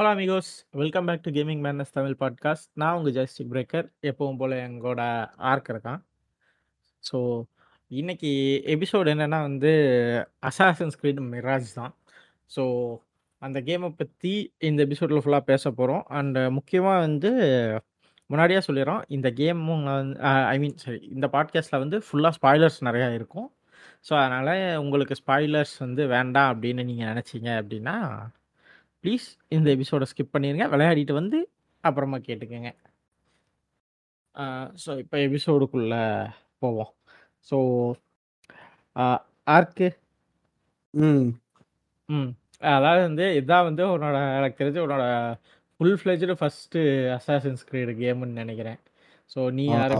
Hello amigos welcome back to gaming menace Tamil podcast நான் உங்கள் ஜஸ்டிக் breaker எப்பவும் போல் எங்களோட ஆர்க் இருக்கான் ஸோ இன்றைக்கி எபிசோடு என்னென்னா வந்து அசாசன்ஸ் ஸ்க்ரீட் மிராஜ் தான். ஸோ அந்த கேமை பற்றி இந்த எபிசோடில் ஃபுல்லாக பேச போகிறோம் அண்ட் முக்கியமாக வந்து முன்னாடியாக சொல்லிடுறோம். இந்த கேமும் வந்து ஐ மீன் சரி இந்த பாட்காஸ்ட்டில் வந்து ஃபுல்லாக ஸ்பாய்லர்ஸ் நிறையா இருக்கும். ஸோ அதனால் உங்களுக்கு ஸ்பாய்லர்ஸ் வந்து வேண்டாம் அப்படின்னு நீங்கள் நினச்சிங்க அப்படின்னா ப்ளீஸ் இந்த எபிசோடை ஸ்கிப் பண்ணிடுங்க விளையாடிட்டு வந்து அப்புறமா கேட்டுக்கோங்க. ஸோ இப்போ எபிசோடுக்குள்ளே போவோம். So Ark? ம். ம். அதாவது வந்து இதான் வந்து உன்னோட எனக்கு தெரிஞ்ச உன்னோட full fledged first Assassin's Creed கேம்னு நினைக்கிறேன். ஸோ நீ யாரு?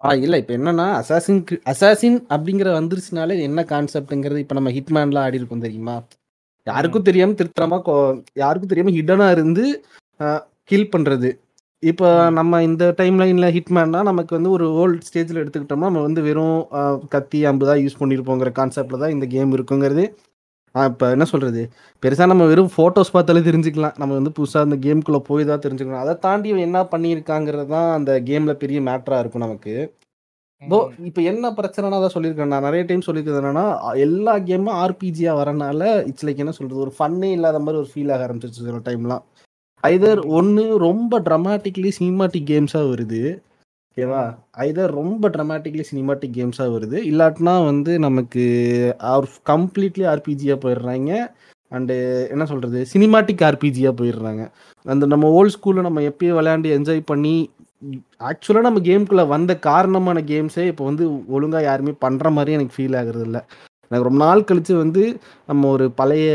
ஆ இல்ல இப்ப என்னன்னா அசாசின் அசாசின் அப்படிங்கிற வந்துருச்சுனாலே என்ன கான்செப்ட்ங்கிறது இப்ப நம்ம ஹிட்மேன்லாம் ஆடி இருக்கோம் தெரியுமா? யாருக்கும் தெரியாம திருத்தரமா யாருக்கும் தெரியாம ஹிடனா இருந்து கில் பண்றது. இப்போ. நம்ம இந்த டைம் லைன்ல ஹிட்மேன்னா நமக்கு வந்து ஒரு ஓல்ட் ஸ்டேஜ்ல எடுத்துக்கிட்டோம்னா நம்ம வந்து வெறும் கத்தி அம்பு தான் யூஸ் பண்ணியிருப்போங்கிற கான்செப்ட்ல தான் இந்த கேம் இருக்குங்கிறது. இப்போ என்ன சொல்றது? பெருசா நம்ம வெறும் ஃபோட்டோஸ் பார்த்தாலே தெரிஞ்சுக்கலாம். நம்ம வந்து புதுசா அந்த கேம்குள்ள போய் தான் தெரிஞ்சுக்கணும். அதை தாண்டி என்ன பண்ணியிருக்காங்கிறது தான் அந்த கேம்ல பெரிய மேட்டரா இருக்கும் நமக்கு. இப்போ என்ன பிரச்சனைனா தான் சொல்லியிருக்கேன். நான் நிறைய டைம் சொல்லியிருக்கிறது என்னன்னா எல்லா கேமும் ஆர்பிஜியா வரனால இட்ஸ் லைக் என்ன சொல்றது ஒரு ஃபன்னே இல்லாத மாதிரி ஒரு ஃபீல் ஆக ஆரம்பிச்சிருச்சு சில டைம்லாம் ஐதர். ஒன்று ரொம்ப ட்ரமாட்டிக்லி சினிமாட்டிக் கேம்ஸாக வருது ஓகேவா. ஐதர் ரொம்ப ட்ரமாட்டிக்லி சினிமாட்டிக் கேம்ஸாக வருது இல்லாட்டினா வந்து நமக்கு கம்ப்ளீட்லி ஆர்பிஜியாக போயிடுறாங்க அண்டு என்ன சொல்கிறது சினிமாட்டிக் ஆர்பிஜியாக போயிடுறாங்க. அந்த நம்ம ஓல்ட் ஸ்கூலில் நம்ம எப்பயும் விளையாண்டு என்ஜாய் பண்ணி ஆக்சுவலாக நம்ம கேம்குள்ளே வந்த காரணமான கேம்ஸே இப்போ வந்து ஒழுங்காக யாருமே பண்ணுற மாதிரி எனக்கு ஃபீல் ஆகுறது இல்லை எனக்கு ரொம்ப நாள் கழித்து வந்து நம்ம ஒரு பழைய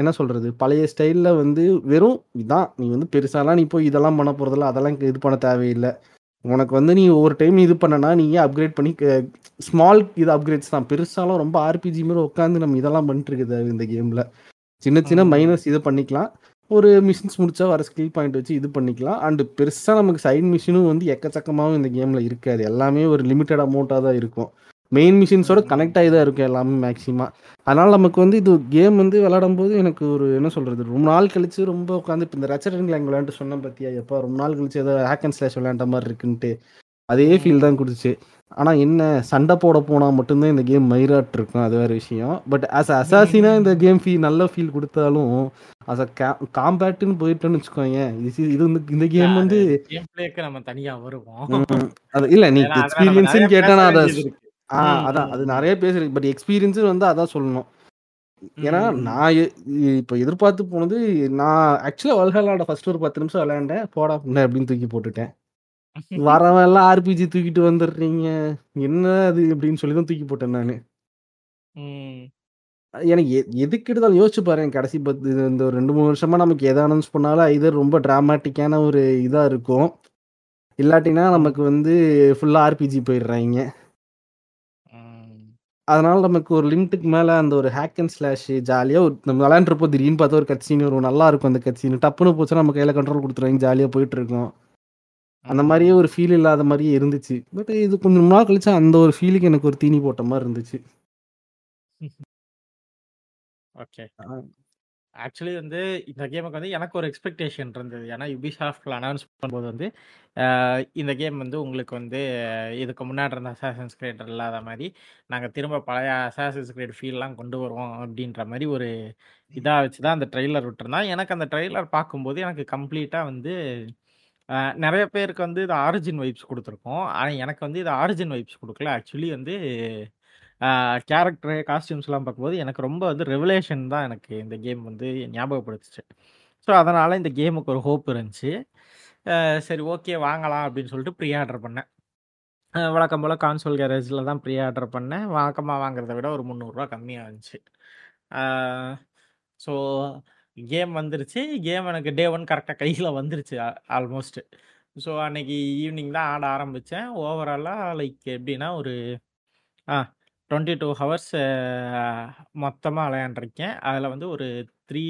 என்ன சொல்கிறது பழைய ஸ்டைலில் வந்து வெறும் இதான் நீ வந்து பெருசாலாம் நீ போய் இதெல்லாம் பண்ண போகிறதில்ல அதெல்லாம் இது பண்ண தேவையில்லை. உனக்கு வந்து நீ ஒரு டைம் இது பண்ணனா நீயே அப்கிரேட் பண்ணி ஸ்மால் இது அப்கிரேட்ஸ் தான். பெருசாலாம் ரொம்ப ஆர்பிஜி மாதிரி உட்காந்து நம்ம இதெல்லாம் பண்ணிட்டு இருக்குது இந்த கேமில் சின்ன சின்ன. மைனஸ் இது பண்ணிக்கலாம். ஒரு மிஷின்ஸ் முடிச்சா வர ஸ்கில் பாயிண்ட் வச்சு இது பண்ணிக்கலாம். அண்டு பெருசாக நமக்கு சைட் மிஷினும் வந்து எக்கச்சக்கமாகவும் இந்த கேமில் இருக்காது. எல்லாமே ஒரு லிமிட்டட் அமௌண்ட்டாக தான் இருக்கும். மெயின் மிஷின்ஸோட. கனெக்ட் ஆகி தான் இருக்கும் எல்லாமே மேக்ஸிமம் அதனால் நமக்கு வந்து இது கேம் வந்து விளையாடும் போது எனக்கு ஒரு என்ன சொல்கிறது ரொம்ப நாள் கழிச்சு ரொம்ப உட்காந்து இப்போ இந்த ரச்சரன் கிளாங் விளையாண்டு சொன்னேன் பார்த்தியா எப்போ ரொம்ப நாள் கழிச்சு ஏதோ ஹேக் அண்ட் ஸ்லாஷ் விளையாண்ட மாதிரி இருக்குன்ட்டு. அதே ஃபீல். தான் கொடுத்துச்சு. ஆனால் என்ன சண்டை போட போனால் மட்டும்தான் இந்த கேம் மயிராட் இருக்கும் அது வேறு விஷயம். பட் ஆஸ் அசாசினா இந்த கேம் ஃபீல் நல்ல ஃபீல் கொடுத்தாலும் அஸ் அ காம்பேக்ட்னு போயிட்டோன்னு வச்சுக்கோங்க இது இது வந்து இந்த கேம் வந்து நம்ம தனியா வருவோம். அது இல்லை நீ எக்ஸ்பீரியன்ஸ்னு கேட்டால் நான் அதை ஆ அதான் அது. நிறைய பேசுறேன். பட் எக்ஸ்பீரியன்ஸு வந்து அதான் சொல்லணும். ஏன்னா. நான் இப்போ எதிர்பார்த்து போனது நான் ஆக்சுவலாக வல்ஹாலாட ஃபர்ஸ்ட் ஒரு பத்து நிமிஷம் விளையாண்டேன். போடா அப்படின்னு தூக்கி போட்டுட்டேன். வரவன் எல்லாம் ஆர்பிஜி தூக்கிட்டு வந்துடுறீங்க என்ன அது அப்படின்னு சொல்லி தான் தூக்கி போட்டேன் நான். எனக்கு எதுக்கு எடுத்தாலும் யோசிச்சு பாருங்க கடைசி பத்து இந்த ஒரு ரெண்டு மூணு வருஷமா நமக்கு எதை அனௌன்ஸ் பண்ணாலும் இது ரொம்ப டிராமாட்டிக்கான ஒரு இதா இருக்கும் இல்லாட்டினா. நமக்கு வந்து ஃபுல்லா ஆர்பிஜி போயிடுறாங்க. அதனால நமக்கு ஒரு லிமிட்டுக்கு மேல அந்த ஒரு ஹேக் அண்ட் ஸ்லாஷ் ஜாலியா ஒரு நம்ம விளையாண்டுருப்போம் திடீர்னு பார்த்தா ஒரு கட்சின்னு வரும் நல்லா இருக்கும் அந்த கட்சின்னு டப்புன்னு போச்சுன்னா நம்ம கையில கண்ட்ரோல் கொடுத்துருவாங்க ஜாலியா போயிட்டு இருக்கோம் அந்த மாதிரியே ஒரு ஃபீல் இல்லாத மாதிரியே இருந்துச்சு. பட் இது கொஞ்சம் நாள் கழிச்சு அந்த ஒரு ஃபீலுக்கு எனக்கு ஒரு தீனி போட்ட மாதிரி இருந்துச்சு. ஓகே ஆக்சுவலி வந்து இந்த கேமுக்கு வந்து எனக்கு ஒரு எக்ஸ்பெக்டேஷன் இருந்தது. ஏன்னா யுபிசாஃப்டில் அனௌன்ஸ் பண்ணும்போது வந்து இந்த கேம் வந்து உங்களுக்கு வந்து இதுக்கு முன்னாடி இருந்த அசாசன்ஸ் கிரேட் இல்லாத மாதிரி நாங்கள் திரும்ப பழைய அசாசன்ஸ் கிரேட் ஃபீல்லாம் கொண்டு வருவோம் அப்படின்ற மாதிரி ஒரு இதாக வச்சு தான் அந்த ட்ரெய்லர் விட்டுருந்தான். எனக்கு அந்த ட்ரெய்லர் பார்க்கும்போது எனக்கு கம்ப்ளீட்டாக வந்து நிறைய பேருக்கு வந்து இது ஆரிஜின் வைப்ஸ் கொடுத்துருக்கோம். ஆனால் எனக்கு வந்து இது ஆரிஜின் வைப்ஸ் கொடுக்கல. ஆக்சுவலி வந்து கேரக்டரு காஸ்டியூம்ஸ்லாம் பார்க்கும்போது எனக்கு ரொம்ப வந்து ரெவலேஷன் தான் எனக்கு இந்த கேம் வந்து ஞாபகப்படுத்துச்சு. ஸோ அதனால் இந்த கேமுக்கு ஒரு ஹோப் இருந்துச்சு. சரி ஓகே வாங்கலாம் அப்படின்னு சொல்லிட்டு ப்ரீ ஆர்டர் பண்ணேன். அஹ் வழக்கம் போல் கான்சோல் கேரேஜில் தான் ப்ரீ ஆர்டர் பண்ணேன். வழக்கமாக வாங்குறத விட ஒரு முந்நூறுரூவா கம்மியாக இருந்துச்சு. ஸோ கேம் வந்துருச்சு. கேம் எனக்கு டே ஒன் கரெக்டாக கையில் வந்துருச்சு ஆல்மோஸ்ட் ஸோ அன்னைக்கு ஈவினிங் தான் ஆட ஆரம்பித்தேன் ஓவராலாக லைக் எப்படின்னா ஒரு ஆ டுவெண்ட்டி டூ ஹவர்ஸ் மொத்தமாக விளையாண்டுருக்கேன். அதில் வந்து ஒரு த்ரீ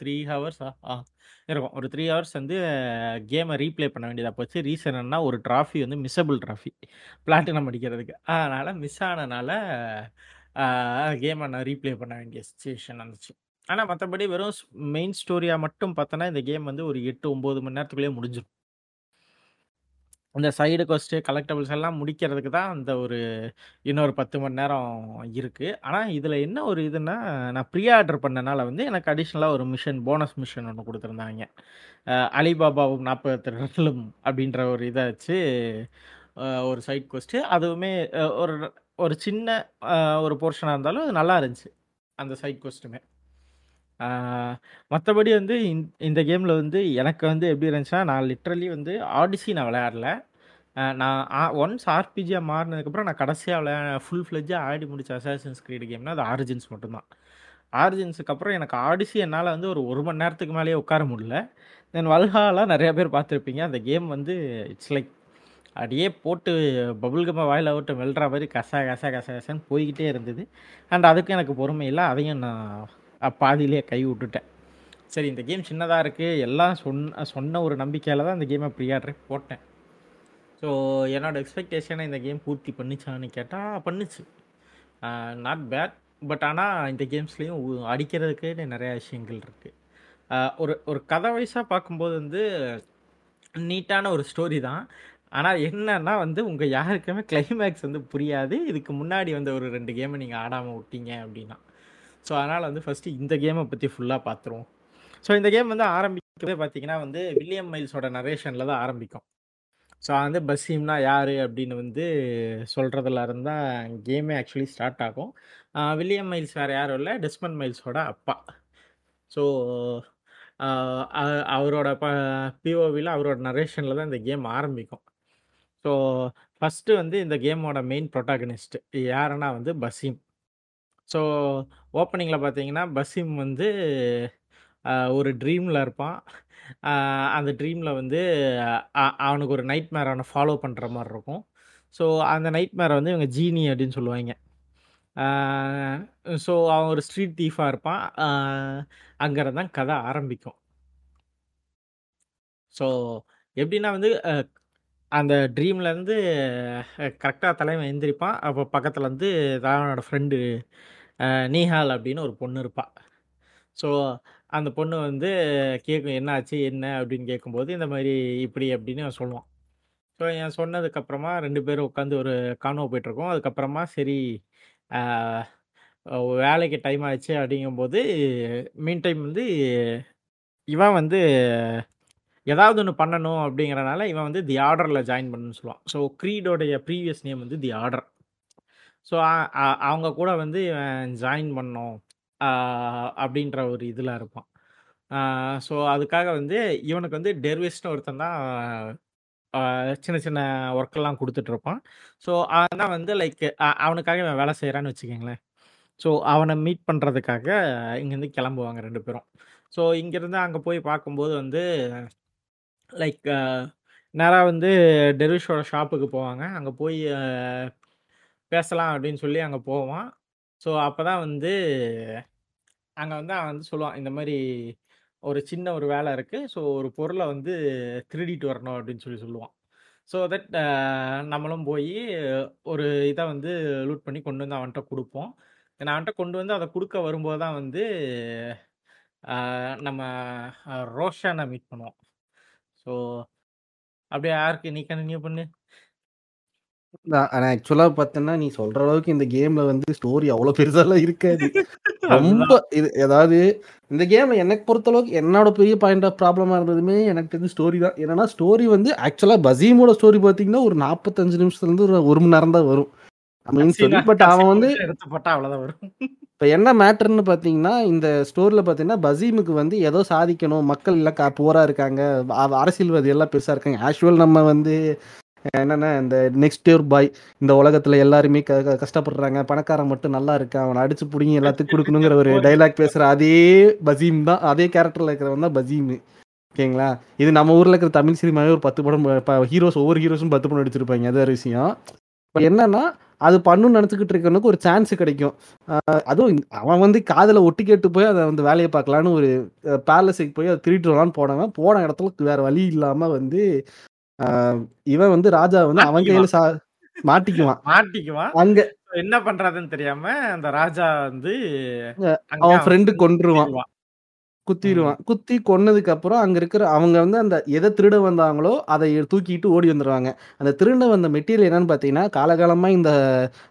த்ரீ ஹவர்ஸ் ஆ இருக்கும். ஒரு த்ரீ ஹவர்ஸ் வந்து கேமை ரீப்ளே பண்ண வேண்டியதாக போச்சு. ரீசன் என்ன ஒரு ட்ராஃபி வந்து மிஸ்ஸபிள் ட்ராஃபி. பிளாட்டினம் அடிக்கிறதுக்கு. அதனால் மிஸ் ஆனனால கேமை நான் ரீப்ளே பண்ண வேண்டிய சுச்சுவேஷன் வந்துச்சு. ஆனா மத்தபடி வெறும் ஸ் மெயின் ஸ்டோரியா மட்டும் பார்த்தோன்னா, இந்த கேம் வந்து ஒரு 8, 9 மணி நேரத்துக்குள்ளேயே முடிஞ்சிரும். இந்த சைடு குவெஸ்ட், கலெக்டபிள்ஸ் எல்லாம் முடிக்கிறதுக்கு தான் அந்த ஒரு இன்னொரு 10 மணி நேரம் இருக்கு. ஆனா இதுல என்ன ஒரு இதுன்னா, நான் ப்ரீ ஆர்டர் பண்ணனால வந்து எனக்கு அடிஷனலா ஒரு மிஷன் போனஸ் மிஷன் ஒண்ணு கொடுத்துருந்தாங்க அ அலிபாபாவும் 40 அப்படின்ற ஒரு இத வச்சு அ ஒரு சைட் குவெஸ்ட். அதுவுமே அ ஒரு ஒரு சின்ன அ ஒரு போர்ஷனா இருந்தாலும் அது நல்லா இருந்துச்சு. அந்த சைட் குவெஸ்ட்டுமே. ஆ மத்தபடி வந்து இந் இந்த கேம்ல வந்து எனக்கு வந்து எப்படி இருந்துச்சுன்னா, நான் லிட்ரலி வந்து ஆடிசி நான் விளையாடல. அ நான் ஒன்ஸ் ஆர்பிஜியா மாறுனதுக்கப்புறம் நான் கடைசியா விளையா ஃபுல் ஃப்ளெட்ஜா ஆடி முடிச்ச அசாசின்ஸ் கிரீடு கேம்னா, அது ஆரிஜின்ஸ் மட்டும் தான். ஆரிஜின்ஸுக்கு அப்புறம் எனக்கு ஆடிசி என்னால வந்து ஒரு 1 மணி நேரத்துக்கு மேலேயே உட்கார முடியல. தென் வல்ஹாலா நெறைய பேர் பார்த்துருப்பீங்க. அந்த கேம் வந்து இட்ஸ் லைக் அப்படியே போட்டு பபுள் கம்ம வாயில விட்டு மெல்ற மாரி கச கச கச கசன்னு போய்க்கிட்டே இருந்தது. அண்ட் அதுக்கும் எனக்கு பொறுமை இல்ல. அதையும் நான் பாதியிலே பாதியிலேயே கை விட்டுட்டேன். சரி இந்த கேம் சின்னதாக இருக்குது எல்லாம் சொன்ன சொன்ன ஒரு நம்பிக்கையில் தான் இந்த கேமை ப்ரீ போட்டேன். ஸோ என்னோட எக்ஸ்பெக்டேஷனை இந்த கேம் பூர்த்தி பண்ணுச்சான்னு கேட்டால் பண்ணுச்சு. Not bad. பட் ஆனால் இந்த கேம்ஸ்லேயும் அடிக்கிறதுக்கு நிறையா விஷயங்கள் இருக்குது ஒரு ஒரு கதை வயசாக பார்க்கும்போது வந்து நீட்டான ஒரு ஸ்டோரி தான். ஆனால் என்னன்னா வந்து உங்கள் யாருக்குமே கிளைமேக்ஸ் வந்து புரியாது. இதுக்கு முன்னாடி வந்த ஒரு ரெண்டு கேமை நீங்கள் ஆடாமல் விட்டீங்க அப்படின்னா. ஸோ அதனால் வந்து ஃபர்ஸ்ட்டு இந்த கேமை பற்றி ஃபுல்லாக பார்த்துருவோம். ஸோ இந்த கேம் வந்து ஆரம்பிக்கவே பார்த்தீங்கன்னா வந்து வில்லியம் மைல்ஸோட நரேஷனில் தான் ஆரம்பிக்கும். ஸோ வந்து பசீம்னா யார் அப்படின்னு வந்து சொல்கிறதுல இருந்தால் கேமே ஆக்சுவலி ஸ்டார்ட் ஆகும். வில்லியம் மைல்ஸ் வேறு யாரும் இல்லை டெஸ்மன் மைல்ஸோட அப்பா. ஸோ அவரோட ப பிஓவியில் அவரோட நரேஷனில் தான் இந்த கேம் ஆரம்பிக்கும். ஸோ ஃபஸ்ட்டு வந்து இந்த கேமோட மெயின் ப்ரொட்டாகனிஸ்ட் யாருன்னா வந்து பஸ்ஸீம். ஸோ ஓப்பனிங்கில் பார்த்தீங்கன்னா, பஸ்ஸீம் வந்து ஒரு ட்ரீமில் இருப்பான். அந்த ட்ரீமில் வந்து அவனுக்கு ஒரு நைட்மேர் அவனை ஃபாலோ பண்ணுற மாதிரி இருக்கும். ஸோ அந்த நைட் மேரை வந்து இவங்க ஜீனி அப்படின்னு சொல்லுவாய்ங்க. ஸோ அவன் ஒரு ஸ்ட்ரீட் தீஃபாக இருப்பான். அங்கேருந்து தான் கதை ஆரம்பிக்கும். ஸோ எப்படின்னா வந்து அந்த ட்ரீம்லேருந்து கரெக்டாக தலைவன் எந்திரிப்பான். அப்போ பக்கத்தில் வந்து ராவனோட ஃப்ரெண்டு நீஹால் அப்படின்னு ஒரு பொண்ணு இருப்பா. ஸோ அந்த பொண்ணு வந்து கேட்கும் "என்ன ஆச்சு? என்ன?" அப்படின்னு கேட்கும்போது, இந்த மாதிரி இப்படி அப்படின்னு சொல்லுவான். ஸோ என் சொன்னதுக்கப்புறமா ரெண்டு பேரும் உட்காந்து ஒரு காணுவை போயிட்டுருக்கோம் அதுக்கப்புறமா சரி வேலைக்கு டைம் ஆச்சு அப்படிங்கும்போது, மீன் டைம் வந்து இவன் வந்து ஏதாவது ஒன்று பண்ணணும் அப்படிங்கிறனால, இவன் வந்து தி ஆர்டரில் ஜாயின் பண்ணணும்னு சொல்லுவான். ஸோ க்ரீடோடைய ப்ரீவியஸ் நேம் வந்து தி ஆர்டர். ஸோ அவங்க கூட வந்து இவன் ஜாயின் பண்ணோம் அப்படின்ற ஒரு இதில் இருப்பான். ஸோ அதுக்காக வந்து இவனுக்கு வந்து டெர்விஸ்னு ஒருத்தன் தான் சின்ன சின்ன ஒர்க்கெல்லாம் கொடுத்துட்ருப்பான் ஸோ அவன் தான் வந்து லைக் அவனுக்காக இவன் வேலை செய்கிறான்னு வச்சுக்கோங்களேன் ஸோ அவனை மீட் பண்ணுறதுக்காக இங்கேருந்து கிளம்புவாங்க ரெண்டு பேரும். ஸோ இங்கேருந்து அங்கே போய் பார்க்கும்போது வந்து லைக் நேராக வந்து டெர்விஷோட ஷாப்புக்கு போவாங்க. அங்கே போய் பேசலாம் அப்படின்னு சொல்லி அங்கே போவான். ஸோ அப்போ தான் வந்து அங்கே வந்து அவன் வந்து சொல்லுவான். இந்த மாதிரி ஒரு சின்ன ஒரு வேலை இருக்குது ஸோ ஒரு பொருளை வந்து திருடிட்டு வரணும் அப்படின்னு சொல்லி சொல்லுவான். ஸோ தட் நம்மளும் போய் ஒரு இதை வந்து லூட் பண்ணி கொண்டு வந்து அவன்கிட்ட கொடுப்போம் நான் அவன்கிட்ட கொண்டு வந்து அதை கொடுக்க வரும்போது தான் வந்து நம்ம ரோஷனை மீட் பண்ணுவோம். ஸோ அப்படியே ஆர்க் நீ கன்டின்யூ பண்ணு. நான் ஆனா ஆக்சுவலா பார்த்தேன்னா, நீ சொல்ற அளவுக்கு இந்த கேம்ல வந்து ஸ்டோரி அவ்வளோ பெருசாலாம் இருக்காது. ரொம்ப. இது அதாவது இந்த கேம் எனக்கு பொறுத்தளவுக்கு என்னோட பெரிய பாயிண்ட் ஆஃப் ப்ராப்ளமா இருந்ததுமே எனக்கு தெரிஞ்சு ஸ்டோரி தான். என்னன்னா ஸ்டோரி வந்து ஆக்சுவலா பசீமோட ஸ்டோரி பார்த்தீங்கன்னா, ஒரு 45 நிமிஷத்துலேருந்து ஒரு 1 மணி நேரம் தான் வரும். பட் அவன் வந்து. இப்ப என்ன மேட்டர்ன்னு பார்த்தீங்கன்னா, இந்த ஸ்டோரில பார்த்தீங்கன்னா, பசீமுக்கு வந்து ஏதோ சாதிக்கணும். மக்கள் எல்லாம் க புவரா இருக்காங்க. அரசியல்வாதி எல்லாம் பெருசா இருக்காங்க. ஆஷுவல் நம்ம வந்து என்னன்னா, இந்த நெக்ஸ்ட் டோர் பாய் இந்த உலகத்துல எல்லாருமே கஷ்டப்படுறாங்க. பணக்காரன் மட்டும் நல்லா இருக்கான். அவன அடிச்சு புடுங்கி எல்லாத்துக்கும் குடுக்கணுங்கிற ஒரு டயலாக் பேசுற அதே பசீம் தான். அதே கேரக்டர்ல இருக்கிறவன் தான் பசீமு. ஓகேங்களா? இது நம்ம ஊர்ல இருக்கிற தமிழ் சினிமாவே ஒரு 10 படம் ஹீரோஸ் ஒவ்வொரு ஹீரோஸும் 10 படம் நடிச்சிருப்பாங்க. அது வேற விஷயம். இப்ப என்னன்னா, அது பண்ணணும்னு நெனச்சுக்கிட்டு இருக்கவனுக்கு ஒரு சான்ஸ் கிடைக்கும். அதுவும் அவன் வந்து காதுல ஒட்டு கேட்டு போய் அத வந்து வேலைய பார்க்கலான்னு ஒரு பேலஸுக்கு போய் அத திருடிட்டு வரலான்னு போனவன், போன இடத்துல வேற வழி இல்லாம வந்து இவன் வந்து ராஜா வந்து அவன் கையில. சா மாட்டிக்குவான். மாட்டிக்குவான். அங்க என்ன பண்றதுன்னு தெரியாம அந்த ராஜா வந்து அவன் ஃப்ரெண்டு கொன்றுவான் குத்திடுவான். குத்தி கொன்னதுக்கு அப்புறம் அங்க இருக்கிற அவங்க வந்து அந்த எதை திருட வந்தாங்களோ அதை தூக்கிட்டு ஓடி வந்துருவாங்க. அந்த திருட வந்த மெட்டீரியல் என்னன்னு பார்த்தீங்கன்னா காலகாலமா இந்த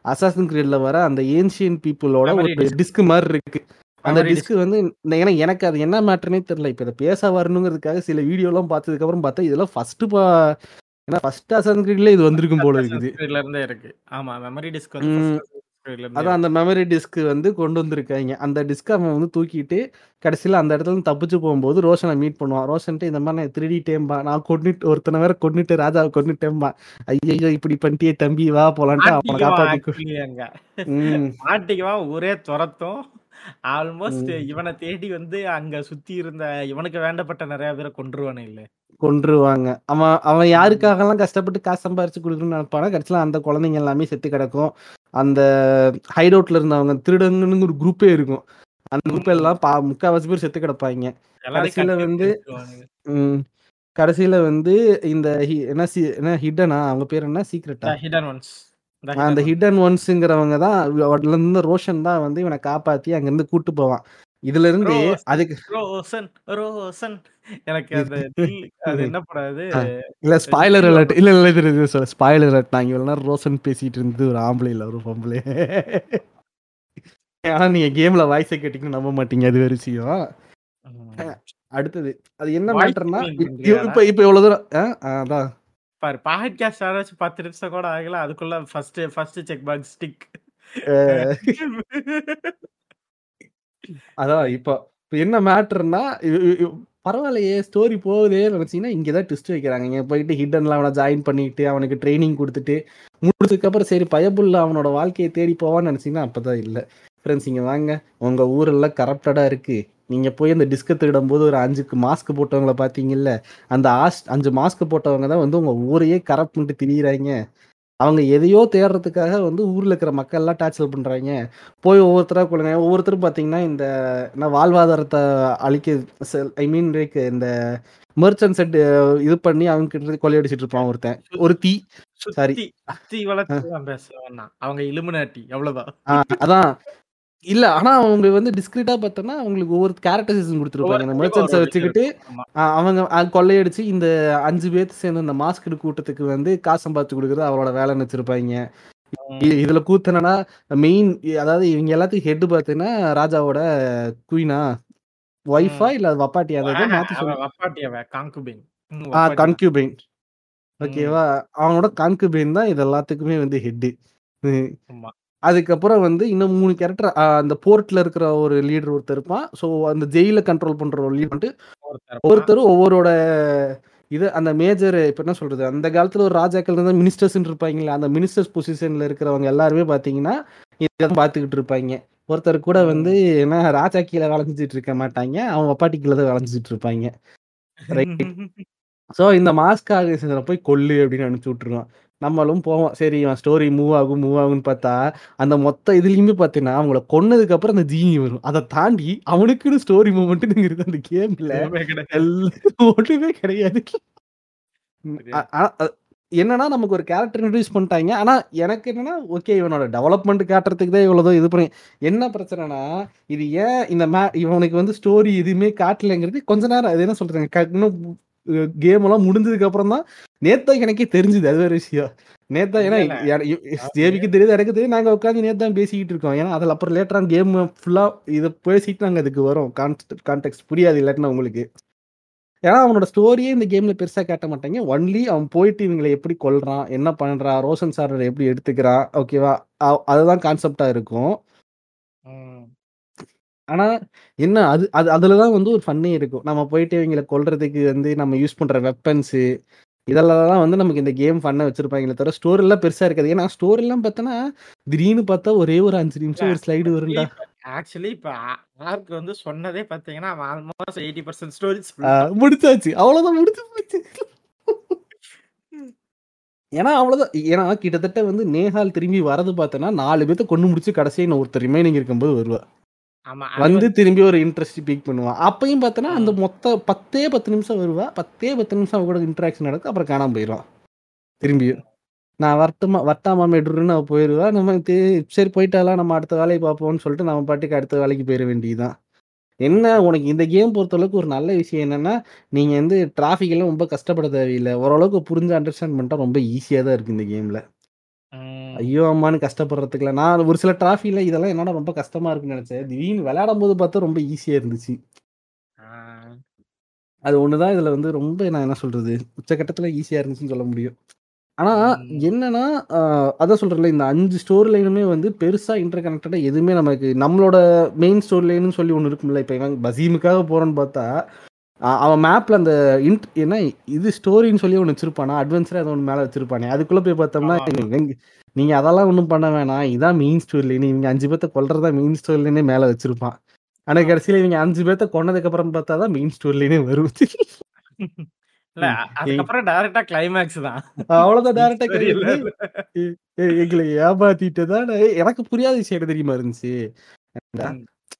அசாசன் கிரீட்ல வர அந்த ஏன்ஷியன் பீப்புளோட ஒரு. டிஸ்க் மாதிரி இருக்கு. அந்த டிஸ்க் வந்து ஏன்னா எனக்கு அது என்ன மேட்டர்னே தெரியல. இப்போ இதை பேச வரணுங்கிறதுக்காக சில வீடியோலாம் பார்த்ததுக்கு அப்புறம் பார்த்தா இதெல்லாம் ஃபர்ஸ்ட் பா ஏன்னா ஃபர்ஸ்ட் அசாசன் கிரீட்ல இது வந்திருக்கும் போல இருக்குது. இருக்கு. ஆமா மெமரி டிஸ்க் வந்து அதான். அந்த மெமரி டிஸ்க் வந்து கொண்டு வந்திருக்காங்க. அந்த டிஸ்க் அவன் வந்து தூக்கிட்டு கடைசியில் அந்த இடத்துல இருந்து தப்பிச்சு போகும்போது ரோஷனை மீட் பண்ணுவான். ரோஷன்ட்டு இந்த மாதிரி நான் திருடிட்டேன்பா. நான் கொண்டுட்டு ஒருத்தனை வேற கொண்டுட்டு ராஜாவை கொண்டுட்டேன்பா ஐயோ இப்படி பண்ணிட்டே தம்பி வா போலான்ட்டு அவனை காப்பாத்தி actually அங்க. ம். மாட்டிக்குவான் ஊரே துரத்தும். ஆல்மோஸ்ட். இவனை தேடி வந்து அங்க சுத்தி இருந்த இவனுக்கு வேண்டப்பட்ட நிறைய பேரை கொன்றுவானே இல்ல கொன்றுவாங்க. அவன் அவன் யாருக்காகலாம் கஷ்டப்பட்டு காசு சம்பாரிச்சு கொடுக்கணும்னு நினைப்பானா கடைசியில் அந்த குழந்தைங்க எல்லாமே செத்து கிடக்கும். அந்த ஹைட் அவுட்ல இருந்தவங்க திருடங்கன்னு ஒரு குரூப்பே இருக்கும். அந்த குரூப் எல்லாம் பா முக்கால்வாசி பேர் செத்து கிடப்பாங்க. கடைசியில வந்து வச்சிருவானுங்க. ம். கடைசியில வந்து இந்த என்ன சி என்ன ஹிடனா அவங்க பேர் என்ன? சீக்ரெட்டா ones. The அந்த. ஹிடன் ஒன்ஸுங்கிறவங்க தான் இருந்து ரோஷன் தான் வந்து இவனை காப்பாத்தி அங்கிருந்து கூட்டு போவான். இதுல இருந்து ரோசன், அதுக்கு ரோசன், ரோசன். எனக்கு அந்த அது என்ன? ஆ, இல்ல ஸ்பாய்லர் அலர்ட் இல்ல இல்ல இது சொல்ல ஸ்பாய்லர் அலர்ட் நாங்க இவ்வளவு நேரம் ரோஷன் பேசிட்டு இருந்தது ஒரு ஆம்பளை இல்ல ஒரு பொம்பளை. ஆனா நீங்க கேம்ல வாய்ஸை கேட்டீங்கன்னு நம்ப மாட்டீங்க. அது வேற விஷயம். அடுத்தது அது என்ன மேட்டர்னா? இப்ப இப்ப இவ்வளவு தூரம் அதான் பாரு பாட்காஸ்ட் ஆரம்பிச்சு பத்து நிமிஷம் கூட ஆகல அதுக்குள்ள first first check box stick அதான் இப்போ இப்போ என்ன மேட்டர்னா பரவாயில்லையே ஸ்டோரி போகுதே நினச்சிங்கன்னா இங்கே தான் ட்விஸ்ட் வைக்கிறாங்க. இங்கே போயிட்டு ஹிட்டன்ல அவனை ஜாயின் பண்ணிட்டு அவனுக்கு ட்ரைனிங் கொடுத்துட்டு முடிச்சதுக்கப்புறம் சரி பயபுள்ள அவனோட வாழ்க்கையை தேடி போவான்னு நினச்சிங்கன்னா அப்போ தான் இல்லை. ஃப்ரெண்ட்ஸ் இங்கே வாங்க. உங்கள் ஊரெல்லாம் கரப்டடாக இருக்குது நீங்கள் போய் அந்த டிஸ்கை திருடும்போது ஒரு அஞ்சுக்கு மாஸ்க் போட்டவங்கள பார்த்தீங்கல்ல அந்த ஆஸ் அஞ்சு மாஸ்க் போட்டவங்க தான் வந்து உங்கள் ஊரையே கரப்ட் பண்ணிட்டு திரியிறாங்க. அவங்க எதையோ தேடுறதுக்காக வந்து ஊரில் இருக்கிற மக்கள்லாம் டார்ச்சர் பண்ணுறாங்க போய் ஒவ்வொருத்தராக கொள்ளுங்க. ஒவ்வொருத்தரும் பார்த்தீங்கன்னா இந்த என்ன வாழ்வாதாரத்தை அழிக்க ஐ மீன் லைக் இந்த மெர்ச்சன்ட் செட் இது பண்ணி அவங்க கிட்ட கொள்ளையடிச்சிட்டு இருப்பான் ஒருத்தன். ஒரு தீ. சாரி அவங்க இலுமினாட்டி. அவ்வளவுதான். அதான். இல்ல ஆனா அவங்க வந்து டிஸ்கிரிட்டா பார்த்தோன்னா அவங்களுக்கு ஒவ்வொரு கேரக்டரிசம் கொடுத்துருப்பாங்க. இந்த மெர்ச்சன்ஸை வச்சுக்கிட்டு அவங்க கொள்ளையடிச்சு இந்த அஞ்சு பேர்த்து சேர்ந்து இந்த மாஸ்க் கூட்டத்துக்கு வந்து காசு சம்பாதிச்சு கொடுக்குறது அவரோட வேலைன்னு வச்சிருப்பாங்க இதுல கூத்தனா மெயின் அதாவது இவங்க எல்லாத்துக்கும் ஹெட் பார்த்தீங்கன்னா ராஜாவோட குயினா ஒய்ஃபா இல்ல அது வப்பாட்டி அதை ஏதோ மாத்தி அவ சொல்லு. வப்பாட்டி அவ காங்குபின் ம், ஆ வப்பாட்டி. கன்கியூபைன் ஓகேவா அவனோட கான்குபைன் தான் இது எல்லாத்துக்குமே வந்து ஹெட்டு. அதுக்கப்புறம் வந்து இன்னும் மூணு கேரக்டர் அந்த போர்ட்ல இருக்கிற ஒரு லீடர் ஒருத்தர் இருப்பான். ஸோ அந்த ஜெயில கண்ட்ரோல் பண்ற ஒரு லீடர் வந்துட்டு ஒருத்தர் இருப்பான். ஒவ்வொருத்தரும் ஒவ்வொருவரோட இது அந்த மேஜர் இப்போ என்ன சொல்றது? அந்த காலத்துல ஒரு ராஜாக்கள் இருந்தால் மினிஸ்டர்ஸ் இருப்பாங்களா அந்த மினிஸ்டர்ஸ் பொசிஷன்ல இருக்கிறவங்க எல்லாருமே பாத்தீங்கன்னா இதெல்லாம் பார்த்துக்கிட்டு இருப்பாங்க. ஒருத்தர் கூட வந்து என்ன ராஜா கீழே வளைஞ்சிட்டு இருக்க மாட்டாங்க. அவன் வப்பாட்டி கீழே தான் வளைஞ்சிட்டு இருப்பாங்க. ரைட் ஸோ இந்த மாஸ்க் ஆர்கனைசேஷனை போய் கொல்லு அப்படின்னு அனுப்பிச்சு விட்டுருவான். நம்மளும் போவோம். சரி இவன் ஸ்டோரி மூவ் ஆகும் மூவ் ஆகும்னு பார்த்தா அந்த மொத்த இதுலயுமே பார்த்தீங்கன்னா அவங்கள கொன்னதுக்கு அப்புறம் அந்த ஜீனி வரும். அதை தாண்டி அவனுக்குன்னு ஸ்டோரி மூமெண்ட்னு இருக்கு அந்த கேம்ல எதுவுமே கிடையாது. என்னன்னா நமக்கு ஒரு கேரக்டர் இன்ட்ரடியூஸ் பண்ணிட்டாங்க. ஆனா எனக்கு என்னன்னா ஓகே இவனோட டெவலப்மெண்ட் காட்டுறதுக்கு தான் இவ்வளவு இது பண்ணி என்ன பிரச்சனைனா இது ஏன் இந்த மே இவனுக்கு வந்து ஸ்டோரி எதுவுமே காட்டலைங்கிறது கொஞ்ச நேரம் அது என்ன சொல்றாங்க இன்னும் கேம் எல்லாம் முடிஞ்சதுக்கு அப்புறம் தான் நேத்தா எனக்கே தெரிஞ்சுது அது வேற விஷயம். நேத்தா ஏன்னா. தேவிக்கு தெரியுது எனக்கு தெரியுது. நாங்க உட்காந்து நேத்து பேசிக்கிட்டு இருக்கோம். ஏன்னா அதில் அப்புறம் லேட்டரா கேம் ஃபுல்லா இதை பேசிட்டு நாங்க அதுக்கு வரோம். கான்டெக்ட் புரியாது இல்லாட்டினா உங்களுக்கு. ஏன்னா அவனோட ஸ்டோரியே இந்த கேம்ல பெருசா காட்ட மாட்டாங்க. ஒன்லி அவன் போயிட்டு இவங்களை எப்படி கொல்றான் என்ன பண்றான் ரோஷன் சார் எப்படி எடுத்துக்கிறான் ஓகேவா அதுதான் கான்செப்டா இருக்கும். ஆனா என்ன அது அது அதுலதான் வந்து ஒரு ஃபன்னே இருக்கும். நம்ம போயிட்டு இவங்களை கொல்றதுக்கு வந்து நம்ம யூஸ் பண்ற வெப்பன்ஸ் இதெல்லாம் தான் வந்து நமக்கு இந்த கேம் ஃபன்ன வச்சிருப்பாங்களே தவிர ஸ்டோரி எல்லாம் பெருசா இருக்காது. ஏன்னா ஸ்டோரி எல்லாம் பார்த்தோன்னா திடீர்னு பார்த்தா ஒரே ஒரு அஞ்சு நிமிஷம் ஒரு ஸ்லைடு வரும்டா. ஆக்சுவலி இப்ப ஆர்க் வந்து சொன்னதே பாத்தீங்கன்னா ஆல்மோஸ்ட் எயிட்டி பர்சன்ட் ஸ்டோரிஸ் முடிச்சாச்சு. அவ்வளவுதான் முடிச்சு போச்சு. ஏன்னா அவ்வளவுதான். ஏன்னா கிட்டத்தட்ட வந்து நேஹால் திரும்பி வரது பார்த்தோன்னா நாலு பேர்த்த கொண்டு முடிச்சு கடைசியா ஒருத்தர் ரிமைனிங் இருக்கும்போது வருவா. ஆமா அது வந்து திரும்பி ஒரு இன்ட்ரெஸ்ட் பீக் பண்ணுவான் அப்பயும் பார்த்தோன்னா அந்த மொத்த பத்தே பத்து நிமிஷம் வருவா பத்தே பத்து நிமிஷம் அவ கூட இன்ட்ராக்ஷன் நடக்கும் அப்புறம் காணாம போயிடுவான் திரும்பியும் நான் வரட்டுமா வரட்டாமா மெட்ருன்னு அவ போயிருவா. நம்ம சரி போயிட்டாளா நம்ம அடுத்த வேலைய பார்ப்போம்ன்னு சொல்லிட்டு நம்ம பாட்டுக்கு அடுத்த வேலைக்கு போயிற வேண்டியதுதான். என்ன உனக்கு இந்த கேம் பொறுத்தளவுக்கு ஒரு நல்ல விஷயம் என்னன்னா, நீங்க வந்து டிராஃபிக் எல்லாம் ரொம்ப கஷ்டப்பட தேவையில்ல. ஓரளவுக்கு புரிஞ்சு அண்டர்ஸ்டாண்ட் பண்ணிட்டா ரொம்ப ஈஸியா தான் இருக்கு இந்த கேம்ல. ஐயோ! அம்மான்னு கஷ்டப்படுறதுக்குலாம் நான் ஒரு சில டிராஃபிக்ல இதெல்லாம் என்னடா ரொம்ப கஷ்டமா இருக்குன்னு நெனச்சேன். திடீர்னு விளையாடும்போது பார்த்தா ரொம்ப ஈஸியா இருந்துச்சு. அது ஒண்ணு தான் இதுல வந்து ரொம்ப நான் என்ன சொல்றது, உச்சகட்டத்துல ஈஸியா இருந்துச்சுன்னு சொல்ல முடியும். ஆனா. என்னன்னா, அதான் சொல்றேன்ல இந்த 5 ஸ்டோரி லைனுமே வந்து பெருசா இன்டர் கனெக்டடா எதுவுமே நமக்கு நம்மளோட மெயின் ஸ்டோரி லைன்னு சொல்லி ஒண்ணு இருக்கும்ல. இப்ப இவன் பசீமுக்காக போறோம்ன்னு பார்த்தா, அவன் மேப்ல அந்த இன்ட் என்ன இது ஸ்டோரின்னு சொல்லி ஒண்ணு வச்சிருப்பானா, அட்வென்ச்சரா ஏதோ ஒண்ணு மேல வச்சிருப்பானே. அதுக்குள்ள போய் பார்த்தோம்னா, ஆமாமா. இவங்க நீங்க அதெல்லாம் ஒண்ணும் பண்ண வேணாம். இதான் மெயின் ஸ்டோரி லைன். இவங்க 5 பேத்த கொல்றது தான் மெயின் ஸ்டோரி லைனே மேல வச்சிருப்பான். ஆனா ஆ. கடைசியில இவங்க 5 பேத்த கொன்னதுக்கு அப்புறம் பார்த்தா தான் மெயின் ஸ்டோரி லைனே வரும். இல்ல அதுக்கப்புறம் கிளைமாக்ஸ் தான். எ எ எங்கள ஏமாத்திட்டதான எனக்கு புரியாத விஷயம் தெரியுமா இருந்துச்சு?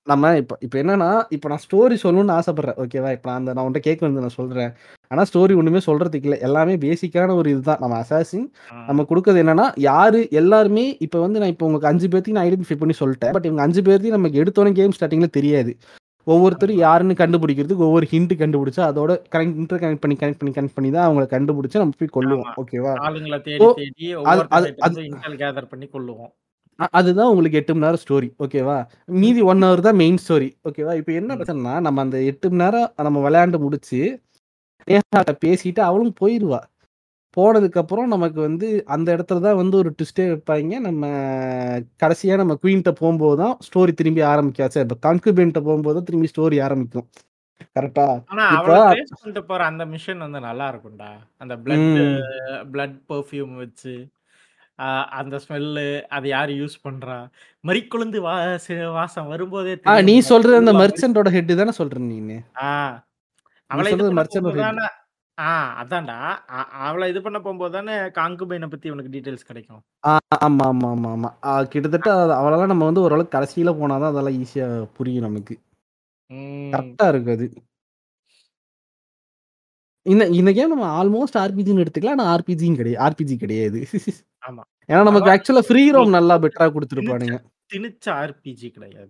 நம்ம இப்ப இப்ப என்னன்னா, இப்ப நான் ஸ்டோரி சொல்லணும்னு ஆசைப்படுறேன். ஓகேவா? இப்ப நான் அந்த நான் உன்ட்ட கேட்க வந்தத நான் சொல்றேன். ஆனா ஸ்டோரி ஒண்ணுமே சொல்றதுக்கு இல்ல. எல்லாமே பேசிக்கான ஒரு இதுதான். நம்ம அசாசின் ம். நம்ம குடுக்குறது என்னன்னா, யாரு எல்லாருமே இப்ப வந்து நான் இப்ப உங்களுக்கு 5 பேத்தையும் நான் ஐடென்டிஃபை பண்ணி சொல்ட்டேன். பட் இவங்க 5 பேத்தையும் நமக்கு எடுத்தோனே கேம் ஸ்டார்ட்டிங்ல தெரியாது. ஒவ்வொருத்தரும். யாருன்னு கண்டுபிடிக்கிறதுக்கு ஒவ்வொரு ஹிண்ட் கண்டுபிடிச்சு, அதோட கனெக்ட் இன்டர் கனெக்ட் பண்ணி, கனெக்ட் பண்ணி, கனெக்ட் பண்ணி தான் அவங்கள கண்டுபிடிச்சு நம்ம போய். ஆமா. ஓகேவா? ஆளுங்கள தேடி தேடி அது கேதர் பண்ணி கொல்லுவோம். அதுதான் உங்களுக்கு 8 மணி நேரம் ஸ்டோரி. ஓகேவா? மீதி 1 ஹவர் தான் மெயின் ஸ்டோரி. ஓகேவா? இப்ப என்ன ம். பிரச்சனைன்னா, நம்ம அந்த 8 மணி நேரம் நம்ம விளையாண்டு முடிச்சு, நேஹாட்ட பேசிட்டு அவளும் போயிருவா. போனதுக்கப்புறம் நமக்கு வந்து அந்த இடத்துல தான் வந்து ஒரு ட்விஸ்ட்டே வைப்பாய்ங்க. நம்ம கடைசியா நம்ம குயின்ட்ட போம்போது தான் ஸ்டோரி திரும்பி ஆரம்பிக்கும். ச்சே இப்ப கான்குபென்ட்ட போம்போது தான் திரும்பி ஸ்டோரி ஆரம்பிக்கும். கரெக்ட்டா? ஆனா போற அந்த மிஷன் வந்து நல்லா இருக்கும்டா. அந்த பிளட். பிளட் பெர்ஃப்யூம் வச்சு, அந்த ஸ்மெல்லு அது யாரு யூஸ் பண்றா? மரிக்கொழுந்து வாச வாசம் வரும்போதே நீ. சொல்றது அந்த திருவிழா மாரி. மெர்ச்சன்ட்டோட ஹெட் தான சொல்ற. நீ அவள. தான ஆ அதான்டா. அவள இது பண்ண போம்போது தானே கான்குபைன பத்தி உனக்கு டீட்டெயில்ஸ் கிடைக்கும். ஆமா, ஆமா, ஆமா, ஆமா. கிட்டத்தட்ட அவளலாம் நம்ம வந்து ஓரளவுக்கு கடைசியில போனா தான் அதெல்லாம் ஈஸியா புரியும் நமக்கு. ம். கரெக்ட்டா இருக்கு அது. இந்த இந்த கேம் நம்ம ஆல்மோஸ்ட் ஆர்பிஜின்னு எடுத்துக்கலாம். ஆனா ஆர்பிஜியும் கிடையா ஆர்பிஜி கிடையாது. ஆமா. ஏன்னா நமக்கு ஆக்சுவலா ஃப்ரீ ரோம் நல்லா பெட்டரா குடுத்துருப்பானுங்க. திணிச்ச ஆர்பிஜி கிடையாது.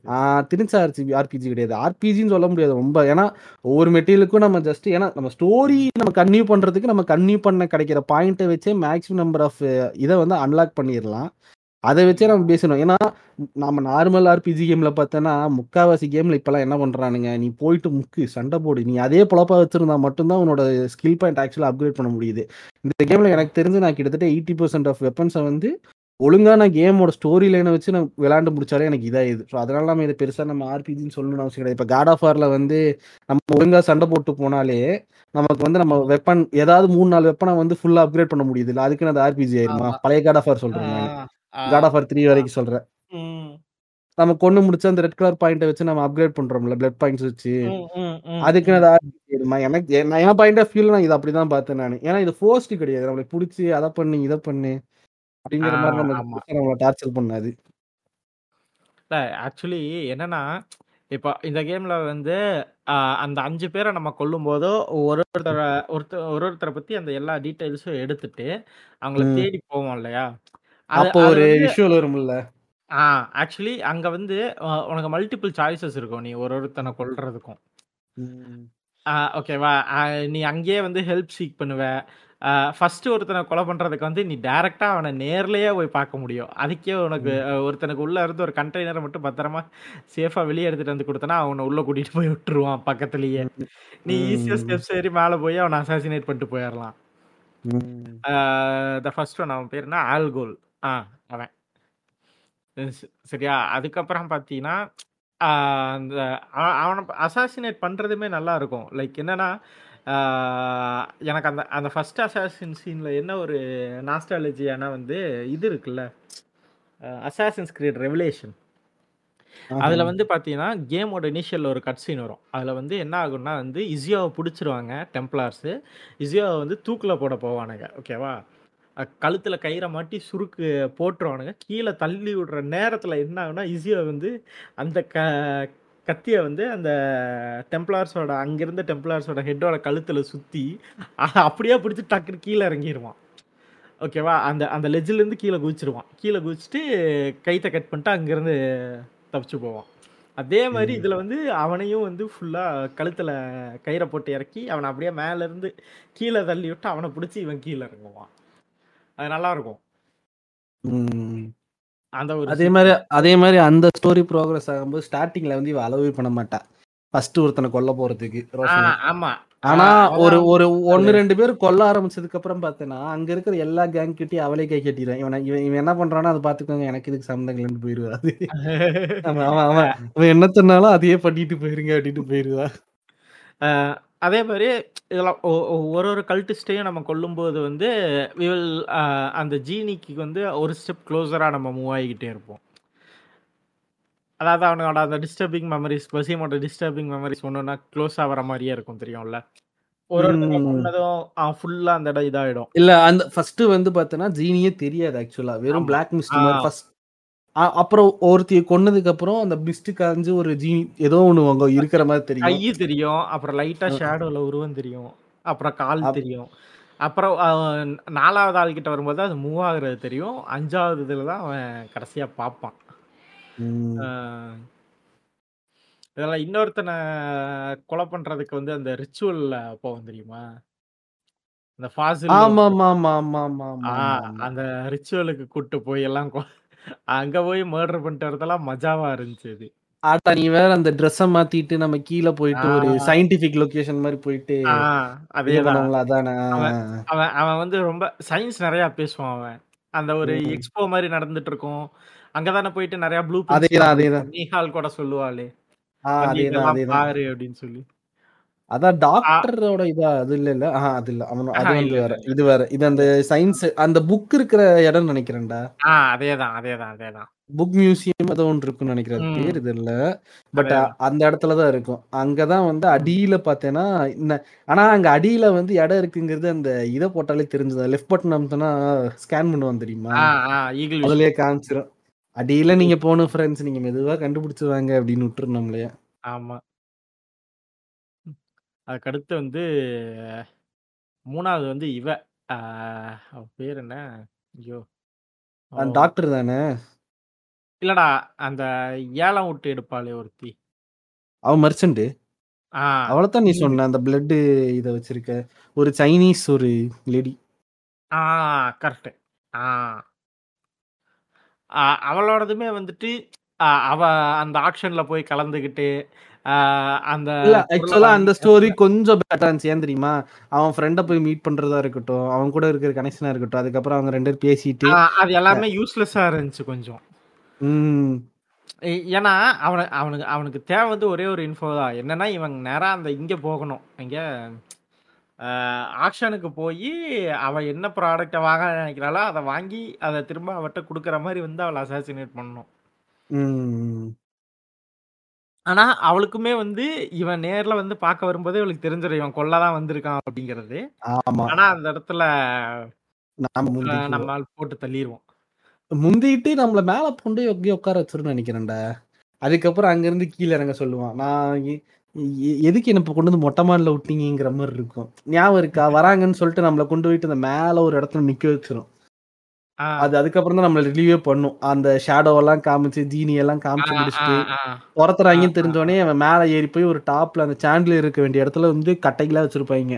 திணிச்ச ஆர்சிபி ஆர்பிஜி கிடையாது. ஆர்பிஜின்னு சொல்ல முடியாது ரொம்ப. ஏன்னா ஒவ்வொரு மெட்டீரியலுக்கும் நம்ம ஜஸ்ட் ஏன்னா நம்ம ஸ்டோரி நம்ம கன்டின்யூ பண்றதுக்கு நம்ம கன்டின்யூ பண்ண கிடைக்கிற பாயிண்ட்ட வச்சே மேக்ஸிமம் நம்பர் ஆஃப் இத வந்து அன்லாக் பண்ணிறலாம். அத வச்சே நம்ம பேசணும். ஏன்னா நம்ம நார்மல் ஆர்பிஜி கேம்ல பார்த்தேன்னா, முக்காவாசி கேம்ல இப்பலாம் என்ன பண்றானுங்க, நீ போயிட்டு முக்கு, சண்ட போடு. நீ அதே பொழப்பா வச்சிருந்தா மட்டும் தான் உன்னோட ஸ்கில் பாயிண்ட் ஆக்சுவலா அப்கிரேட் பண்ண முடியுது. இந்த கேம்ல எனக்கு தெரிஞ்சு நான் கிட்டத்தட்ட 80% ஆஃப் வெப்பன்ஸ வந்து ஒழுங்கான கேமோட ஸ்டோரி லைன வச்சு நான் விளையாண்டு முடிச்சாலே எனக்கு இதாயிடுது. ஸோ அதனால நம்ம இத பெருசா நம்ம ஆர்பிஜின்னு சொல்லணும்னு அவசியம் கிடையாது. இப்ப காட் ஆஃப் வார்ல வந்து நம்ம ஒழுங்கா சண்ட போட்டு போனாலே, நமக்கு வந்து நம்ம. வெப்பன் ஏதாவது 3, 4 வெப்பன வந்து ஃபுல்லா அப்கிரேட் பண்ண முடியுதுல்ல. அதுக்குன்னு அது ஆர்பிஜி ஆயிருமா? பழைய காட் ஆஃப் வார் ஆ, சொல்றேன் நானு. ஆ, காட் ஆஃப் வார் 3 ஆ. வரைக்கும் சொல்றேன். நம்ம கொன்னு முடிச்சு அந்த ரெட் கலர் பாயிண்ட்ட வச்சு நம்ம அப்கிரேட் பண்றோம்ல, பிளட் பாயிண்ட்ஸ் வச்சு. ம், ம், ம், அதுக்குன்னு ம். அது ஆர்பிஜி ஆயிருமா? எனக்கு என் பாயிண்ட் ஆஃப் வியூல நான் இத அப்படிதான் பார்த்தேன் நானு. ஏன்னா இது ஃபோர்ஸ்டு கிடையாது. நம்மள புடிச்சு அத பண்ணு, இத பண்ணு அப்படிங்கிற ஆமா. பெருசா நம்மள டார்ச்சர் பண்ணாது. ஆக்சுவலி என்னன்னா, இப்ப இந்த கேம்ல வந்து அந்த 5 பேர நம்ம கொல்லும்போதோ, ஒரு ஒருத்தர ஒருத்த ஒரு ஒருத்தர பத்தி அந்த எல்லா டீட்டெயில்ஸும் எடுத்துட்டு, அவங்கள. தேடி போவோம் இல்லையா? அப்போ ஒரு விஷுவல் வரும்ல. ஆ ஆக்சுவலி அங்க வந்து உனக்கு மல்டிபிள் சாய்ஸஸ் இருக்கும். நீ ஒரு ஒருத்தன கொல்றதுக்கும். ஓகேவா? நீ அங்கேயே வந்து ஹெல்ப் சீக் பண்ணுவ. அ ஃபர்ஸ்ட்டு ஒருத்தன கொலை பண்றதுக்கு வந்து நீ டைரக்ட்டா அவன நேர்லயே போய் பார்க்க முடியும். அதுக்கே உனக்கு ஒருத்தனுக்கு உள்ள இருந்து ஒரு கண்டெய்னர மட்டும் பத்திரமா சேஃபா வெளிய எடுத்துட்டு வந்து குடுத்தனா, அவன உள்ள கூட்டிட்டு போய் விட்டுருவான் பக்கத்திலேயே. நீ ஈஸியா. ஸ்டெப்ஸ் ஏறி மேல போய் அவன அசாசினேட் பண்ணிட்டு போயிரலாம். ம். ஆ த ஃபர்ஸ்ட் ஒன் அவன் பேரு என்ன? ஆல்கோல். ஆ அவன். ஸ் சரியா? அதுக்கப்புறம் பார்த்தீங்கன்னா, ஆ அந்த அ அவன அசாசினேட் பண்றதுமே நல்லா இருக்கும். லைக் என்னன்னா, ஆ எனக்கு அந்த அந்த ஃபர்ஸ்ட் அசாசின் சீன்ல என்ன ஒரு நாஸ்டாலஜியானா வந்து இது இருக்குல்ல. அ அசாசின்ஸ் கிரீட் ரெவலேஷன். ஆஹா. அதுல வந்து பார்த்தீங்கன்னா, கேமோட இனிஷியல்ல ஒரு கட் சீன் வரும். அதுல வந்து என்ன ஆகும்னா வந்து இஸியாவ புடிச்சுருவாங்க டெம்ப்ளார்ஸு. இஸியாவ வந்து தூக்குல போட போவானுங்க. ஓகேவா? கழுத்துல கயிற மாட்டி சுருக்கு போட்டுருவானுங்க. கீழ தள்ளி விடுற நேரத்துல என்ன ஆகும்னா, இஸியா வந்து அந்த க கத்திய வந்து அந்த டெம்ப்ளார்ஸோட அங்க இருந்த டெம்ப்ளார்ஸோட ஹெட்டோட கழுத்துல அ அப்படியே புடிச்சு டக்குன்னு கீழ இறங்கிருவான். ஓகேவா? அந்த அந்த லெட்ஜ்லேருந்து கீழ குதிச்சுருவான். கீழ குதிச்சுட்டு கயித்த கட் பண்ணிட்டு அங்கேருந்து தப்பிச்சு போவான். அதே மாரி ம். இதுல வந்து அவனையும் வந்து ஃபுல்லா கழுத்துல கயிற போட்டு இறக்கி, அவன அப்படியே மேலருந்து கீழ தள்ளி விட்டு அவன புடிச்சு இவன் கீழ இறங்குவான். அது நல்லாருக்கும். ம். அந்த ஒரு அதே. மாரி அதே மாரி அந்த ஸ்டோரி ப்ரோகிரஸ் ஆகும்போது ஸ்டார்ட்டிங்ல வந்து இவ அலோவே பண்ண மாட்டா. ஃபர்ஸ்ட் ஒருத்தன கொல்ல போறதுக்கு. ஆமா. ஆனா ஒரு ஒரு 1, 2 பேர் கொல்ல ஆரம்பிச்சதுக்கு அப்புறம் பார்த்தேன்னா, அங்க இருக்கிற எல்லா கேங் கிட்டயும் அவளே கை கட்டிருவா. இவன இவன் இவன் என்ன பண்றானோ அத பார்த்துக்கோங்க. எனக்கு இதுக்கு சம்மந்தம் இல்லன்னு போயிருவா. அது என்ன சொன்னாலும் அதையே பண்ணிட்டு போயிருங்க அப்டின்ட்டு போயிருவா. அதே மாரி இதெல்லாம் ஒரு ஒரு கல்டிஸ்ட்டையும் நம்ம கொல்லும்போது வந்து வில் அந்த ஜீனிக்கு வந்து ஒரு ஸ்டெப் க்ளோஸரா நம்ம மூவ் ஆகிக்கிட்டே இருப்போம். அதாவது அவனோட அந்த டிஸ்டர்பிங் மெமரீஸ் பசீமோட டிஸ்டர்பிங் மெமரீஸ் ஒன்னொன்னா க்ளோஸ் ஆவற மாரியே இருக்கும் தெரியும்ல. ஒரு அவன் ஃபுல்லா அந்த இடம் இதாயிடும். இல்ல அந்த ஃபர்ஸ்ட் வந்து பார்த்தேன்னா, ஜீனியே தெரியாது ஆக்சுவலா. வெறும். பிளாக் மிஸ்ட் ஃபர்ஸ்ட் அப்புறம் ஒருத்திய கொன்னதுக்கு அப்புறம் அந்த பிஸ்ட் கரைஞ்சு ஒரு ஜீ ஏதோ ஒண்ணு அங்க இருக்கிற மாதிரி தெரியும். ஐய தெரியும் அப்புறம் லைட்டா ஷேடோல உருவம் தெரியும் அப்புறம் கால் தெரியும். அப்புறம் நாலாவது ஆள் கிட்ட வரும்போது அது மூவ் ஆகுறது தெரியும். அஞ்சாவது இதுல தான் அவன் கடைசியா பார்ப்பான் இதெல்லாம் இன்னொருத்தனை கொலை பண்றதுக்கு வந்து அந்த ரிச்சுவல்ல போவோம் தெரியுமா? அந்த ஃபாசில் ஆமா ஆமா ஆமா ஆமா அந்த ரிச்சுவலுக்கு கூட்டு போய் எல்லாம் கொ அங்க போய் மர்டர் பண்ணிட்டு வரதெல்லாம் மஜாவா இருந்துச்சு அது. ஆட்டா நீ வேற அந்த ட்ரெஸ்ஸ மாத்திட்டு நம்ம கீழ போயிட்டு ஒரு ஆ. சயன்டிஃபிக் லொகேஷன் மாரி போயிட்டு அதானே? அவன். அவன் வந்து ரொம்ப சயின்ஸ் நெறையா பேசுவான் அவன். அந்த ஒரு. எக்ஸ்போ மாரி நடந்துட்டு இருக்கும். அங்க தானே போயிட்டு நெறையா ப்ளூ அதேதான். அதேதான். நீஹால் கூட சொல்லுவாளே! பாரு அப்படின்னு சொல்லி. அதான். டாக்டரோட இதா அது இல்லல்ல? ஆஹா அது இல்ல. அவனு அது வந்து இல்ல, இல்ல, வேற. இல்ல. இது வேற. இது அந்த சயின்ஸ் அந்த புக் இருக்கிற இடம்னு நெனைக்கிறேன்டா. அதேதான், அதேதான், அதேதான். புக் மியூசியம் ஏதோ ஒண்ணு இருக்குன்னு நெனைக்கிறேன். பேர் ம். தெரியல. பட். அந்த இடத்துல தான் இருக்கும். அங்க தான் வந்து. அடியில பார்த்தேன்னா, ஆனா அங்க அடியில வந்து இடம் இருக்குங்கிறது அந்த இத போட்டாலே தெரிஞ்சுது. லெஃப்ட் பட்டன் அமுத்துனா ஸ்கேன் பண்ணுவான் தெரியுமா? அதிலேயே காமிச்சிரும். அடியில நீங்க. போணும் ஃபிரெண்ட்ஸ். நீங்க மெதுவா கண்டுபிடிச்சு வாங்க அப்படின்னு விட்டுரும் நம்மளய. ஆமா. அதுக்கடுத்து வந்து 3வது வந்து இவ. ஆ அவ பேர் என்ன? ஐயோ! அந்த டாக்டர் தானே? இல்லடா. அந்த ஏலம் விட்டு எடுப்பாளே ஒருத்தி. அவ மெர்ச்சன்ட். ஆ. அவள தான் நீ. சொன்ன. அந்த பிளட் இத வச்சிருக்க. ஒரு சைனீஸ் ஒரு லேடி. ஆ கரெக்ட். ஆ. அ அவளோடதுமே வந்துட்டு அவ அந்த ஆக்ஷன்ல போய் கலந்துகிட்டு, அ அந்த ஆக்சுவலா அந்த ஸ்டோரி கொஞ்சம் பெட்டரா இருந்துச்சு. ஏன் தெரியுமா? அவன் ஃப்ரெண்ட போய் மீட் பண்றதா இருக்கட்டும், அவன் கூட இருக்கிற கனெக்ஷனா இருக்கட்டும். அதுக்கப்புறம் அவங்க 2 பேரும் பேசிட்டு அது எல்லாமே யூஸ்லெஸ்ஸா இருந்துச்சு கொஞ்சம். ஏன்னா, அவன அவனுக்கு அவனுக்கு தேவை வந்து ஒரே ஒரு இன்ஃபோ தான். என்னன்னா, இவன் நேரா அந்த இங்க போகணும். எங்க அ ஆக்ஷனுக்கு போயி, அவ என்ன ப்ராடக்ட்ட வாங்க நெனைக்கிறாளோ, அத வாங்கி, அத திரும்ப அவட்ட குடுக்குற மாரி வந்து அவள அசாசினேட் பண்ணணும். ஆனா, அவளுக்குமே வந்து இவன் நேர்ல வந்து பார்க்க வரும்போதே இவளுக்கு தெரிஞ்சிரும். இவன் கொல்ல தான் வந்திருக்கான் அப்படிங்கிறது. ஆமா. ஆனா, அந்த இடத்துல நாம அ முந்திக்குவோம். நம்ம ஆள் போட்டு தள்ளிருவோம். முந்திட்டு நம்மள மேல கொண்டு எங்கேயோ உட்கார வச்சுரும்னு நெனைக்கிறேன்டா. அதுக்கப்புறம் அங்கருந்து கீழ இறங்க சொல்லுவான். நான் எ எ எதுக்கு என்ன இப்ப கொண்டு வந்து மொட்ட மாடில விட்டீங்கங்கிற மாரி இருக்கும். ஞாபகம் இருக்கா? வராங்கன்னு சொல்லிட்டு நம்மள கொண்டு போயிட்டு அந்த மேல ஒரு இடத்துல நிக்க வச்சுரும். அது அதுக்கப்புறம் தான் நம்மள ரிலீவே பண்ணும். அந்த ஷேடோவெல்லாம் காமிச்சு, ஜீனி எல்லாம் காமிச்சு முடிச்சுட்டு, ஆ, தெரிஞ்சோனே, அவன் மேல ஏறி போய் ஒரு டாப்ல அந்த சாண்டிலியர் இருக்க வேண்டிய இடத்துல வந்து கட்டைகளா வச்சிருப்பாய்ங்க.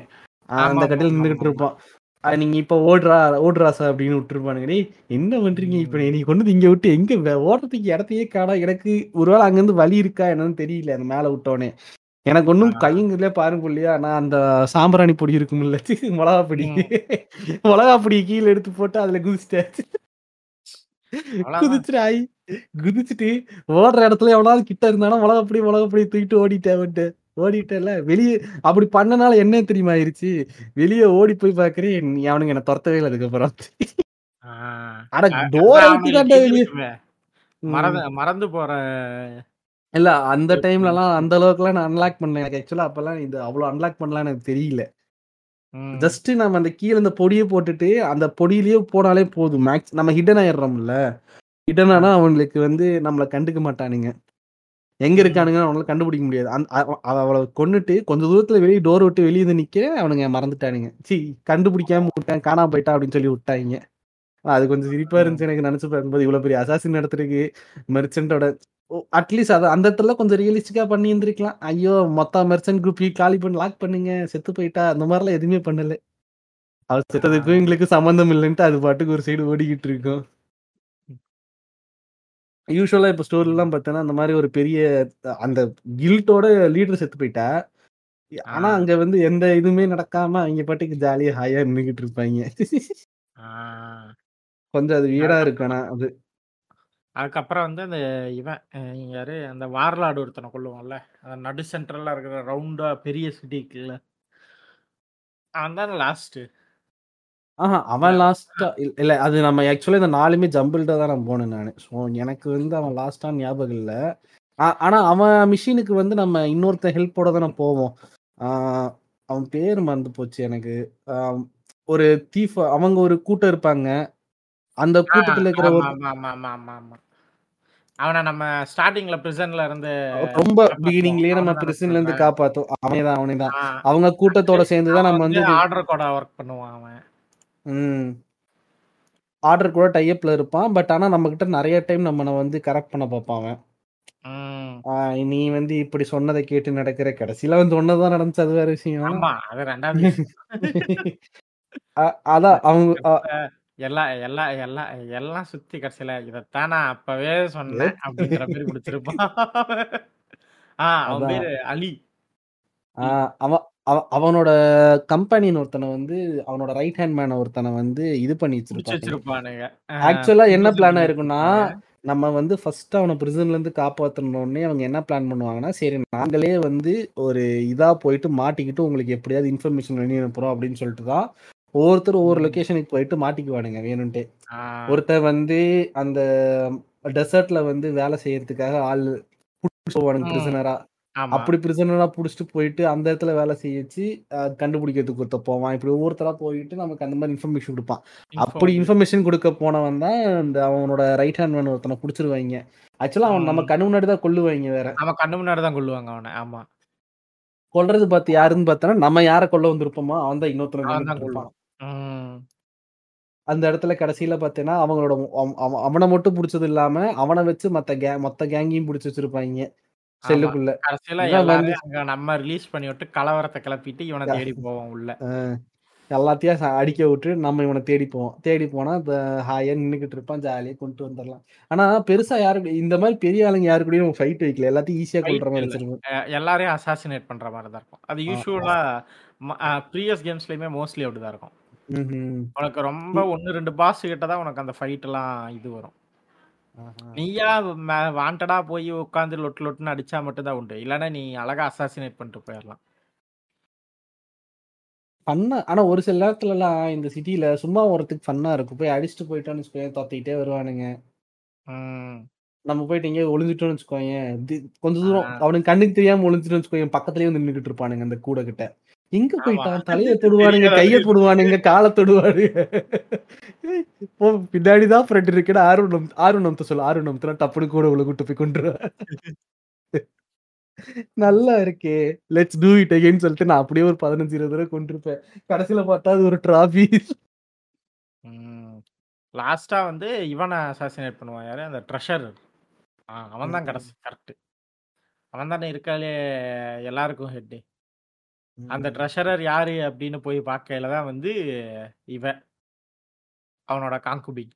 அந்த கட்டையில ஆமாமாமாமாமா. இருப்பான். நீங்க இப்ப ஓடுறா ஓடு ராசா அப்படின்னு விட்டுருப்பானுங்க. டேய் என்ன பண்றீங்க? இப்ப. என்னைய கொண்டு வந்து இங்க விட்டு எங்க ஓடுறதுக்கு இடத்தையே காணோம். எனக்கு ஒரு வேள அங்கருந்து வழி இருக்கா என்னன்னு தெரியல. அந்த மேல விட்டோனே. எனக்கு கையும் கிலையா பாருங்க புள்ளையா, நான் அந்த சாம்பிராணி பொடி இருக்கும்ல, ச்சீ மொளகா பொடி. மொளகா பொடிய கீழ எடுத்து போட்டு அதுல. அவ்வளதான். குதிச்சுட்டு ஆயி குதிச்சுட்டு ஓடுற இடத்துல எவனாவது கிட்ட இருந்தானா மொளகா பொடி, மொளகா பொடிய தூக்கிட்டு ஓடிட்டேன். ஓடிட்டேன்ல. வெளிய அப்படி பண்ணனால என்ன தெரியுமா ஆயிருச்சு? வெளிய ஓடி போய் பார்க்கிறேன், அவனுங்க என்ன தொரத்தவே இல்ல அதுக்கப்புறம். ஆ. அட அ டோர வெளிய இருக்குமே. மறந்து மறந்து போற இல்ல அந்த டைம்லலாம் வச்சிருப்பான். அந்த அளவுக்குலாம் நான் அன்லாக் பண்ணல. எனக்கு ஆக்சுவலா அப்பலாம் இது அவ்வளோ அன்லாக் பண்ணலாம்னு எனக்கு தெரியல. ஜஸ்ட் நம்ம அந்த கீழ அந்த பொடிய போட்டுட்டு, அந்த பொடியிலேயே போனாலே போதும். மேக்ஸ் நம்ம ஹிடன் ஆயிடுறோம்ல. ஹிடன். ஆனா அவங்களுக்கு வந்து நம்மள கண்டுக்க மாட்டானுங்க. எங்க. இருக்கானுங்கன்னு அவனால கண்டுபிடிக்க முடியாது. அந் அவள கொன்னுட்டு கொஞ்சம் தூரத்துல வெளிய டோர் விட்டு வெளிய வந்து நிக்கிறேன். அவனுங்க மறந்துட்டானுங்க. ச்சீ கண்டுபிடிக்காம விட்டேன். காணாம போயிட்டா அப்படின்னு சொல்லி விட்டாய்ங்க. அது கொஞ்சம் சிரிப்பா. இருந்துச்சு எனக்கு நினைச்சு பார்க்கும்போது இவ்வளவு பெரிய அசாசின் நடத்துறதுக்கு மெர்ச்சன்ட்டோட அட்லீஸ்ட் அது அந்த இடத்துல கொஞ்சம் ரியலிஸ்டிக்கா பண்ணி இருந்திருக்கலாம். ஐயோ மொத்த மெர்ச்சன்ட் குரூப் காலி பண்ணி லாக் பண்ணுங்க செத்து போயிட்டா அந்த மாதிரிலாம் எதுவுமே பண்ணல. அவர் செத்ததுக்கும் எங்களுக்கு சம்மந்தம் இல்லைன்ட்டு அது பாட்டுக்கு ஒரு சைடு ஓடிக்கிட்டு இருக்கும். யூஸ்வலா இப்ப ஸ்டோரிலாம் பார்த்தோன்னா அந்த மாதிரி ஒரு பெரிய அந்த கில்ட்டோட லீடர் செத்து போயிட்டா. ஆனா. அங்க வந்து எந்த இதுவுமே நடக்காம அவங்க பாட்டுக்கு ஜாலியா ஹாயா நின்னுகிட்டு இருப்பாங்க. கொஞ்சம் அது வீடா இருக்கு அதுக்கப்புறம் ஆனா அது அதுக்கப்புறம் வந்து அந்த இவன் அ யாரு அந்த வார்லார்டு ஒருத்தனை கொல்லுவான்ல. அந்த நடு சென்ட்ரல்ல இருக்கிற ரவுண்டா பெரிய சிட்டி இருக்குல்ல. அவன் தானே லாஸ்ட்டு. ஆஹா அவன். லாஸ்டா இல்ல அது நம்ம ஆக்சுவலா இந்த நாலுமே ஜம்பிள்டா தான் நான் போனேன் நானு ஸோ எனக்கு வந்து அவன் லாஸ்டா ஞாபகம் இல்ல ஆனா அவன் மிஷினுக்கு வந்து நம்ம இன்னொருத்த ஹெல்ப்போட தானே போவோம் அவன் பேர் மறந்து போச்சு எனக்கு ஒரு தீஃப் அவங்க ஒரு கூட்டம் இருப்பாங்க அந்த. கூட்டத்துல இருக்கிற. அவன நம்ம ஸ்டார்ட்டிங்ல பிரிசன்ல இருந்து ரொம்ப. பிகினிங்லயே நம்ம பிரிசன்ல இருந்து? காப்பாத்தோம் அவனே தான் அவனே தான். அவங்க கூட்டத்தோட சேர்ந்து தான் நம்ம வந்து ஆர்டர் கூட ஒர்க் பண்ணுவான் அவன். ம் ஆர்டர் கூட டைப்ல இருப்பான் பட் ஆனா நம்ம கிட்ட நிறைய டைம் நம்ம வந்து கரெக்ட் பண்ண பார்ப்பான் அவன் நீ வந்து இப்படி சொன்னதை கேட்டு நடக்கிற கடைசியில வந்து ஒன்னதான் நடந்துச்சு அது வேற விஷயம் ஆமா. அது 2வது விஷயம். அ- அதான் அவங்க எல்லா எல்லா எல்லா எல்லாம் சுத்தி கடைசியில இதத்தான் நான் அப்பவே சொன்னேன் அப்படிங்கிற மாதிரி முடிச்சிருப்பான். ஆ அவன் பேரு அலி. ஆஹ் அவன் அவ- அவனோட கம்பெனின்னு ஒருத்தனை வந்து அவனோட ரைட் ஹேண்ட் மேன ஒருத்தனை வந்து இது பண்ணி வச்சிருப்பானுங்க. ஆக்சுவலா என்ன பிளானா இருக்குன்னா. நம்ம வந்து ஃபர்ஸ்ட் அவனை பிரிசன்ல இருந்து காப்பாத்தணும்னே அவங்க என்ன பிளான் பண்ணுவாங்கன்னா சரி நாங்களே வந்து ஒரு இதா போயிட்டு மாட்டிக்கிட்டு உங்களுக்கு எப்படியாவது இன்ஃபர்மேஷன் வெளியே அனுப்புறோம் அப்படின்னு சொல்லிட்டு தான் ஒவ்வொருத்தரும் ஒவ்வொரு ம். லொகேஷனுக்கு போயிட்டு மாட்டிக்குவானுங்க வேணும்ட்டே ஆ. ஒருத்தன் வந்து அந்த டெசர்ட்ல வந்து வேலை செய்யறதுக்காக ஆள் போவானுங்க. பிரிசனரா. அப்படி பிரிசனரா புடிச்சிட்டு போயிட்டு அந்த இடத்துல வேலை செய்ய வச்சு அஹ், கண்டுபிடிக்கிறதுக்கு ஒருத்த போவான் இப்படி ஒவ்வொருத்தரா போயிட்டு நமக்கு அந்த மாதிரி இன்ஃபர்மேஷன் கொடுப்பான் அப்படி இன்ஃபார்ம். இன்ஃபர்மேஷன் கொடுக்க போனவன் தான் இந்த அவனோட ரைட் ஹேண்ட் மேன் ஒருத்தனை பிடிச்சிருவாங்க ஆக்சுவலா அவன் நம்ம. கண்ணு முன்னாடி தான் கொல்லுவாங்க வேற அவன் கண்ணு முன்னாடி தான் கொல்லுவாங்க அவன. ஆமா. கொல்றது பார்த்து யாருன்னு பார்த்தோன்னா நம்ம யாரை கொல்ல வந்திருப்போமோ அவன் தான் இன்னொருத்தனை கொல்லுவான். அந்த இடத்துல கடைசியில பார்த்தீங்கன்னா அவங்களோட அவ- அவ- அவனை மட்டும் பிடிச்சது இல்லாம அவனை வச்சு மத்த கே மொத்த கேங்கையும் பிடிச்சி வச்சிருப்பாங்க. செல்லுக்குள்ள. கடைசியில நம்ம ரிலீஸ் பண்ணி விட்டு கலவரத்த கிளப்பிட்டு இவன தேடி போவோம் உள்ள. எல்லாத்தையும் அடிக்க விட்டு நம்ம இவனை தேடி போவோம். தேடி போனா இந்த ஹாயா நின்னுக்கிட்டு இருப்பான் ஜாலியா கொண்டு வந்துடலாம். ஆனா பெருசா யாரு இந்த மாதிரி பெரிய ஆளுங்க யாரு கூடயும் ஃபைட் வைக்கல. எல்லாத்தையும் ஈஸியா ஃபைட் மாதிரி. வச்சிருக்கோம். எல்லாரையும் அசாசினேட் பண்ற மாரி தான் இருக்கும். அது அ ப்ரீவியஸ் கேம்ஸ்லயுமே மோஸ்ட்லி அப்படிதான் இருக்கும். ம்ஹும். உனக்கு ரொம்ப 1, 2 பாஸ் கிட்ட தான் உனக்கு அந்த ஃபைட்லாம் இது வரும். ஆஹா. நீயா ம வாண்டடா போய் உட்கார்ந்து லொட்டு லொட்டுன்னு அடிச்சா மட்டும் தான் உண்டு. இல்லன்னா நீ அழகா அசாசினேட் பண்ணிட்டு போயிரலாம். ஃபன்னா ஆனா ஒரு சில நேரத்துலலாம் இந்த சிட்டில சும்மா வரதுக்கு ஃபன்னா இருக்கும் போய் அடிச்சுட்டு போயிட்டோம்னு வச்சுக்கோயேன் தொத்திக்கிட்டே வருவானுங்க ம். நம்ம போயிட்டு எங்கேயோ ஒளிஞ்சிட்டோம்னு வச்சுக்கோயேன் தி- கொஞ்ச ஆ. தூரம் அவனுக்கு கண்ணுக்கு தெரியாம ஒளிஞ்சிட்டோம்னு வச்சுக்கோயேன் பக்கத்துலயே வந்து நின்னுகிட்டு இருப்பானுங்க அந்த கூட கிட்ட எங்க ஆமா. போயிட்டான் தலைய தொடுவானுங்க கைய தொடுவானுங்க காலை தொடுவானுங்க போ பின்னாடிதான் ஃப்ரெண்ட் இருக்குன்னு ஆர்வம் ஆர்வம் நம்பத்த சொல்ல ஆர்வம் நம்பத்துல டப்புனு கூட உள்ள கூட்டு போய் கொண்டுருவேன் நல்லா இருக்கே லெட்ஸ் டூ இட் அகைன் சொல்லிட்டு நான் அப்படியே ஒரு பதினஞ்சு இருபது தடவை கொண்டிருப்பேன் கடைசியில பார்த்தா அது ஒரு டிராபி ம். லாஸ்ட்டா வந்து இவன அசாசினேட் பண்ணுவான் யாரு? அந்த ட்ரெஷர். அவன் தான் கடைசி கரெக்ட். அவன் தானே இருக்காலே எல்லாருக்கும் ஹெட். அந்த ட்ரெஷரர் யாரு அப்படின்னு போய் பார்க்கையில தான் வந்து இவன். அவனோட கான்குபின்.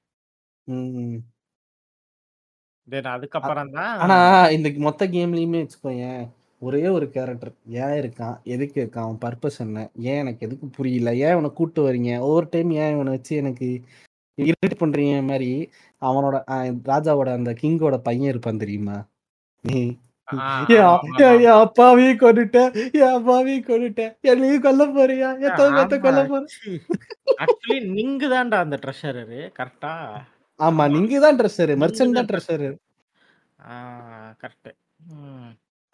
தென் அதுக்கப்புறம் தான் ஆனா இந்த மொத்த கேம்லயுமே வச்சுக்கோயேன் ஒரே ஒரு கேரக்டர் ஏன் இருக்கான்? எதுக்கு இருக்கான்? அவன் பர்பஸ் என்ன? ஏன் எனக்கு எதுக்கு புரியல? ஏன் இவனை கூட்டு வரீங்க? ஒவ்வொரு டைம் ஏன் இவனை வச்சு எனக்கு இரிட்டேட் பண்றீங்க மாதிரி அவனோட ராஜாவோட அந்த கிங்கோட பையன் இருப்பான் தெரியுமா? என் என். என் அப்பாவையும் கொண்டுட்டேன் என் அப்பாவையும் கொண்டுட்டேன் என்னையும் கொல்ல போறியா? ஆமா. கொல்ல போற? ஆக்சுவலி நீங்க தான்டா அந்த ட்ரெஷரரு கரெக்டா? ஆமா நீங்க தான் நீங்க மர்ச்சன்ட் தான் கரெக்ட்.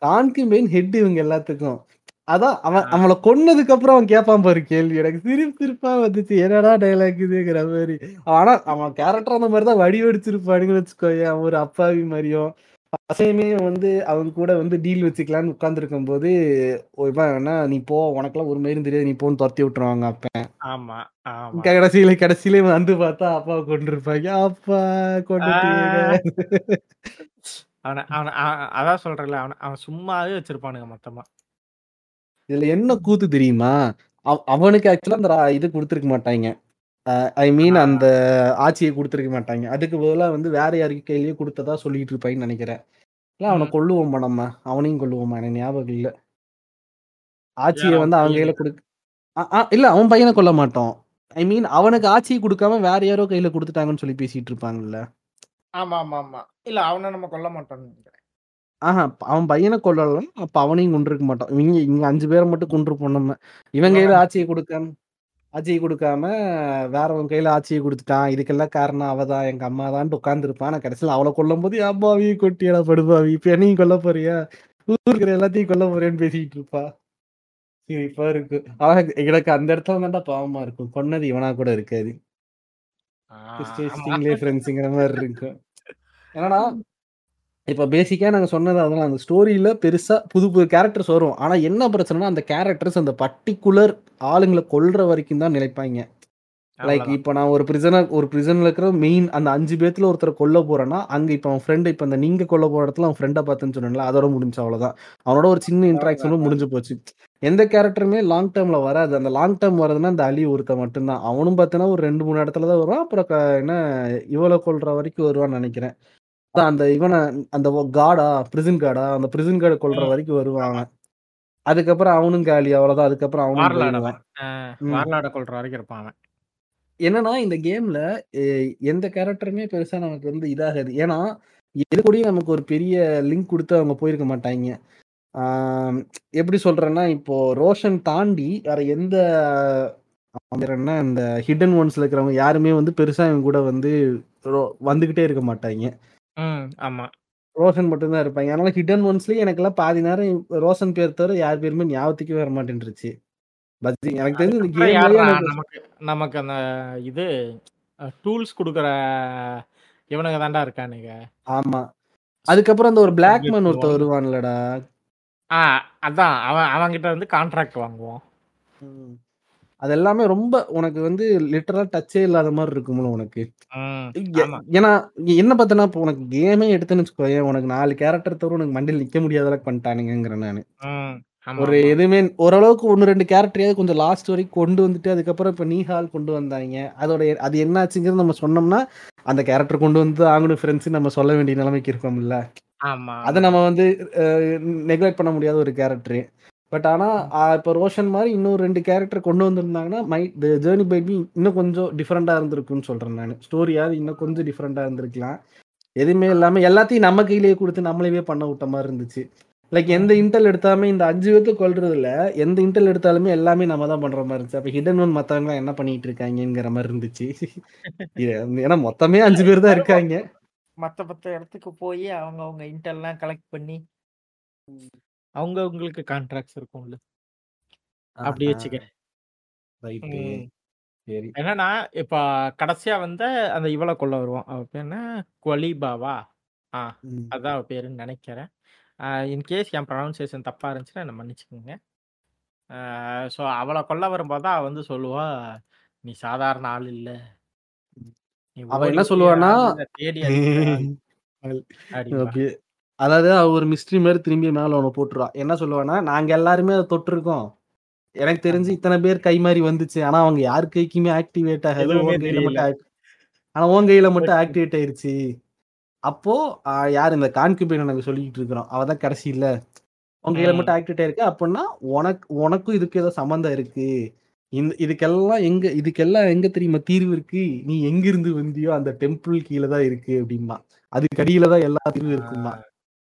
கான்கு மெயின் ஹெட் இவங்க எல்லாத்துக்கும். அதான் அவன். அவளை கொன்னதுக்கு அப்புறம் அவன் கேட்பான் பாரு கேள்வி. எனக்கு சிரிப்பு சிரிப்பா வந்துச்சு. என்னடா டைலாக் இதுங்கிற மாதிரி. ஆனா அவன் கேரக்டர் அந்த மாதிரி தான் வடி வடிச்சிருப்பானுங்கன்னு வச்சுக்கோயேன். அவன் ஒரு அப்பாவி மாதிரியும் அசையுமே வந்து அவங்க கூட வந்து டீல் வச்சுக்கலான்னு உட்கார்ந்துருக்கும் போது என்ன நீ போ உனக்கெல்லாம் ஒரு மயிரும் தெரியாது நீ போன்னு துரத்தி விட்டுருவாங்க அப்ப. ஆமா கடைசியில கடைசியில வந்து பார்த்தா அப்பா கொண்டு இருப்பாங்க அப்பா கொண்டுட்டீங்க அவன அவன அதான் சொல்றேன்ல அவன அவன் சும்மாவே வச்சிருப்பானுங்க மொத்தமா. இதுல என்ன கூத்து தெரியுமா? அவ- அவனுக்கு ஆக்சுவலா அந்த இது கொடுத்துருக்க மாட்டாங்க ஐ மீன் ஆ. அந்த ஆட்சியை கொடுத்துருக்க மாட்டாங்க. அதுக்கு பதிலா வந்து வேற யாருக்கு கையிலயே கொடுத்ததா சொல்லிட்டு இருப்பாங்கன்னு நினைக்கிறேன். இல்ல அவனை ம். கொல்லுவோமா நம்ம? அவனையும் கொல்லுவோமா? எனக்கு ஞாபகம் இல்ல. ஆட்சியை யார் வந்து அவன் அவங்க கையில? கொடுக்க இல்ல அவன் பையனை கொல்ல மாட்டோம். ஐ மீன் அவனுக்கு ஆட்சியை கொடுக்காம வேற யாரோ கையில கொடுத்துட்டாங்கன்னு சொல்லி பேசிட்டு இருப்பாங்கல்ல. ஆமா ஆமா ஆமா இல்ல அவனை நம்ம கொல்ல மாட்டோம்னு நினைக்கிறேன். ஆஹா அவன் பையனை கொல்லலாம் அப்ப அவனையும் கொண்டிருக்க மாட்டோம். இவங்க இங்க அஞ்சு பேரை மட்டும் கொண்டிருப்போம் நம்ம. இவன் கையில ஆட்சியை கொடுக்காம ஆட்சியை கொடுக்காம வேறவன் கையில ஆட்சியை கொடுத்துட்டான். இதுக்கெல்லாம் காரணம் அவதான். எங்க அம்மா தான் உட்கார்ந்துருப்பான். நான் கடைசியில் அவளை கொல்லும் போது அம்மாவி கொட்டியடா படுபாவி இப்ப என்னையும் கொல்ல போறியா? ஊருக்கு இருக்கிற எல்லாத்தையும் கொல்ல போறேன்னு பேசிட்டு இருப்பா. சிரிப்பா இருக்கு. ஆனா எனக்கு அந்த இடத்துல தான்டா பாவமா இருக்கும். கொன்னது இவனா கூட இருக்காது. ஃப்ரெண்ட்ஸுங்கிற மாதிரி இருக்கும். என்னடா? இப்ப பேசிக்கா நாங்க சொன்னது அதெல்லாம் அந்த ஸ்டோரியில பெருசா புது புது கேரக்டர்ஸ் வரும். ஆனா என்ன பிரச்சனைனா அந்த கேரக்டர்ஸ் அந்த பர்டிகுலர் ஆளுங்களை கொல்ற வரைக்கும் தான் நிலைப்பாங்க. லைக் இப்போ நான் ஒரு பிரிசனர் ஒரு பிரிசனில் இருக்கிற மெயின் அந்த அஞ்சு பேத்துல ஒருத்தரை கொல்ல போறேன்னா அங்க இப்போ அவன் ஃப்ரெண்டு இப்போ அந்த நீங்க கொல்ல போற இடத்துல அவன் ஃப்ரெண்டை பார்த்துன்னு சொன்னேன்ல அதோட முடிஞ்சு அவ்வளவுதான். அவனோட ஒரு சின்ன இன்ட்ராக்ஷனும் முடிஞ்சு போச்சு. எந்த கேரக்டருமே லாங் டேர்ம்ல வராது. அந்த லாங் டேர்ம் வரதுன்னா அந்த அலி ஒருத்த மட்டும்தான். அவனும் பார்த்தீங்கன்னா ஒரு ரெண்டு மூணு இடத்துல தான் வருவான். அப்புறம் என்ன இவளை கொல்ற வரைக்கும் வருவான்னு நினைக்கிறேன். அந்த இவனை அந்த காடா பிரிசன் காடா அந்த பிரிசன் கார்டை கொல்ற ம். வரைக்கும் அவன். அதுக்கப்புறம் அவனும் காலி அவ்வளவுதான். அதுக்கப்புறம் அவனும் கொல்ற வரைக்கும் இருப்பான் என்னன்னா இந்த கேம்ல எந்த கேரக்டருமே பெருசா நமக்கு வந்து இதாகாது. ஏன்னா எது கூடயும் நமக்கு ஒரு பெரிய லிங்க் கொடுத்து அவங்க போயிருக்க மாட்டாங்க எப்படி சொல்றேன்னா இப்போ ரோஷன் தாண்டி வேற எந்த என்ன இந்த ஹிடன் ஒன்ஸ்ல இருக்கிறவங்க யாருமே வந்து பெருசா இவங்க கூட வந்து வந்துகிட்டே இருக்க மாட்டாங்க ம் ஆமா. ரோஷன் மட்டும்தான் இருப்பாங்க. அதனால ஹிடன் ஒன்ஸ்லயும் எனக்கெல்லாம் பாதி நேரம் ரோஷன் பேர் தவிர யார் பேருமே ஞாபகத்துக்கே வர மாட்டேன்ருச்சு. பஜ்ஜி எனக்கு தெரிஞ்சு இந்த அதுக்கப்புறம் கேம்லயே எனக்கு நமக்கு நமக்கு அந்த இது டூல்ஸ் கொடுக்குற இவனுங்க தான்டா இருக்கானுங்க. ஆமா. அதுக்கப்புறம் அந்த ஒரு பிளாக் மேன் ஒருத்தர். வருவான்லடா. ஆ அதான். அவன் அவன்கிட்ட வந்து கான்ட்ராக்ட் வாங்குவோம். ம். அது எல்லாமே ரொம்ப உனக்கு வந்து லிட்டரலா டச்சே இல்லாத மாதிரி இருக்கும்ல உனக்கு. ஏன்னா என்ன பார்த்தனா இப்போ உனக்கு கேமே எடுத்துன்னு வச்சுக்கோயேன் உனக்கு நாலு கேரக்டர் தவிர உனக்கு மண்டியில் நிக்க முடியாத அளவுக்கு பண்ணிட்டானுங்கிறேன் நான். ஒரு எதுவுமே ஓரளவுக்கு ஒன்று ரெண்டு கேரக்டரையாவது கொஞ்சம் லாஸ்ட் வரைக்கும் கொண்டு வந்துட்டு அதுக்கப்புறம் இப்போ நீஹால் கொண்டு வந்தாங்க. அதோட அது என்னாச்சுங்கிறது நம்ம சொன்னோம்னா அந்த கேரக்டர் கொண்டு வந்து ஆகணும் ஃப்ரெண்ட்ஸ் நம்ம சொல்ல வேண்டிய நிலைமைக்கு இருக்கோம்ல. அதை நம்ம வந்து நெக்லெக்ட் பண்ண முடியாத ஒரு கேரக்டர் பட் ஆனா ஆஹ் இப்ப ரோஷன் மாதிரி இன்னும் ரெண்டு கேரக்டர் கொண்டு வந்திருந்தாங்கன்னா மை த ஜேர்னி பைபி இன்னும் கொஞ்சம் டிஃப்ரெண்டா இருந்திருக்கும்னு சொல்றேன் நான். ஸ்டோரியாவது இன்னும் கொஞ்சம் டிஃப்ரெண்டா இருந்திருக்கலாம். எதுவுமே இல்லாம எல்லாத்தையும் நம்ம கையிலேயே கொடுத்து நம்மளவே பண்ண விட்ட மாதிரி இருந்துச்சு. லைக் எந்த இன்டெல் எடுத்தாலுமே இந்த அஞ்சு பேர்த்து கொள்றதுல எந்த இன்டெல் எடுத்தாலுமே எல்லாமே நம்ம தான் பண்ற மாதிரி இருந்துச்சு. அப்ப ஹிடன் ஒன் மத்தவங்க என்ன பண்ணிட்டு இருக்காங்கங்கிற மாதிரி இருந்துச்சு. ஏன்னா மொத்தமே அஞ்சு பேர் தான் இருக்காங்க. மத்த மத்த இடத்துக்கு போய் அவங்க அவங்க இன்டெல்லாம் கலெக்ட் பண்ணி அவங்க உங்களுக்கு கான்ட்ராக்ட்ஸ் இருக்கும்ல. அப்படி வச்சுக்க. ரைட்டு. சரி. என்னன்னா இப்ப கடைசியா வந்து அந்த இவளை கொள்ள வருவான். அவ பேர் என்ன? கொலிபாவா ஆ. அதான் அவ பேருன்னு நினைக்கிறேன். இன்கேஸ் என் ப்ரொனவுன்சியேஷன் தப்பா இருந்துச்சுன்னா என்ன மன்னிச்சுக்கோங்க. ஸோ அவளை கொல்ல வரும்போது தான் அவ வந்து சொல்லுவா நீ சாதாரண ஆள் இல்ல. அவ என்ன ஆளுங்களை தேடி அதாவது அவ ஒரு மிஸ்ட்ரி மாதிரி திரும்பி மேல அவனை போட்டுருவா. என்ன சொல்லுவானா நாங்க எல்லாருமே அதை தொட்டிருக்கோம். எனக்கு தெரிஞ்சு இத்தனை பேர் கை மாதிரி வந்துச்சு. ஆனா அவங்க யார் கைக்குமே ஆக்டிவேட் ஆகாது. உன் கையில மட்டும் ஆனா உன் கையில மட்டும் ஆக்டிவேட் ஆயிருச்சு. அப்போ யார் இந்த கான்குபைன் எனக்கு சொல்லிக்கிட்டு இருக்கிறோம். அவ தான் கடைசி இல்ல. உன் கையில மட்டும் ஆக்டிவேட் ஆயிருக்கு அப்படின்னா உனக்கு உனக்கும் இதுக்கு ஏதோ சம்மந்தம் இருக்கு. இந்த இதுக்கெல்லாம் எங்க இதுக்கெல்லாம் எங்க தெரியுமா தீர்வு இருக்கு? நீ எங்க இருந்து வந்தியோ அந்த டெம்பிள் கீழே தான் இருக்கு அப்படிம்பா அதுக்கு அடியில தான் எல்லா தீர்வும் இருக்குமா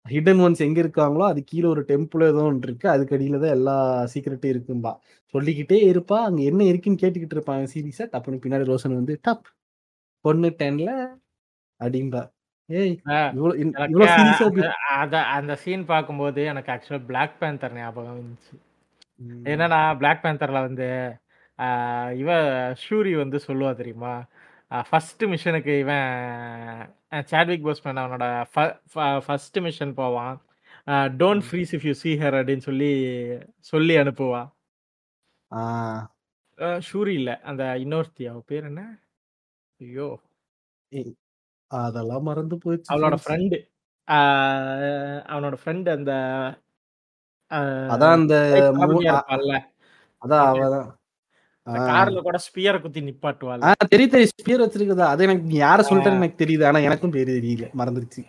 ஹிடன் ஒன்ஸ் எங்க இருக்காங்களோ அது கீழே ஒரு டெம்பிள் ஏதோ ஒன்று இருக்கு. அதுக்கு அடியில தான் எல்லா சீக்கிரட்டும் இருக்கும்பா. சொல்லிக்கிட்டே இருப்பா. அங்க என்ன இருக்குன்னு கேட்டுக்கிட்டு இருப்பான் சீரியஸா. டப்புனு பின்னாடி ரோஷன் வந்து டப் பொண்ணு டென்ல சீரியஸா அந்த சீன் பார்க்கும்போது எனக்கு ஆக்சுவலா பிளாக் பேந்தர் ஞாபகம் வந்துச்சு. என்னன்னா பிளாக் பேந்தர்ல வந்து ஆஹ், இவ ஷூரி வந்து சொல்லுவா தெரியுமா? ஃபர்ஸ்ட் மிஷனுக்கு இவன் சாட்விக் போஸ்மேன் அவனோட ஃபர்ஸ்ட் மிஷன் போவான் don't. Freeze if you see her அப்படின்னு சொல்லி சொல்லி. அஹ் ஷூரி இல்ல அந்த இன்னொருத்தி அவ பேர் என்ன ஐயோ அதெல்லாம் மறந்து போச்சு அவளோட. ஃப்ரெண்டு அவனோட ஃப்ரெண்ட் அந்த அதான் அந்த அதான் ஓகே அவ தான். ஆ. இந்த கார்ல கூட ஸ்பியரை குத்தி ஆ நிப்பாட்டுவாள்ல தெரியும் தெரியும். ஸ்பியர் வச்சிருக்குதா. அது எனக்கு யார சொல்லிட்டேன்னு எனக்கு தெரியுது. ஆனா எனக்கும் பேரு தெரியல. மறந்துருச்சு.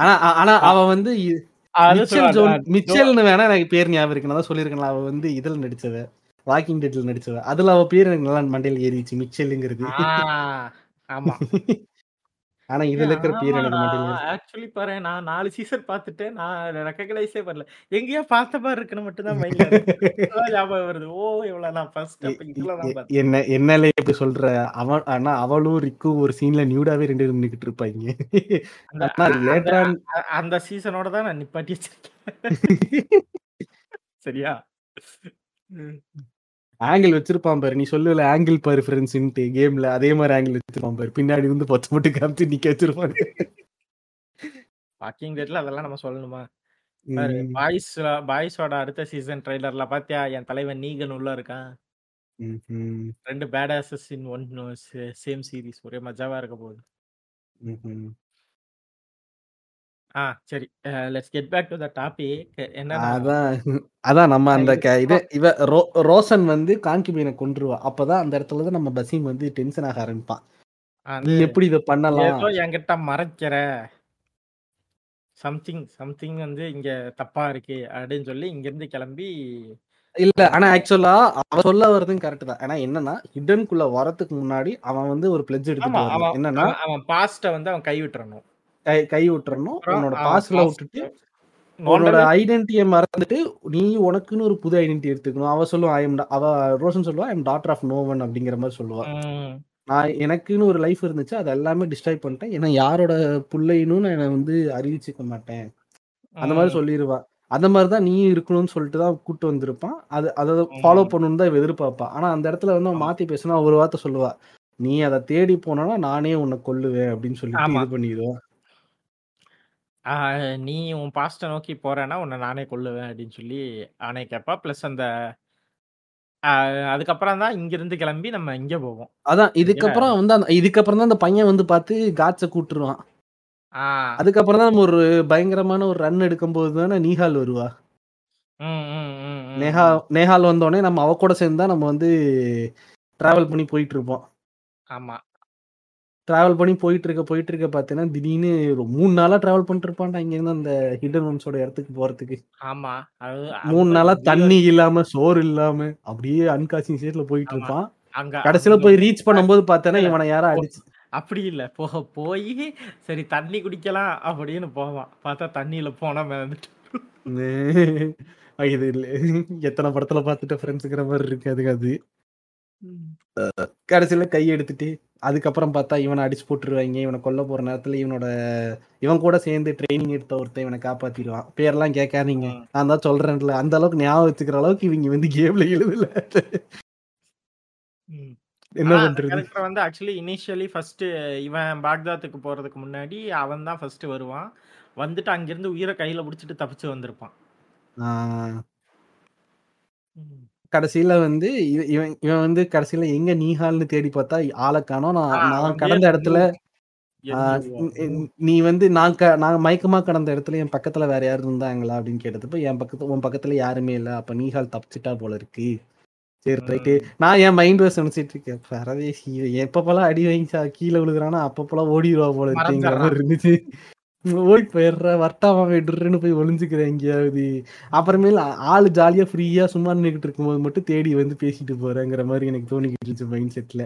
ஆனா ஆனா அவ வந்து இ அது மிச்சல் சொல்லுவா ஜோன் "நான் ஜோ மிச்சல்னு வேணா எனக்கு பேர் ஞாபகம் இருக்கு. நான் தான். அவ வந்து இதுல நடிச்சவ. வாக்கிங் டெட்ல நடிச்சவ. அதுல அவ பேர் எனக்கு நல்லா மண்டையில ஏறிச்சு. மிச்சல்ங்கிறது. ஆமா ஆனா இதுல இருக்கிற பேர் எனக்கு ஏறி ஆக்சுவலி பாரு நான் நாலு சீசன் பார்த்துட்டேன். நான் ரெக்கக்னைஸே பண்ணல எங்கேயோ பார்த்த மாதிரி இருக்குன்னு மட்டும் தான் மைண்ட்ல ஞாபகம் வருது. ஓ இவ்வளவு நான் ஃபர்ஸ்ட் எ- அப்ப எ- இதுல தான் எ- பார்த்தேன். என்ன என்னல இப்படி சொல்ற? அவன் ஆனா அவளும் ரிக்கும் ஒரு சீன்ல நியூடாவே ரெண்டு பேரும் நின்னுக்கிட்டு இருப்பாங்க. அந்த சீசனோட தான் நான் நிப்பாட்டி வச்சிருக்கேன். சரியா. ஆங்கிள் வச்சிருப்பான் பாரு. நீ சொல்லுவல ஆங்கிள் பாரு ஃப்ரெண்ட்ஸ்ன்ட்டு கேம்ல அதே மாதிரி ஆங்கிள் வச்சிருப்பான் பாரு. பின்னாடி வந்து பச்சை மட்டும் காமிச்சு நிக்க வச்சிருப்பாங்க வாக்கிங் டேட்ல அதெல்லாம் நம்ம சொல்லணுமா? பாய்ஸ் பாய்ஸோட அடுத்த சீசன் ட்ரைலர்ல பாத்தியா? என் தலைவன் நீகன் உள்ள இருக்கான். ரெண்டு bad asses in one same series ஒரே மஜாவா இருக்க போகுது. ஆ சரி. Let's get back to the topic என்னன்னா அதான் அதான் நம்ம அந்த க- இது இவ ரோ ரோசன் வந்து காங்கிபீனை கொன்றுவா. அப்பதான் அந்த இடத்துல தான் நம்ம பசீம் வந்து டென்ஷன் ஆக ஆரம்பிப்பான். நீ எப்படி இதை பண்ணலாம்? ஏதோ என்கிட்ட மறைக்கிற. சம்திங் சம்திங் வந்து இங்க தப்பா இருக்கு அப்படின்னு சொல்லி இங்க இருந்து கிளம்பி இல்ல ஆனா ஆக்சுவலா அவ சொல்ல வர்றதும் கரெக்ட் தான். ஏன்னா என்னன்னா ஹிடனுக்குள்ள வரதுக்கு முன்னாடி அவன் வந்து ஒரு பிளட்ஜ் எடுத்துட்டு என்னன்னா அவன் பாஸ்ட வந்து அவன் கை விட்டுறணும் கை கை விட்டுறணும். உன்னோட பாஸ்ல விட்டுட்டு உன்னோட ஐடென்டிட்டியை மறந்துட்டு நீ உனக்குன்னு ஒரு புது ஐடென்டிட்டி எடுத்துக்கணும். அவ சொல்லுவா ஐ எம் அவ ரோஷன் சொல்லுவா I am daughter of Novan அப்படிங்கிற மாதிரி சொல்லுவா. நான் எனக்குன்னு ஒரு லைஃப் இருந்துச்சு அது எல்லாமே டிஸ்ட்ராய் பண்ணிட்டேன். ஏன்னா யாரோட புள்ளைன்னு நான் வந்து அறிவிச்சுக்க மாட்டேன். அந்த மாதிரி சொல்லிடுவா அந்த மாதிரி தான் நீ இருக்கணும்னு சொல்லிட்டு தான் கூட்டு வந்திருப்பான். அது அதை ஃபாலோ. பண்ணணும்னு தான் இவ எதிர்பார்ப்பா. ஆனா அந்த இடத்துல வந்து அவன். மாத்தி பேசினா ஒரு வார்த்தை சொல்லுவா. நீ அதை தேடி போனா நானே உன்னை கொல்லுவேன் அப்படின்னு சொல்லிட்டு ஆமா. இது பண்ணிடுவா. ஆ, நீ உன் பாஸ்ட நோக்கி போறேன்னா உன்னை நானே கொல்லுவேன் அப்படின்னு சொல்லி ஆனே கேட்பா. ப்ளஸ் அந்த ஆ, அதுக்கப்புறம் தான் இங்க இருந்து கிளம்பி நம்ம இங்க போவோம். அதான் இதுக்கப்புறம் வந்து அந்த இதுக்கப்புறம் தான் அந்த பையன் வந்து பார்த்து காட்சை கூட்டுருவான். ஆ. அதுக்கப்புறம் தான் நம்ம ஒரு பயங்கரமான ஒரு ரன் எடுக்கும்போது தானே நீஹால் வருவா. ம் ம் ம் ம் நேஹா ம். நேஹால் வந்தோடனே நம்ம அவ கூட சேர்ந்து தான் நம்ம வந்து டிராவல் பண்ணி போயிட்டு இருப்போம். ஆமா. டிராவல் பண்ணி போயிட்டு இருக்க போயிட்டு இருக்க பார்த்தீங்கன்னா திடீர்னு ஒரு மூணு நாளா டிராவல் பண்ணிட்டு இருப்பான்டா இங்க இருந்து அந்த ஹிடன் ஒன்ஸோட இடத்துக்கு போறதுக்கு. ஆமா. மூணு நாளா தண்ணி இல்லாம சோறு இல்லாம அப்படியே அன்கான்சியஸ்ல போயிட்டு ஆமா. இருப்பான் அங்க கடைசியில போய் ரீச் பண்ணும்போது பார்த்தேன்னா இவனை யாரோ போ- அடிச்சு அப்படி இல்ல. போ போய் சரி தண்ணி குடிக்கலாம் அப்படின்னு போவான். பார்த்தா தண்ணியில போனா மிதந்துட்டு. இது இல்ல. எத்தனை படத்துல பார்த்துட்ட ஃப்ரெண்ட்ஸுங்கிற மாதிரி இருக்கு அதுக்கு அது. கடைசியில கை எடுத்துட்டு அதுக்கப்புறம் பார்த்தா இவனை அடிச்சு போட்டுருவாங்க இவனை கொல்ல போற நேரத்துல இவனோட இவன் கூட சேர்ந்து ட்ரைனிங் எடுத்த ஒருத்தன் இவனை காப்பாத்திடுவான். பேர்லாம் கேட்காதீங்க. நான் தான் சொல்றேன்ல அந்த அளவுக்கு ஞாபகம் வச்சுக்கிற அளவுக்கு இவங்க வந்து கேம்ல எழுதல. என்ன பண்றது? வந்து ஆக்சுவலி இனிஷியலி ஃபர்ஸ்ட் இவன் பாக்தாத்துக்கு போறதுக்கு முன்னாடி அவன் தான் ஃபர்ஸ்ட் வருவான். வந்துட்டு அங்கிருந்து உயிரை கையில பிடிச்சிட்டு தப்பிச்சு வந்திருப்பான். கடைசியில வந்து இவ- இவன் இவன் வந்து கடைசியில எங்க நீஹால்னு தேடி பார்த்தா ஆளை காணோம். நான் நான் கடந்த இடத்துல ந- வந்து நான் நான் மயக்கமா கடந்த இடத்துல என் பக்கத்துல வேற யாரும் இருந்தாங்களா அப்படின்னு கேட்டதுப்ப என் பக்கத்து உன் பக்கத்துல யாருமே இல்ல. அப்ப நீஹால் தப்பிச்சிட்டா போல இருக்கு. சரி ரைட்டு. நான் என் மைண்ட் வாஷ் நினைச்சிட்டு இருக்கேன். பரதேசி எப்பப்பெல்லாம் அடி வாங்கி கீழே விழுகுறானா அப்பப்பெல்லாம் ஓடிடுவா போல இருக்குங்கிற மாதிரி இருந்துச்சு. ஓடி போயிடுற வட்டாம விடுறேன்னு போய் ஒளிஞ்சுக்கிறேன் எங்கேயாவது. அப்புறமேல ஆளு ஜாலியா ஃப்ரீயா சும்மா நின்றுட்டு இருக்கும்போது மட்டும் தேடி வந்து பேசிட்டு போறேங்கிற மாதிரி எனக்கு தோணிக்கிட்டு இருந்துச்சு மைண்ட் செட்ல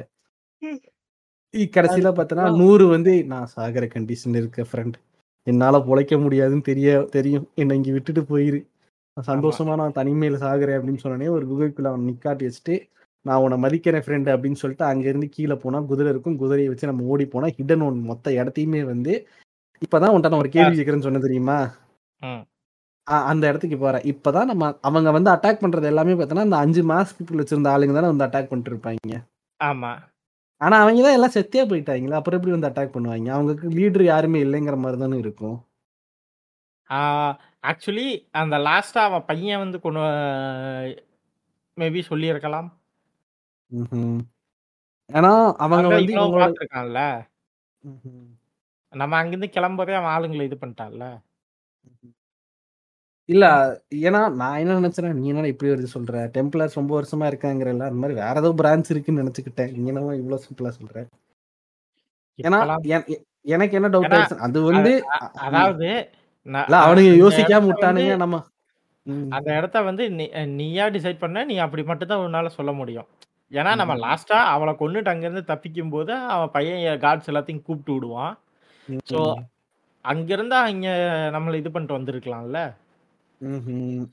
கடைசியில பார்த்தனா அதுக்கப்புறம் நூறு வந்து நான் சாகிற கண்டிஷன் இருக்க ஃப்ரெண்ட் என்னால பொழைக்க முடியாதுன்னு தெரிய தெரியும். என்னை இங்க விட்டுட்டு போயிரு. சந்தோஷமா நான் தனிமையில சாகுறேன் அப்படின்னு சொன்னோடனே ஒரு குகைக்குள்ள அவன் நிக்காட்டி வச்சுட்டு நான் உன்னை மதிக்கிறேன் ஃப்ரெண்ட் அப்படின்னு சொல்லிட்டு அங்க இருந்து கீழே போனா குதிரை இருக்கும். குதிரையை வச்சு நம்ம ஓடி போனா ஹிடன் ஒன் மொத்த இடத்தையுமே வந்து இப்பதான் உன்ட்ட ஒரு கேள்வி கேட்கறேன்னு சொன்ன தெரியுமா? அந்த இடத்துக்கு போறேன் இப்பதான் நம்ம அவங்க வந்து அட்டாக் பண்றது எல்லாமே பார்த்தோன்னா அந்த அஞ்சு மாஸ்க் வச்சிருந்த ஆளுங்க தானே வந்து அட்டாக் பண்ணிட்டு இருப்பாங்க. ஆமா. ஆனா அவங்க தான் எல்லாம் செத்தே போயிட்டாங்களே அப்புறம் எப்படி வந்து அட்டாக் பண்ணுவாங்க? அவங்களுக்கு லீடர் யாருமே இல்லைங்கிற மாதிரி தானே இருக்கும் ஆக்சுவலி அந்த லாஸ்டா அவன் பையன் வந்து கொண்டு மேபி சொல்லியிருக்கலாம். ஏன்னா அவங்க வந்து இவங்களோட. நம்ம அங்கிருந்து கிளம்போதே அவன் ஆளுங்களை இது பண்ணிட்டான்ல. இல்ல ஏன்னா நான் என்ன நினைச்சேன்னா நீ என்ன இப்படி வருது சொல்ற? டெம்ப்ளர்ஸ் ரொம்ப வருஷமா இருக்காங்கிறல்ல அந்த மாதிரி வேற ஏதோ பிரான்ச் இருக்குன்னு நினைச்சுக்கிட்டேன். நீ என்னமோ இவ்வளவு சிம்பிளா சொல்ற. ஏன்னா எனக்கு என்ன டவுட் ஆயிடுச்சு? அது வந்து அதாவது அவனுங்க யோசிக்காம விட்டானுங்க நம்ம. அந்த இடத்த வந்து நீயா டிசைட் பண்ண நீ அப்படி மட்டும் தான் உன்னால சொல்ல முடியும். ஏன்னா நம்ம லாஸ்டா அவளை கொண்டுட்டு அங்கிருந்து தப்பிக்கும் போது அவன் பையன் காட்ஸ் எல்லாத்தையும் கூப்பிட்டு விடுவான். ஸோ அங்கிருந்து அங்க நம்மளை இது பண்ணிட்டு வந்திருக்கலாம்ல.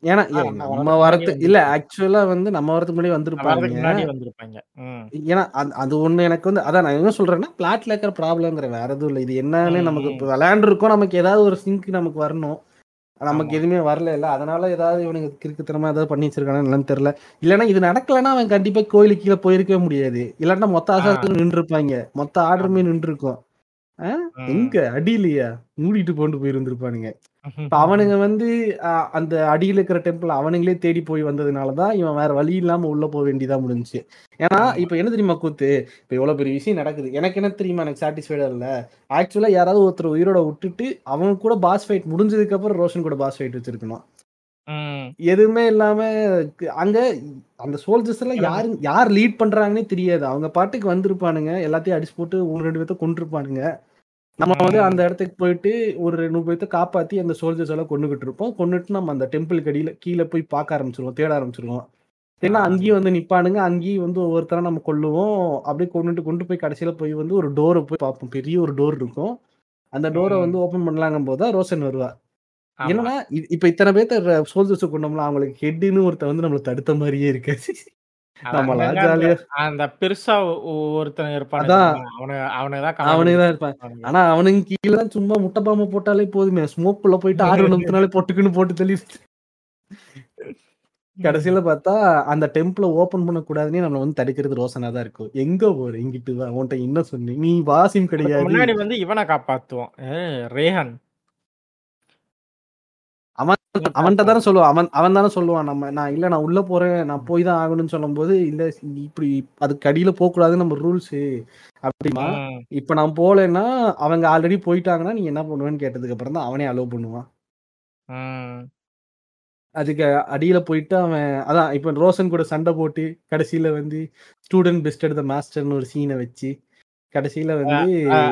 ஏன்னா நம்ம வரத்து இல்ல ஆக்சுவலா வந்து நம்ம வரதுக்கு முன்னாடி வந்திருப்பாங்க. ஏன்னா அது ஒண்ணு எனக்கு வந்து அதான் நான் என்ன சொல்றேன்னா பிளாட்ல இருக்கிற ப்ராப்ளம்ங்கிற வேற எதுவும் இல்லை. இது என்னன்னு நமக்கு. இப்போ விளையாண்டுருக்கோம். நமக்கு ஏதாவது ஒரு சிங்க் நமக்கு வரணும். நமக்கு எதுவுமே வரல இல்ல. அதனால ஏதாவது இவனுக்கு கிறுக்குத்தனமா ஏதாவது பண்ணி வச்சிருக்கானு தெரியல. இல்லைன்னா இது நடக்கலைன்னா அவன் கண்டிப்பா கோயிலுக்கு கீழே போயிருக்கவே முடியாது. இல்லைன்னா மொத்த ஆ. அசாசனும் நின்று இருப்பாங்க மொத்த ஆர்டருமே நின்று இருக்கும் எங்க அடியிலையா? மூடிட்டு கொண்டு போயிருந்திருப்பானுங்க இப்ப அவனுங்க வந்து அந்த அடியில இருக்கிற டெம்பிள் அவனுங்களே தேடி போய் வந்ததுனாலதான் இவன் வேற வழி இல்லாம உள்ள போக வேண்டியதா முடிஞ்சுச்சு. ஏன்னா இப்ப என்ன தெரியுமா கூத்து? இப்ப எவ்வளவு பெரிய விஷயம் நடக்குது. எனக்கு என்ன தெரியுமா? எனக்கு சாட்டிஸ்ஃபைடா இல்ல. ஆக்சுவலா யாராவது ஒருத்தர் உயிரோட விட்டுட்டு அவங்க கூட பாஸ் ஃபைட் முடிஞ்சதுக்கு அப்புறம் ரோஷன் கூட பாஸ் ஃபைட் வச்சிருக்கணும். எதுவுமே இல்லாம அங்க அந்த சோல்ஜர்ஸ் எல்லாம் யாரு யார் லீட் பண்றாங்கன்னே தெரியாது. அவங்க பாட்டுக்கு வந்திருப்பானுங்க. எல்லாத்தையும் அடிச்சு போட்டு ஒன்று ரெண்டு பேர்த்த கொண்டிருப்பானுங்க நம்ம வந்து அந்த இடத்துக்கு போயிட்டு ஒரு ரெண்டு பேர்த்த காப்பாத்தி அந்த சோல்ஜர்ஸ் எல்லாம் கொண்டுகிட்டு இருப்போம். கொண்டுட்டு நம்ம அந்த டெம்பிள் கடியில கீழே போய் பார்க்க ஆரம்பிச்சிருவோம் தேட ஆரம்பிச்சிருவோம். ஏன்னா அங்கேயும் வந்து நிப்பானுங்க அங்கேயும் வந்து ஒவ்வொருத்தரா நம்ம கொள்ளுவோம் அப்படியே கொண்டுட்டு கொண்டு போய் கடைசியில போய் வந்து ஒரு டோரை போய் பார்ப்போம். பெரிய ஒரு டோர் இருக்கும். அந்த டோரை வந்து ஓபன் பண்ணலாங்கும் போது ரோஷன் வருவா என்னன்னா இப்ப இத்தனை பேர்த்த சோல்ஜர்ஸ் கொண்டோம்ல அவங்களுக்கு ஹெட்னு ஒருத்த வந்து நம்மள தடுத்த மாதிரியே இருக்கு அது நம்மளா அந்த ஜாலியா அந்த பெருசா ஒருத்தன் இருப்பானு அதான் தெரியுமா? அவனை அவனை தான் கண்ணாடி அவனுக்கு தான் பிடிச்சி இருப்பான். ஆனா அவனுக்கு கீழே தான் சும்மா முட்டை பாம்பு போட்டாலே போதுமே. ஸ்மோக்குள்ள போயிட்டு ஆறு நிமிஷத்தினாலே பொட்டுக்குன்னு போட்டு தள்ளி கடைசியில பார்த்தா அந்த டெம்பிள ஓபன் பண்ணக்கூடாதுன்னே நம்மள வந்து தடுக்கிறது ரோசனா தான் இருக்கும் எங்க போற? இங்கிட்டு வா உன்கிட்ட என்ன சொன்னேன். நீ அதுக்கு கிடையாது. முன்னாடி வந்து இவனை காப்பாத்துவோம். ரேஹன். அவன்கிட்ட தானே சொல்லுவான். அவன் அவன் தானே சொல்லுவான். நம்ம நான் இல்ல நான் உள்ள போறேன். நான் போய் தான் ஆகணும்னு சொல்லும்போது இல்ல இப்படி அதுக்கு அடியில போக கூடாதுன்னு நம்ம ரூல்ஸ் அப்படிமா இப்ப நான் போகலைன்னா அவங்க ஆல்ரெடி போயிட்டாங்கன்னா நீ என்ன பண்ணுவேன்னு கேட்டதுக்கு அப்புறம் தான் அவனே அலோவ் பண்ணுவான். அதுக்கு அடியில போயிட்டு அவன் அதான் இப்ப ரோஷன் கூட சண்டை போட்டு கடைசியில வந்து ஸ்டூடெண்ட் பெஸ்ட் எடுத்த மாஸ்டர்னு ஒரு சீனை வச்சு கடைசியில வந்து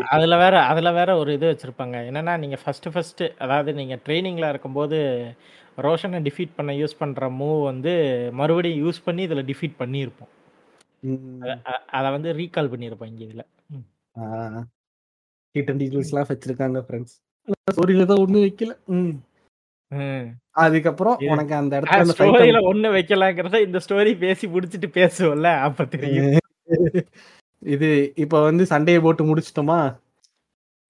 அதுல வேற அதுல வேற ஒரு இது வச்சிருப்பாங்க. என்னன்னா நீங்க ஃபர்ஸ்ட் ஃபர்ஸ்ட் அதாவது நீங்க ட்ரைனிங்ல இருக்கும்போது ரோஷனை டிஃபீட் பண்ண யூஸ் பண்ற மூவ் வந்து மறுபடியும் யூஸ் பண்ணி இதுல டிஃபீட் பண்ணியிருப்போம். அத- வந்து ரீகால் பண்ணியிருப்போம் இங்க இதுல. எல்லாம் வச்சிருக்காங்க ஃப்ரெண்ட்ஸ் ஸ்டோரியில தான் ஒண்ணும் வைக்கல. அதுக்கப்புறம் உனக்கு அந்த இடத்துல ஸ்டோரியில ஒண்ணு வைக்கலாங்கிறத இந்த ஸ்டோரி பேசி முடிச்சிட்டு பேசுவோம்ல அப்ப தெரியும். இது இப்ப வந்து சண்டையை போட்டு முடிச்சிட்டோமா?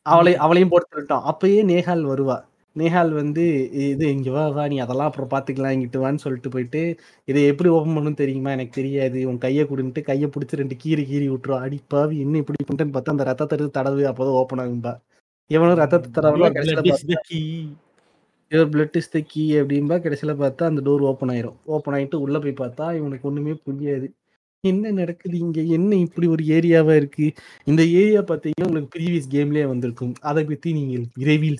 அவளை. அவளையும் போட்டு தள்ளிட்டோம். அப்பயே நேஹால் வருவா. நேஹால் வந்து இது இங்க வா வா நீ அதெல்லாம் அப்புறம் பாத்துக்கலாம் இங்கிட்டு வான்னு சொல்லிட்டு போயிட்டு இதை எப்படி ஓபன் பண்ணணும் தெரியுமா? எனக்கு தெரியாது. உன் கையை கொடுன்ட்டு கையை பிடிச்சி ரெண்டு கீறி கீறி விட்டுரும் அடி பாவி என்ன இப்படி பண்ணிட்டேன்னு பார்த்தா அந்த ரத்தத்தை தடவு அப்போதான் ஓப்பன் ஆகும்பா. இவனும் ரத்தத்தை Your கடைசியில. Your blood is the key அப்படின்பா கடைசியில பார்த்தா அந்த டோர் ஓப்பன் ஆயிரும். ஓப்பன் ஆயிட்டு உள்ள போய் பார்த்தா இவனுக்கு ஒண்ணுமே புரியாது. என்ன நடக்குது இங்க? என்ன இப்படி ஒரு ஏரியாவா இருக்கு? இந்த ஏரியா பார்த்தீங்கன்னா உங்களுக்கு ப்ரீவியஸ் கேம்லயே வந்திருக்கும். அதை பத்தி நீங்கள் விரைவில்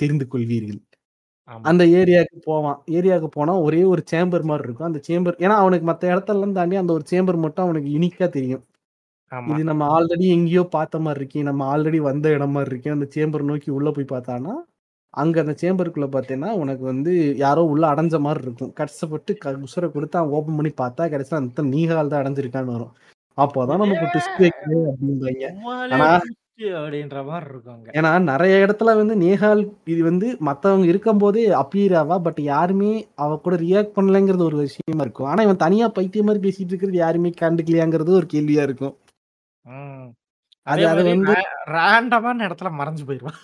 தெரிந்து கொள்வீர்கள். அந்த ஏரியாவுக்கு போவான். ஏரியாவுக்கு போனா ஒரே ஒரு சேம்பர் மாதிரி இருக்கும். அந்த சேம்பர் ஏன்னா அவனுக்கு மத்த இடத்தெல்லாம் தாண்டி அந்த ஒரு சேம்பர் மட்டும் அவனுக்கு யூனிக்கா தெரியும். இது நம்ம ஆல்ரெடி எங்கேயோ பார்த்த மாதிரி இருக்கே நம்ம ஆல்ரெடி வந்த இடம் மாதிரி இருக்கே அந்த சேம்பர் நோக்கி உள்ள போய் பார்த்தானா அங்க அந்த சேம்பருக்குள்ள பார்த்தேன்னா உனக்கு வந்து யாரோ உள்ள அடைஞ்ச மாதிரி இருக்கும். கஷ்டப்பட்டு க உசுரை கொடுத்து அவன் ஓப்பன் பண்ணி பார்த்தா கடைசியில் அந்த நீகால் தான் அடைஞ்சிருக்கான்னு வரும். அப்போதான் நமக்கு ட்விஸ்ட் வைக்கணும் அப்படிம்பாங்க உம்மாலே ஆனா அப்படின்ற மாதிரி இருக்கும். ஏன்னா நிறைய இடத்துல வந்து நேஹால் இது வந்து மத்தவங்க இருக்கும்போதே அப்பீர் ஆவா பட் யாருமே அவ கூட ரியாக்ட் பண்ணலைங்கிறது ஒரு விஷயமா இருக்கும். ஆனா இவன் தனியா பைத்தியம் மாதிரி பேசிட்டு இருக்கிறது யாருமே கண்டுக்கலையாங்கிறது ஒரு கேள்வியா இருக்கும். அது அதே வந்து ரேண்டமான இடத்துல மறைஞ்சு போயிருவான்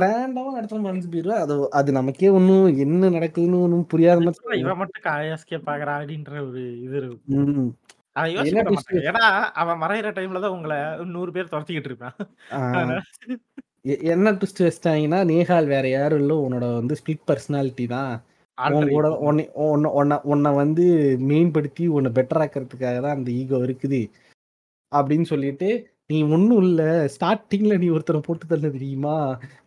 ரேண்டமா இடத்துல மறைஞ்சு போயிடுவா அது அது நமக்கே ஒன்றும் என்ன நடக்குதுன்னு ஒன்றும் புரியாத மாதிரி இவன் மட்டும் எஸ்கேப் ஆகுறா அப்படின்ற ஒரு இது இருக்கும். ஏன்னா, அவன் மறையிற டைம்ல தான் உங்கள 100 பேர் தொரத்திக்கிட்டு இருப்பான். என்ன ட்விஸ்ட் வச்சுட்டாங்கன்னா, நேஹால் வேற யாரும் இல்ல. உன்னோட வந்து ஸ்பிளிட் பர்சனாலிட்டி தான். கூட உன்ன உன்ன வந்து மேம்படுத்தி உன்ன பெட்டர் ஆக்குறதுக்காக தான் அந்த ஈகோ இருக்குது. அப்படின்னு சொல்லிட்டு, நீ ஒண்ணும் இல்ல. ஸ்டார்ட்டிங்ல நீ ஒருத்தர போட்டு தள்ளின தெரியுமா?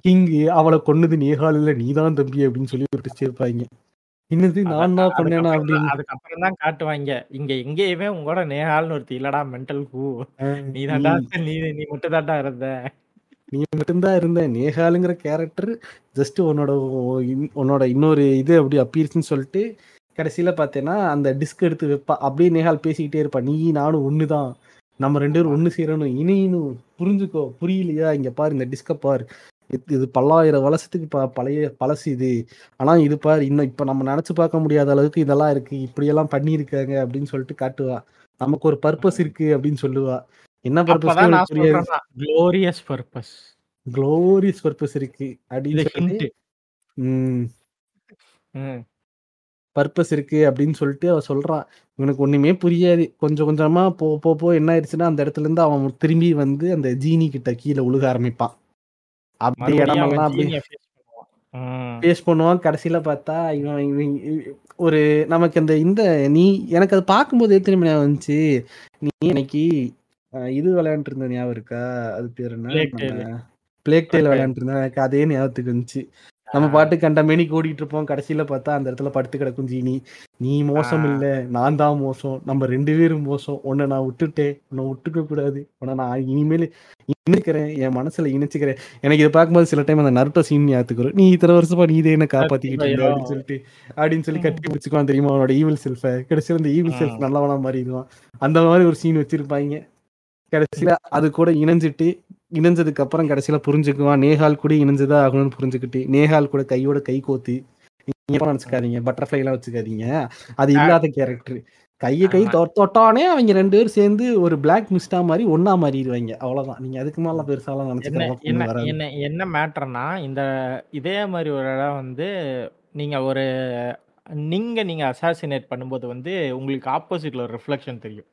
கிங்கு அவள கொன்னது நேஹால் இல்ல நீ தான் தம்பி அப்படின்னு சொல்லி ஒரு ட்விஸ்ட் வைப்பாய்ங்க. என்னது நான் தான் தான் அப்படின்னு. அதுக்கப்புறம் தான் காட்டுவாய்ங்க. இங்க எங்கேயுமே உங்களோட நேஹால்னு ஒருத்தி இல்லடா மென்டல். ஆ, நீ நீ தான்டா நீ நீ மட்டும் தான்டா இருந்த. நீ மட்டும் தான் இருந்த. நேஹால்ங்கிற கேரக்டர் ஜஸ்ட் உன்னோட உன்னோட இன்னொரு இது அப்படி அப்பீருச்சுன்னு சொல்லிட்டு, கடைசியில பார்த்தேன்னா, அந்த டிஸ்க் எடுத்து வைப்பா. அப்படியே நேஹால் பேசிக்கிட்டே இருப்பா. நீ நானும் ஒண்ணு தான். நம்ம 2 பேரும். ஒண்ணு சேரணும். இணையணும். புரிஞ்சுக்கோ. புரியலையா? இங்க பாரு இந்த டிஸ்க பாரு. இது பல்லாயிரம் வருஷத்துக்கு ப பழைய பழசு இது. ஆனா இது பாரு இன்னும் இப்ப நம்ம நெனச்சு பார்க்க முடியாத அளவுக்கு இதெல்லாம் இருக்கு. இப்படியெல்லாம் பண்ணியிருக்காங்க அப்படின்னு சொல்லிட்டு காட்டுவா. நமக்கு ஒரு பர்ப்பஸ் ம். இருக்கு அப்படின்னு சொல்லுவா. என்ன. சொல்றேன்னா, குளோரியஸ் பர்ப்பஸ். குளோரியஸ் பர்ப்பஸ் இருக்கு. அப்படின்னு சொல்லிட்டு. ம். ம். பர்ப்பஸ் இருக்கு அப்படின்னு சொல்லிட்டு அவ சொல்றா. இவனுக்கு ஒண்ணுமே புரியாது. கொஞ்சம் கொஞ்சமா போ போ போ என்ன ஆயிடுச்சுன்னா, அந்த இடத்துலருந்து அவன் திரும்பி வந்து அந்த ஜீனி கிட்ட கீழ உழுக ஆரம்பிப்பான். அவன் இடமெல்லாம் அப்படியே ஜீனிய ஃபேஸ் பண்ணுவான். கடைசியில பார்த்தா இவன் இவன் ஒரு நமக்கு அந்த இந்த நீ எனக்கு அது பார்க்கும்போது தெரியுமா ஞாபகம் வந்துச்சு? நீ அன்னைக்கு அ இது விளையாண்டுட்டு இருந்த ஞாபகம் இருக்கா? அது பேர் என்ன? Plague tale. விளையாண்டுட்டு இருந்தேன். எனக்கு அதே ஞாபகத்துக்கு வந்துச்சு. நம்ம ஆ. பாட்டுக்கு கண்ட மேனிக்கு ஓடிட்டு இருப்போம். கடைசியில பார்த்தா அந்த இடத்துல படுத்து கிடக்கும் ஜீனி. நீ. மோசம் இல்ல. நான் தான் மோசம். நம்ம 2 பேரும் மோசம். உன்ன நான் விட்டுட்டேன். உன்ன விட்டுக்க கூடாது. உன்ன நான் இனிமேலு இணைக்கிறேன். என் மனசுல இணைச்சுக்கிறேன். எனக்கு இத பார்க்கும்போது சில டைம் அந்த நருட்டோ சீன் ஞாபகத்துக்கு வரும். நீ இத்தன வருஷமா நீ தான் என்ன காப்பாத்திக்கிட்டு இருந்த. அப்படின்னு சொல்லிட்டு அப்படின்னு சொல்லி. கட்டி பிடிச்சுக்குவான் தெரியுமா? அவனோட ஈவில் செல்ஃப. கடைசியில அந்த ஈவில் செல்ஃப். நல்லவனா மாறிடுவான். அந்த மாரி ஒரு சீன் வச்சிருப்பாய்ங்க. கடைசியில அது கூட இணைஞ்சிட்டு, இணைஞ்சதுக்கு அப்புறம் கடைசியில புரிஞ்சுக்குவான். நேஹால் கூட இணைஞ்சுதான் ஆகணும்னு புரிஞ்சுக்கிட்டு, நேஹால் கூட கையோட கை கோத்து நினைச்சுக்காதீங்க. பட்டர்ஃப்ளை எல்லாம் வச்சுக்காதீங்க. அது. இல்லாத கேரக்டர். கைய கை தொட்டானே அவைங்க 2 பேரும் சேர்ந்து ஒரு பிளாக் மிஸ்டா மாரி ஒண்ணா மாறிருவாய்ங்க. அவ்வளவுதான். நீங்க அதுக்கு மேல பெருசாலாம் அளவுக்கு என்ன. என்ன என்ன மேட்டர்னா, இந்த இதே மாரி ஒரு இடம் வந்து நீங்க ஒரு நீங்க நீங்க அசாசினேட் பண்ணும்போது வந்து உங்களுக்கு ஆப்போசிட்ல ஒரு ரிஃப்ளெக்ஷன் தெரியும்.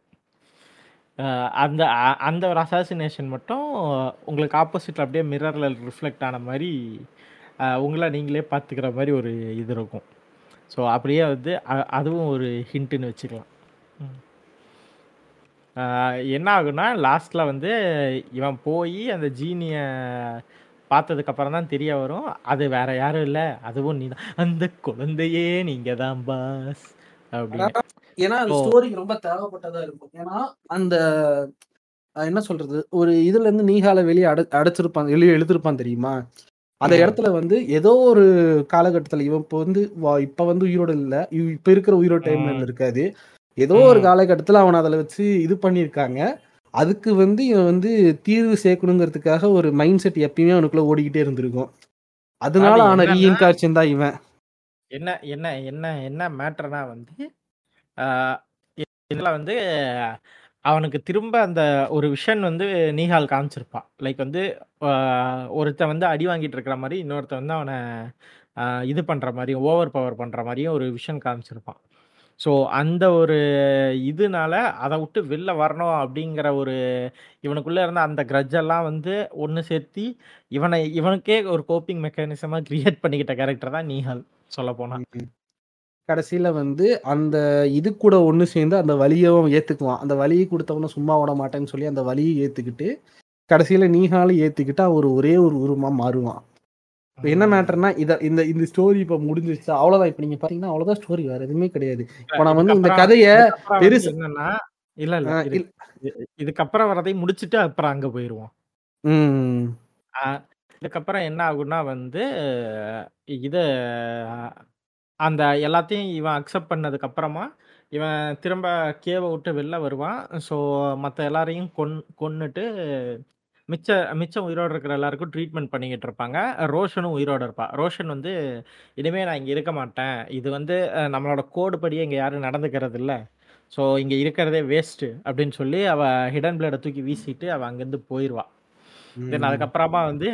அந்த அ அந்த ஒரு அசாசினேஷன் மட்டும் உங்களுக்கு ஆப்போசிட்டில் அப்படியே மிரரில் ரிஃப்ளெக்ட் ஆன மாதிரி உங்களை நீங்களே பார்த்துக்கிற மாதிரி ஒரு இது இருக்கும். ஸோ அப்படியே வந்து அதுவும் ஒரு ஹிண்ட்டுன்னு வச்சுக்கலாம். என்ன ஆகும்னா, லாஸ்ட்டில் வந்து இவன் போய் அந்த ஜீனியை பார்த்ததுக்கப்புறம் தான் தெரிய வரும். அது வேற யாரும் இல்லை அதுவும் நீ தான். அந்த குழந்தையே நீங்கள் தான் பாஸ் அப்படின்னு. ஏன்னா அது ஸோ ஸ்டோரி ரொம்ப தேவைப்பட்டதா இருக்கும். ஏன்னா அந்த என்ன சொல்றது? ஒரு இதுல இருந்து நீஹால வெளிய அட அடைச்சிருப்பான். வெளிய இழுத்திருப்பான் தெரியுமா? அந்த. இடத்துல வந்து ஏதோ ஒரு காலகட்டத்துல இவன் இப்ப வந்து வ இப்ப வந்து உயிரோட இல்ல. இப்ப இருக்கிற உயிரோட டைம் லைன்ல ம். இருக்காது. ஏதோ ஒரு. காலகட்டத்துல அவன அதுல வச்சு இது பண்ணியிருக்காங்க. அதுக்கு வந்து இவன் வந்து தீர்வு சேர்க்கணுங்கிறதுக்காக ஒரு மைண்ட் செட் எப்பயுமே அவனுக்குள்ள ஓடிக்கிட்டே இருந்திருக்கும். அதனால அது ஆன ரீஇன்கார்ஷன் தான் இவன். என்ன என்ன என்ன என்ன மேட்டர்னா வந்து, இதெல்லாம் வந்து அவனுக்கு திரும்ப அந்த ஒரு விஷன் வந்து நீஹால் காமிச்சிருப்பான் லைக் வந்து ஒருத்தன் வந்து அடி வாங்கிட்டு இருக்கிற மாதிரி இன்னொருத்தன் வந்து அவனை இது பண்ணுற மாதிரி ஓவர் பவர் பண்ணுற மாதிரியும் ஒரு விஷன் காமிச்சிருப்பான். ஸோ அந்த ஒரு இதுனால அதை விட்டு வெளில வரணும் அப்படிங்கிற ஒரு இவனுக்குள்ளே இருந்த அந்த கிரஜெல்லாம் வந்து ஒன்று சேர்த்தி, இவனை இவனுக்கே ஒரு கோப்பிங் மெக்கானிசமாக க்ரியேட் பண்ணிக்கிட்ட கேரக்டர் தான் நீஹால் சொல்லப்போனா. ம். கடைசியில வந்து அந்த இது கூட ஒண்ணு சேர்ந்து அந்த வலியவும் ஏத்துக்குவான். அந்த வலிய குடுத்தவன சும்மா விட மாட்டேன்னு சொல்லி அந்த வலிய ஏத்துக்கிட்டு, கடைசியில நீஹாலும் ஏத்துக்கிட்டு அவன் ஒரு ஒரே ஒரு உருவமா மாறுவான். இப்ப என்ன. மேட்டர்னா, இத இந்த இந்த ஸ்டோரி இப்ப முடிஞ்சிருச்சு. அவ்வளவுதான். இப்ப நீங்க பார்த்தீங்கன்னா, அவ்வளவுதான் ஸ்டோரி. வேற எதுவுமே கிடையாது. இப்ப நான் வந்து இந்த கதைய பெருசு என்னன்னா இல்ல இல்ல இதுக்கப்புறம் வரதையும் முடிச்சுட்டு அப்புறம் அங்க போயிருவோம். இதுக்கப்புறம் என்ன ஆகும்னா வந்து, இதை அந்த எல்லாத்தையும் இவன் அக்செப்ட் பண்ணதுக்கு அப்புறமா, இவன் திரும்ப கேவை விட்டு வெளில வருவான். ஸோ மற்ற எல்லாரையும் கொன் கொன்னுட்டு மிச்ச மிச்சம் உயிரோட இருக்கிற எல்லாருக்கும் ட்ரீட்மெண்ட் பண்ணிக்கிட்டு இருப்பாங்க. ரோஷனும் உயிரோட இருப்பாள் ரோஷன் வந்து இனிமேல் நான் இங்கே இருக்க மாட்டேன். இது வந்து நம்மளோட கோடு படியே இங்கே யாரும் நடந்துக்கிறது இல்லை ஸோ இங்கே இருக்கிறதே வேஸ்ட்டு அப்படின்னு சொல்லி அவள் ஹிடன் பிளேடை தூக்கி வீசிட்டு அவள் அங்கேருந்து போயிடுவாள் தென். அதுக்கப்புறமா வந்து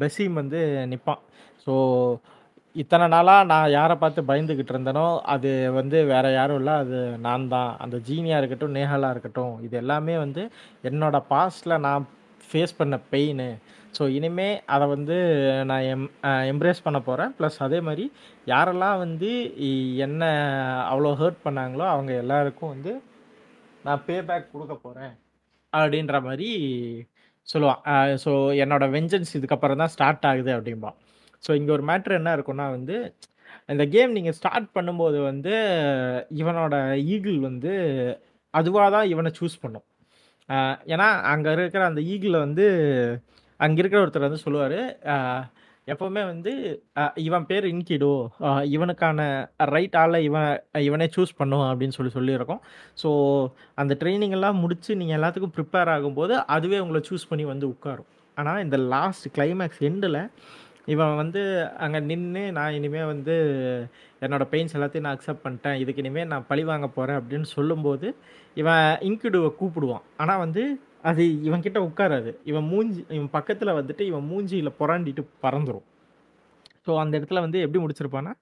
பெசீம் வந்து நிப்பான். ஸோ இத்தனை நாளாக நான் யாரை பார்த்து பயந்துக்கிட்டு இருந்தேனோ அது வந்து வேற யாரும் இல்லை. அது நான் தான். அந்த ஜீனியாக இருக்கட்டும் நேஹாலாக இருக்கட்டும் இது எல்லாமே வந்து என்னோட பாஸ்டில் நான் ஃபேஸ் பண்ண பெயின் ஸோ இனிமே அதை வந்து நான் எம் எம்ப்ரேஸ் பண்ண போகிறேன் ப்ளஸ் அதே மாதிரி யாரெல்லாம் வந்து என்ன அவ்வளோ ஹர்ட் பண்ணாங்களோ அவங்க எல்லாருக்கும் வந்து நான் பே பேக் கொடுக்க போகிறேன் அப்படின்ற மாதிரி சொல்லுவான். ஸோ என்னோட வெஞ்சன்ஸ் இதுக்கப்புறம் தான் ஸ்டார்ட் ஆகுது அப்படிம்பான் ஸோ இங்கே ஒரு மேட்ரு என்ன இருக்குன்னா வந்து இந்த கேம் நீங்கள் ஸ்டார்ட் பண்ணும்போது வந்து இவனோட ஈகிள் வந்து அதுவாக தான் இவனை சூஸ் பண்ணும். ஏன்னா அங்கே இருக்கிற அந்த ஈகிளில் வந்து அங்கே இருக்கிற ஒருத்தர் வந்து சொல்லுவார் எப்போவுமே வந்து இவன் பேர் இன்கிடோ. இவனுக்கான ரைட் ஆளை இவன் இவனே சூஸ் பண்ணும் அப்படின்னு சொல்லி சொல்லியிருக்கோம். ஸோ அந்த ட்ரைனிங் எல்லாம் முடிச்சு நீங்கள் எல்லாத்துக்கும் ப்ரிப்பேர் ஆகும்போது அதுவே உங்களை சூஸ் பண்ணி வந்து உட்காரும். ஆனால் இந்த லாஸ்ட் கிளைமேக்ஸ் எண்டில் இவன் வந்து அங்கே நின்று நான் இனிமேல் வந்து என்னோட பெயின்ஸ் எல்லாத்தையும் நான் அக்செப்ட் பண்ணிட்டேன். இதுக்கு இனிமேல் நான் பழி வாங்க போகிறேன் அப்படின்னு சொல்லும்போது இவன் இன்கிடுவை கூப்பிடுவான். ஆனால் வந்து அது இவன் கிட்ட உட்காராது. இவன் மூஞ்சி இவன் பக்கத்தில் வந்துட்டு இவன் மூஞ்சியில் புறாண்டிட்டு பறந்துரும். ஸோ அந்த இடத்துல வந்து எப்படி முடிச்சிருப்பான்னா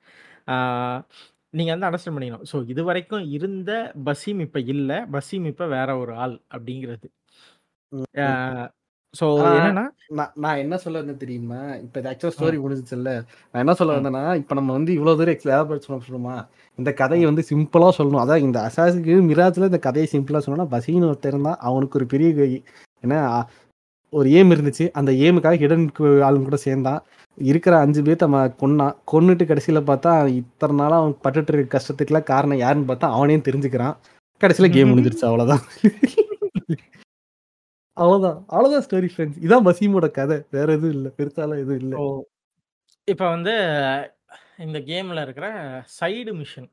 நீங்கள் வந்து அண்டர்ஸ்டாண்ட் பண்ணிக்கணும். ஸோ இது வரைக்கும் இருந்த பசீம் இப்போ இல்லை பசீம் இப்போ வேற ஒரு ஆள் அப்படிங்கிறது. ஆ. என்னன்னா நான் என்ன சொல்ல வந்தேன் தெரியுமா? இப்ப ஆக்சுவல் ஸ்டோரி முடிஞ்சிச்சுல்ல. நான் என்ன சொல்ல வந்தேன்னா இப்ப நம்ம வந்து இவ்வளவு தூரம் எக்ஸ்பிளைன் சொல்லணுமா இந்த கதையை வந்து சிம்பிளா சொல்லணும். அதான் இந்த அசாஸுக்கு மிராஜ்ல இந்த கதையை சிம்பிளா சொல்லணும்னா பசீன் ஒருத்தர் இருந்தா அவனுக்கு ஒரு பெரிய ஏன்னா ஒரு ஏம் இருந்துச்சு. அந்த ஏமுக்காக ஹிடன் ஆளுங்க கூட சேர்ந்தான். இருக்கிற அஞ்சு பேர்த்த அவன் கொன்னான். கொன்னுட்டு கடைசியில பார்த்தா இத்தனை நாளா அவன் பட்டுட்டு இருக்க கஷ்டத்துக்குலாம் காரணம் யாருன்னு பார்த்தா அவனே தெரிஞ்சுக்கிறான். கடைசியில கேம் முடிஞ்சிருச்சு அவ்வளவுதான். அவ்வளவுதான். அவ்வளவுதான் ஸ்டோரி ஃப்ரெண்ட்ஸ் இதான் வசீமோட கதை. வேற எதுவும் இல்லை. பெருசாலாம் எதுவும் இல்லை. இப்போ வந்து இந்த கேமில் இருக்கிற சைடு மிஷன்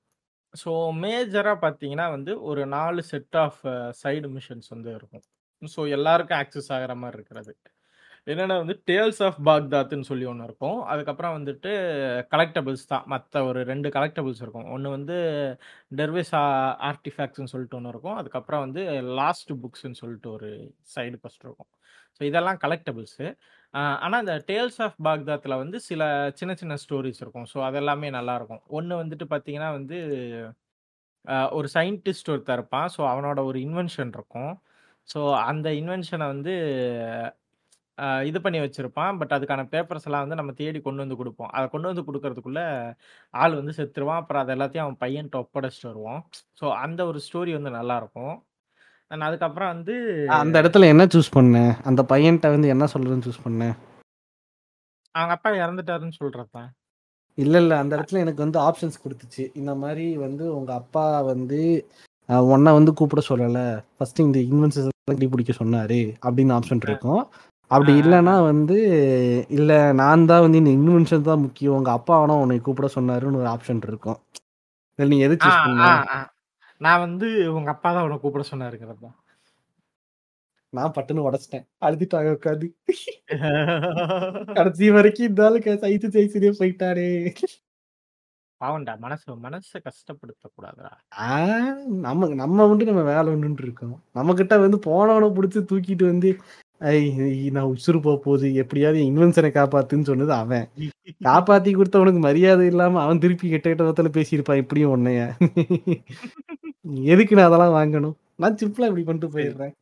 ஸோ மேஜராக பார்த்தீங்கன்னா வந்து ஒரு நாலு செட் ஆஃப் சைடு மிஷன்ஸ் வந்து இருக்கும். ஸோ எல்லாருக்கும் ஆக்சஸ் ஆகிற மாதிரி இருக்கிறது. என்னென்னா வந்து டேல்ஸ் ஆஃப் பாக்தாத்னு சொல்லி ஒன்று இருக்கும். அதுக்கப்புறம் வந்துட்டு கலெக்டபிள்ஸ் தான். மற்ற ஒரு ரெண்டு கலெக்டபிள்ஸ் இருக்கும். ஒன்று வந்து டெர்வேஸ் ஆர்டிஃபேக்ட்ஸ்னு சொல்லிட்டு ஒன்று இருக்கும். அதுக்கப்புறம் வந்து லாஸ்ட் புக்ஸ்ன்னு சொல்லிட்டு ஒரு சைடு ஃபஸ்ட் இருக்கும். ஸோ இதெல்லாம் கலெக்டபிள்ஸு ஆனால் இந்த டேல்ஸ் ஆஃப் பாக்தாத்தில் வந்து சில சின்ன சின்ன ஸ்டோரிஸ் இருக்கும். ஸோ அதெல்லாமே நல்லாயிருக்கும் ஒன்று வந்துட்டு பார்த்தீங்கன்னா வந்து ஒரு சயின்டிஸ்ட் ஒருத்தர் இருப்பான். ஸோ அவனோட ஒரு இன்வென்ஷன் இருக்கும். ஸோ அந்த இன்வென்ஷனை வந்து ஆஹ் இது பண்ணி வச்சிருப்பான். பட் அதுக்கான பேப்பர்ஸ் எல்லாம் வந்து நம்ம தேடி கொண்டு வந்து கொடுப்போம். அதை கொண்டு வந்து கொடுக்கறதுக்குள்ள ஆள் வந்து செத்துருவான். அப்புறம் அது எல்லாத்தையும் அவன் பையன்ட்ட ஒப்படைச்சிட்டு வருவான். ஸோ அந்த ஒரு ஸ்டோரி வந்து நல்லா இருக்கும். அண்ட் அதுக்கப்புறம் வந்து அந்த இடத்துல என்ன சூஸ் பண்ணேன் அந்த பையன்கிட்ட வந்து என்ன சொல்றதுன்னு சூஸ் பண்ணேன் அவங்க அப்பா இறந்துட்டாருன்னு சொல்றதான் இல்ல இல்ல. அந்த இடத்துல எனக்கு வந்து ஆப்ஷன்ஸ் கொடுத்துச்சு. இந்த மாதிரி வந்து உங்க அப்பா வந்து அஹ், உன்னை வந்து கூப்பிட சொல்லல. ஃபர்ஸ்ட் இந்த இன்வென்சஸ் கண்டுபிடிக்க சொன்னாரு அப்படின்னு ஆப்ஷன் இருக்கும். அப்படி இல்லைன்னா வந்து இல்ல நான் தான் வந்து இந்த இன்வென்ஷன் தான் முக்கியம். உங்க அப்பா வேணா உன்னை கூப்பிட சொன்னாருன்னு ஒரு ஆப்ஷன் இருக்கும். இதுல நீ எது சூஸ் ஆ, பண்ண? ஆ. நான் வந்து உங்க அப்பா தான் உன்னை கூப்பிட சொன்னாருங்கிறது தான் நான் பட்டுன்னு உடச்சிட்டேன். அழுதுட்டாங்க உட்காந்து கடைசி வரைக்கும் இந்த ஆளுக்கு சைத்து சைசிலே போயிட்டாரே பாவம்டா மனசு மனசை கஷ்டப்படுத்த கூடாதுடா ஆ, நம்ம நம்ம வந்து நம்ம வேலை ஒண்ணுன்னு இருக்கோம். நம்ம கிட்ட வந்து போனவனை பிடிச்சி தூக்கிட்டு வந்து நான் உசுறு போக போகுது. எப்படியாவது இன்வென்ஷனை காப்பாத்துன்னு சொன்னது அவன். காப்பாத்தி கொடுத்தவனுக்கு மரியாதை இல்லாம அவன் திருப்பி கெட்ட கெட்ட விதத்துல பேசியிருப்பான். இப்படியும் உன்னைய. எதுக்கு நான் அதெல்லாம் வாங்கணும்? நான் சிம்பிளா இப்படி பண்ணிட்டு போயிடுறேன்.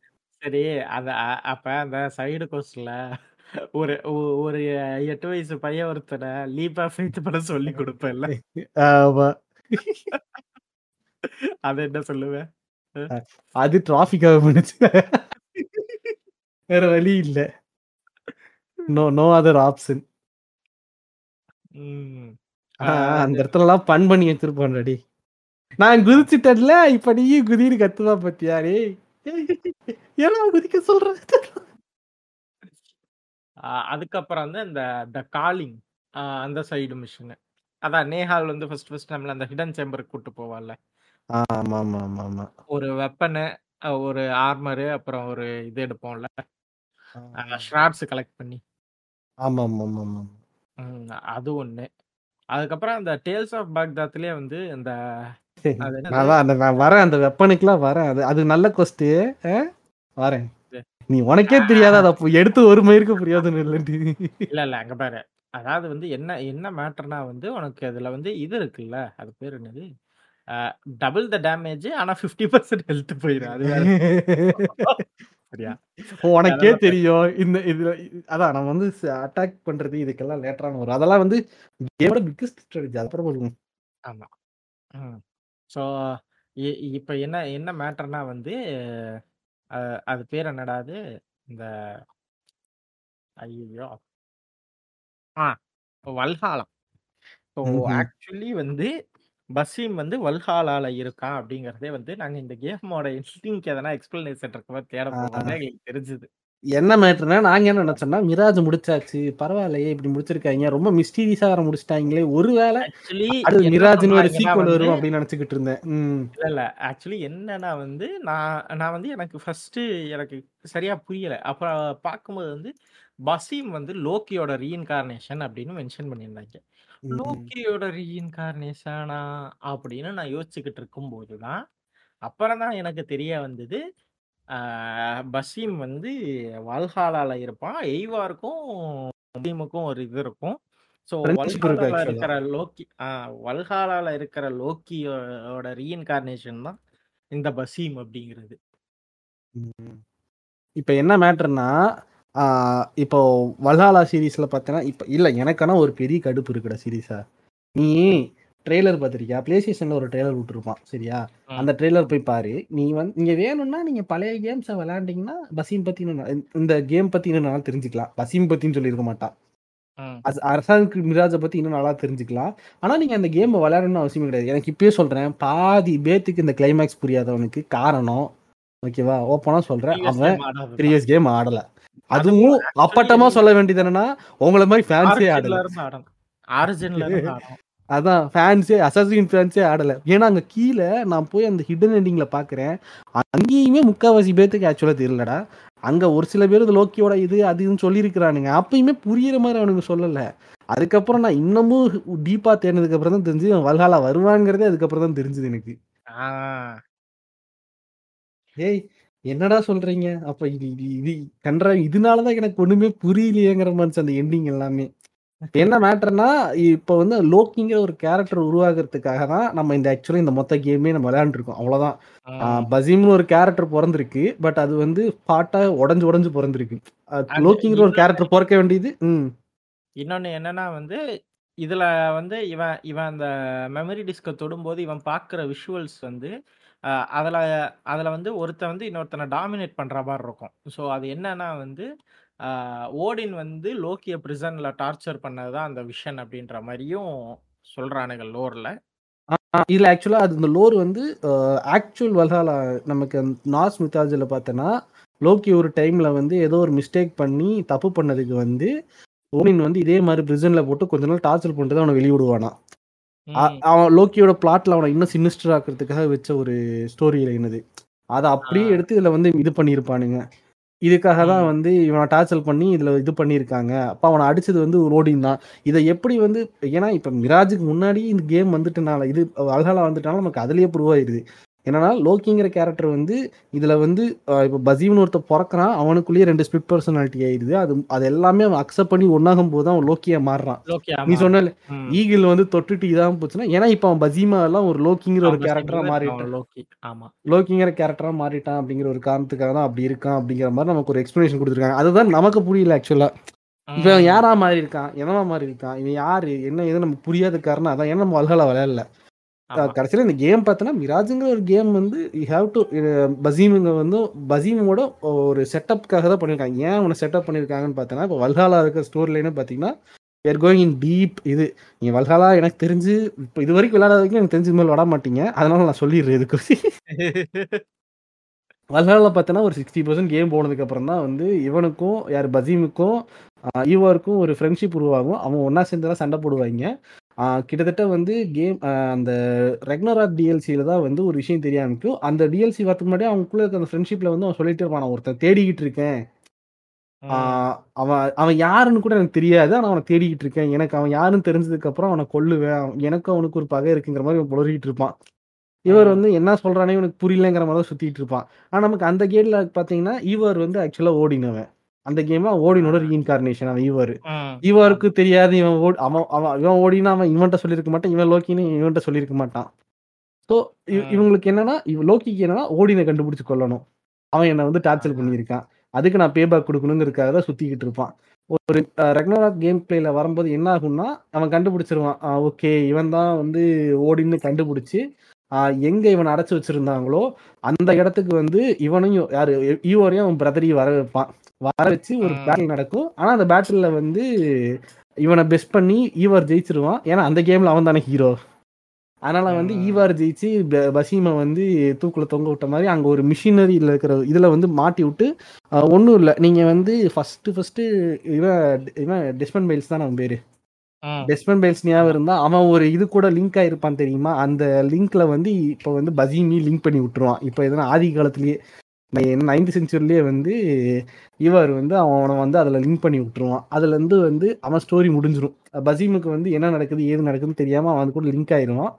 சரி அத அப்ப அந்த சைடு கோஸ்ட்ல ஒரு ஒரு எட்டு வயசு பையன் ஒருத்தனை லீப்பா ஃபேத் பண்ண சொல்லி கொடுப்பேன்ல. ஆமா. அது என்ன சொல்லுவேன் அது டிராபிக்காக பண்ணுச்சு வேற வழி இல்ல. நோ நோ அதர் ஆப்ஷன் அந்த இடத்துல எல்லாம் பண் பண்ணி வச்சிருப்பான்டி நான் குதிச்சிட்டேன்ல இப்ப நீயும் குதின்னு கத்துவா பத்தியா டேய். ஏன்னா குதிக்க சொல்ற? அதுக்கப்புறம் வந்து அந்த த காலிங் அந்த சைடு மிஷின் அதான் நேஹால் வந்து ஃபர்ஸ்ட் ஃபர்ஸ்ட் நம்மள அந்த ஹிடன் சேம்பருக்கு கூட்டு போவாள்ல. ஒரு வெப்பனு ஒரு ஆர்மரு அப்புறம் ஒரு இது எடுப்போம்ல. ஆமா ஷ்ராட்ஸ் கலெக்ட் பண்ணி. ஆமா ஆமா ஆமா ஆமா ம், அது ஒண்ணு. அதுக்கப்புறம் அந்த டேல்ஸ் ஆஃப் பாக்தாத்லயே வந்து இந்த நான் வரேன் அந்த வெப்பனுக்குலாம் வரேன். அது அது நல்ல கொஸ்ட் வரேன். நீ உனக்கே தெரியாத அதை எடுத்து ஒரு மயிருக்கு புரியாதுன்னு இல்லைன்ட்டு இல்ல இல்ல அங்க பாரு. அதாவது வந்து என்ன என்ன மேட்டர்னா வந்து உனக்கு அதுல வந்து இது இருக்குல்ல? அது பேர் என்னது? டபுள் த டேமேஜ் ஆனா ஃபிஃப்டி பர்சன்ட் ஹெல்த் போயிடும் அது சரியா? உனக்கே தெரியும். இந்த இதுல அதான் நம்ம வந்து அட்டாக் பண்றது இதுக்கெல்லாம் லேட்டரான வரும். அதெல்லாம் வந்து கேமோட பிக்கஸ்ட் ஸ்ட்ராட்டஜி அப்புறம் சொல்லுங்க ஆமா. ஸோ இப்போ என்ன என்ன மேட்டர்னா வந்து அது பேர் என்னடா அது? இந்த ஐயோ ஆ வல்ஹாலம். ஸோ. ஆக்சுவலி வந்து பஸ்ஸீம் வந்து வல்ஹாலால இருக்கான் அப்படிங்கறதே வந்து நாங்க இந்த கேமோட இன்ஸ்டிங்க்கு எதனா எக்ஸ்பிளனேஷன் இருக்க மாதிரி தேட. போகும்போது எங்களுக்கு தெரிஞ்சுது. என்ன மேட்டர்னா நாங்க என்ன நினைச்சோம்னா மிராஜ் முடிச்சாச்சு பரவாயில்லையே இப்படி முடிச்சிருக்காங்க ரொம்ப மிஸ்டீரியஸா வர முடிச்சிட்டாங்களே ஒருவேளை அது மிராஜ்னு ஒரு சீக்வல் வரும் அப்படின்னு நினைச்சுக்கிட்டு இருந்தேன். ம். இல்ல இல்ல. ஆக்சுவலி என்னன்னா வந்து நான் நான் வந்து எனக்கு ஃபர்ஸ்ட் எனக்கு சரியா புரியல. அப்புறம் பார்க்கும்போது வந்து பசீம் வந்து லோக்கியோட ரீஇன்கார்னேஷன் அப்படின்னு மென்ஷன் பண்ணியிருந்தாங்க. லோக்கியோட ரீஇன்கார்னேஷனா அப்படின்னு நான் யோசிச்சுக்கிட்டு இருக்கும்போது தான் அப்புறம் தான் எனக்கு தெரிய வந்தது. பசீம் வந்து வல்ஹாலால இருப்பான். எய்வாருக்கும் பசீமுக்கும் ஒரு இது இருக்கும். ஸோ வல்ஹாலால. இருக்கிற லோக்கி ஆஹ் வல்ஹாலால இருக்கிற லோக்கியோட ரீஇன்கார்னேஷன் தான் இந்த பசீம் அப்படிங்கிறது. இப்ப என்ன மேட்டர்னா இப்போ வல்ஹாலா சீரீஸ்ல பார்த்தேன்னா இப்ப இல்ல எனக்கான ஒரு பெரிய கடுப்பு இருக்குடா சீரீஸா. நீ ட்ரெய்லர் பார்த்திருக்கியா பிளே ஸ்டேஷன்ல ஒரு ட்ரெய்லர் விட்டுருப்பான் சரியா. அந்த ட்ரெய்லர் போய் பாரு. நீ வந்து நீங்க வேணும்னா நீங்க பழைய கேம்ஸை விளையாண்டீங்கன்னா பசீம் பத்தி இன்னும் நா- இந்த கேம் பத்தி இன்னும் நல்லா தெரிஞ்சுக்கலாம். பசீம் பத்தின்னு சொல்லியிருக்க மாட்டான். அரசாங்க மிராஜை பத்தி இன்னும் நல்லா தெரிஞ்சுக்கலாம். ஆனா நீங்க அந்த கேம் விளையாடணும்னு அவசியம் கிடையாது. எனக்கு இப்பயே சொல்றேன் பாதி பேத்துக்கு இந்த கிளைமேக்ஸ் புரியாதவனுக்கு காரணம் ஓகேவா ஓப்பனா சொல்றேன். அவன். ப்ரீவியஸ் கேம் ஆடல. அதுவும் அப்பட்டமா சொல்ல வேண்டியது என்னன்னா உங்களை மாதிரி ஃபேன்ஸே ஆடல. ஆரிஜின்ல அதான் ஃபேன்ஸே அசசின் ஃபேன்ஸே ஆடல. ஏன்னா அங்க கீழே நான் போய் அந்த ஹிடன் எண்டிங்ல பாக்குறேன். அங்கேயுமே முக்காவாசி பேத்துக்கு ஆக்சுவலா தெரியலடா. அங்க ஒரு சில பேர் இது லோக்கியோட இது அதுன்னு சொல்லியிருக்கிறானுங்க. அப்பயுமே புரியுற மாதிரி அவனுக்கு சொல்லல. அதுக்கப்புறம் நான் இன்னமும் டீப்பா தேடினதுக்கு அப்புறம் தான் தெரிஞ்சு வல்ஹாலா வருவாங்கிறதே அதுக்கப்புறம் தான் தெரிஞ்சது எனக்கு. ஏய் என்னடா சொல்றீங்க? அப்ப இது இது கன்றா இதனாலதான் எனக்கு ஒண்ணுமே புரியலையேங்கிற மாதிரி அந்த எண்டிங் எல்லாமே. என்ன மேட்டர்னா இப்ப வந்து லோக்கிங்கிற ஒரு கேரக்டர் உருவாக்குறதுக்காக தான் நம்ம இந்த ஆக்சுவலி இந்த மொத்த கேமே நம்ம விளையாண்டுருக்கோம். அவ்வளவுதான். ம். பசீம்னு ஒரு கேரக்டர் பிறந்திருக்கு. பட் அது வந்து பாட்டா உடஞ்சு உடஞ்சு பிறந்திருக்கு. லோக்கிங்கிற ஒரு கேரக்டர் பிறக்க வேண்டியது. ம். இன்னொன்னு என்னன்னா வந்து இதுல வந்து இவன் இவன் அந்த மெமரி டிஸ்கை தொடும்போது இவன் பார்க்குற விஷுவல்ஸ் வந்து அதில் அதில் வந்து ஒருத்தன் வந்து இன்னொருத்தனை டாமினேட் பண்ணுற மாதிரி இருக்கும். ஸோ அது என்னன்னா வந்து ஓடின் வந்து லோக்கிய பிரிசனில் டார்ச்சர் பண்ணது தான் அந்த விஷன் அப்படின்ற மாதிரியும் சொல்கிறானுங்க லோரில் இதில் ஆக்சுவலாக அது இந்த லோர் வந்து ஆக்சுவல் வல்ஹாலா நமக்கு நார்ஸ் மித்தாஜியில் பார்த்தோன்னா லோக்கி ஒரு டைமில் வந்து ஏதோ ஒரு மிஸ்டேக் பண்ணி தப்பு பண்ணதுக்கு வந்து ஓனின் வந்து இதே மாதிரி பிரிசனில் போட்டு கொஞ்ச நாள் டார்ச்சர் பண்ணிட்டு தான் அவனை வெளியிடுவானா அவன் லோக்கியோட பிளாட்ல அவனை இன்னும் சினிஸ்டர் ஆக்குறதுக்காக வச்ச ஒரு ஸ்டோரி லைன் இது அதை அப்படியே. எடுத்து இதுல வந்து இது பண்ணியிருப்பானுங்க. இதுக்காக தான். வந்து இவனை டார்ச்சர் பண்ணி இதுல இது பண்ணியிருக்காங்க. அப்ப அவனை அடிச்சது வந்து ரோடின் தான். இதை எப்படி வந்து ஏன்னா இப்ப மிராஜுக்கு முன்னாடி இந்த கேம் வந்துட்டனால இது அல்ஹாலா வந்துட்டனால நமக்கு அதுலயே ப்ரூவ் ஆயிருது. என்னன்னா லோக்கிங்கிற கேரக்டர் வந்து இதுல வந்து இப்ப பசீம்னு ஒருத்தர் பிறக்கிறான் அவனுக்குள்ளேயே ரெண்டு ஸ்பிட் பர்சனாலிட்டி ஆயிடுது. அது அது எல்லாமே அவன் அக்செப்ட் பண்ணி ஒன்னாகும் போது தான் அவன் லோக்கியா மாறுறான். நீ சொன்ன. ஈகிள் வந்து தொட்டுட்டு இதான் போச்சுன்னா ஏன்னா இப்ப அவன் பசீமா எல்லாம் ஒரு லோக்கிங்கிற ஒரு கேரக்டரா மாறிட்டான். லோக்கி ஆமா. லோக்கிங்கிற கேரக்டரா மாறிட்டான் அப்படிங்கிற ஒரு காரணத்துக்காக தான் அப்படி இருக்கான் அப்படிங்கிற மாதிரி நமக்கு ஒரு எக்ஸ்பிளனேஷன் கொடுத்துருக்காங்க. அதுதான் நமக்கு புரியல ஆக்சுவலா இவன். யாரா மாறி இருக்கான் என்னவா மாறி இருக்கான் இவன் யாரு? என்ன எது நமக்கு புரியாத காரணம் அதான். ஏன்னா நம்ம வல்ஹாலா விளையாடல கடைசியில இந்த கேம் பார்த்தோன்னா மிராஜுங்கிற ஒரு கேம் வந்து யூ ஹேவ் டு பசீமுங்க வந்து பசீமோட ஒரு செட்டப்காக தான் பண்ணியிருக்காங்க. ஏன் அவனை செட்டப் பண்ணியிருக்காங்கன்னு பார்த்தோன்னா இப்போ வல்ஹாலா இருக்க ஸ்டோரி லைனு பார்த்தீங்கன்னா வேர் கோயிங் இன் டீப் இது. நீங்க வல்ஹாலா எனக்கு தெரிஞ்சு இப்போ இது வரைக்கும் விளையாடாத வரைக்கும் எனக்கு தெரிஞ்சு மேல் விட மாட்டீங்க. அதனால நான் சொல்லிடுறேன் இதுக்கு. வல்ஹாலா பார்த்தோன்னா ஒரு சிக்ஸ்டி பர்சன்ட் கேம் போனதுக்கு அப்புறம் தான் வந்து இவனுக்கும் யார் பசீமுக்கும் ஈவாருக்கும் ஒரு ஃப்ரெண்ட்ஷிப் உருவாகும். அவன் ஒன்றா சேர்ந்து தான் சண்டை போடுவாங்க. கிட்டத்தட்ட வந்து கேம் அந்த ரெக்னராக் டிஎல்சியில தான் வந்து ஒரு விஷயம் தெரிய ஆரம்பிக்கும். அந்த டிஎல்சி வரதுக்கு முன்னாடி அவனுக்குள்ள இருக்க அந்த ஃப்ரெண்ட்ஷிப்ல வந்து அவன் சொல்லிட்டே இருப்பான் நான் ஒருத்தன் தேடிக்கிட்டு இருக்கேன். அவன் அவன் யாருன்னு கூட எனக்கு தெரியாது. ஆனா அவனை தேடிக்கிட்டு இருக்கேன். எனக்கு அவன் யாருன்னு தெரிஞ்சதுக்கு அப்புறம் அவனை கொல்லுவேன். அவன் எனக்கும் அவனுக்கு ஒரு பகை இருக்குங்கிற மாதிரி இவன் புலரிக்கிட்டு இருப்பான். இவர். வந்து என்ன சொல்றானே இவனுக்கு புரியலங்கிற மாதிரி தான் சுத்திட்டு இருப்பான். ஆனா நமக்கு அந்த கேட்ல பாத்தீங்கன்னா இவர் வந்து ஆக்சுவலா ஓடினவன். அந்த கேம்ல ஓடினோட ரீஇன்கார்னேஷன் அவன் ஈவர் ம். ஈவருக்கு தெரியாது இவன் ஓடி அவன் அவன் இவன் ஓடினா அவன் இவன்ட்ட சொல்லியிருக்க மாட்டான் இவன் லோக்கின்னு இவன்ட்ட சொல்லியிருக்க மாட்டான். ஸோ. இவங்களுக்கு என்னன்னா இவ லோக்கிக்கு என்னன்னா ஓடினை கண்டுபிடிச்சு கொல்லணும். அவன் என்னை வந்து டார்ச்சர் பண்ணியிருக்கான். அதுக்கு நான் பேபேக் கொடுக்கணுங்கிறதுக்காக தான் சுத்திக்கிட்டு இருப்பான். ஒரு ரெகுலரா கேம் பிளேல வரும்போது என்ன ஆகும்னா அவன் கண்டுபிடிச்சிருவான். ஓகே இவன் தான் வந்து ஓடின்னு கண்டுபிடிச்சு எங்க இவன் அடைச்சு வச்சிருந்தாங்களோ அந்த இடத்துக்கு வந்து இவனையும் யாரு ஈவோரையும் அவன் பிரதரையும் வர வைப்பான் வர வச்சு ஒரு. பேட்டில் நடக்கும். ஆனா அந்த பேட்டில்ல வந்து இவனை பெஸ்ட் பண்ணி ஈவர் ஜெயிச்சிருவான். ஏன்னா அந்த கேம்ல அவன் தானே ஹீரோ அதனால வந்து. ஈவார் ஜெயிச்சு பசீமை வந்து தூக்குல தொங்க விட்ட மாதிரி அங்க ஒரு மிஷினரியில் இருக்கிற இதுல வந்து மாட்டி விட்டு ஒன்றும் இல்லை. நீங்க வந்து ஃபர்ஸ்ட் ஃபர்ஸ்ட் இவன் இவன் டெஸ்மன் பைல்ஸ் தான் அவன் பேரு. டெஸ்மன் பைல்ஸ் ஞாபகம் இருந்தா அவன் ஒரு இது கூட லிங்க் ஆயிருப்பான் தெரியுமா? அந்த லிங்க்ல வந்து இப்போ வந்து பசீமி லிங்க் பண்ணி விட்டுருவான். இப்போ எதனா ஆதி காலத்திலேயே நைன்த் செஞ்சுரிலேயே வந்து இவர் வந்து அவனை வந்து அதுல லிங்க் பண்ணி விட்டுருவான். அதுல இருந்து வந்து அவன் ஸ்டோரி முடிஞ்சிரும். பசீமுக்கு வந்து என்ன நடக்குது ஏது நடக்குதுன்னு தெரியாம அவன் கூட லிங்க் ஆயிருவான்.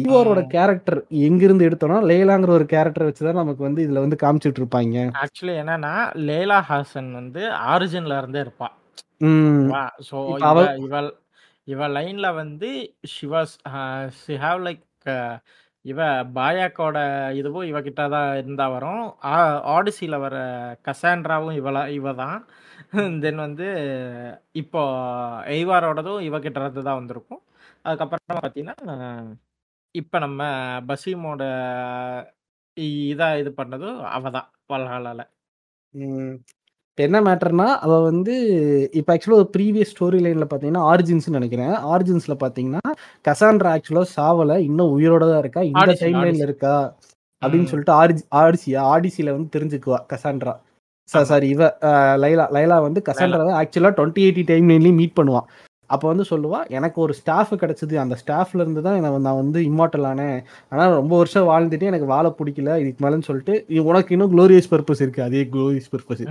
ஈவோரோட. கேரக்டர் எங்கிருந்து எடுத்தோம்னா லேலாங்கிற ஒரு கேரக்டர் வச்சுதான் நமக்கு வந்து இதுல வந்து காமிச்சிட்டு இருப்பாங்க. ஆக்சுவலி என்னன்னா லேலா ஹாசன் வந்து ஆரிஜின்ல இருந்தே இருப்பா. ஸோ இப்ப இவ அவ இவள் இவ லைன்ல வந்து ஷிவாஸ் ஷி ஹாவ் லைக் இவ பாயாக்கோட இதுவும் இவகிட்ட தான் இருந்தா வரும். ஆடிசியில் வர கசாண்ட்ராவும் இவளா இவ தான் தென் வந்து இப்போ எய்வாரோடதும் இவகிட்ட இருந்து தான் வந்திருக்கும். அதுக்கப்புறமா பார்த்தீங்கன்னா இப்போ நம்ம பசீமோட இதாக இது பண்ணதும் அவ தான் வல்ஹாலால என்ன மேட்டர்னா அவ வந்து இப்போ ஆக்சுவலாக ஒரு ப்ரீவியஸ் ஸ்டோரி லைன்ல பார்த்தீங்கன்னா ஆரிஜின்ஸ் நினைக்கிறேன். ஆரிஜின்ஸ்ல பார்த்தீங்கன்னா கசாண்ட்ரா ஆக்சுவலாக சாவல இன்னும் உயிரோட தான் இருக்கா? இந்த டைம் லைன்ல இருக்கா? அப்படின்னு சொல்லிட்டு ஆடிசி ஆடிசியா ஆடிசியில வந்து தெரிஞ்சுக்குவா ஆமா. சாரி இவ அஹ், லைலா லைலா வந்து லைலா. கசாண்ட்ராவை ஆக்சுவலாக டுவெண்ட்டி எயிட்டி டைம் லைன்லையும் மீட் பண்ணுவான் அப்போ வந்து சொல்லுவா எனக்கு ஒரு ஸ்டாஃப் கிடைச்சது. அந்த ஸ்டாஃப்ல இருந்து தான் நான் வந்து இம்மார்ட்டல் ஆனேன். ஆனால் ரொம்ப வருஷம் வாழ்ந்துட்டு எனக்கு வாழ பிடிக்கல. இதுக்கு மேலேன்னு சொல்லிட்டு "இது உனக்கு இன்னும் க்ளோரியஸ் பர்பஸ் இருக்கு. அதே க்ளோரியஸ் பர்பஸ்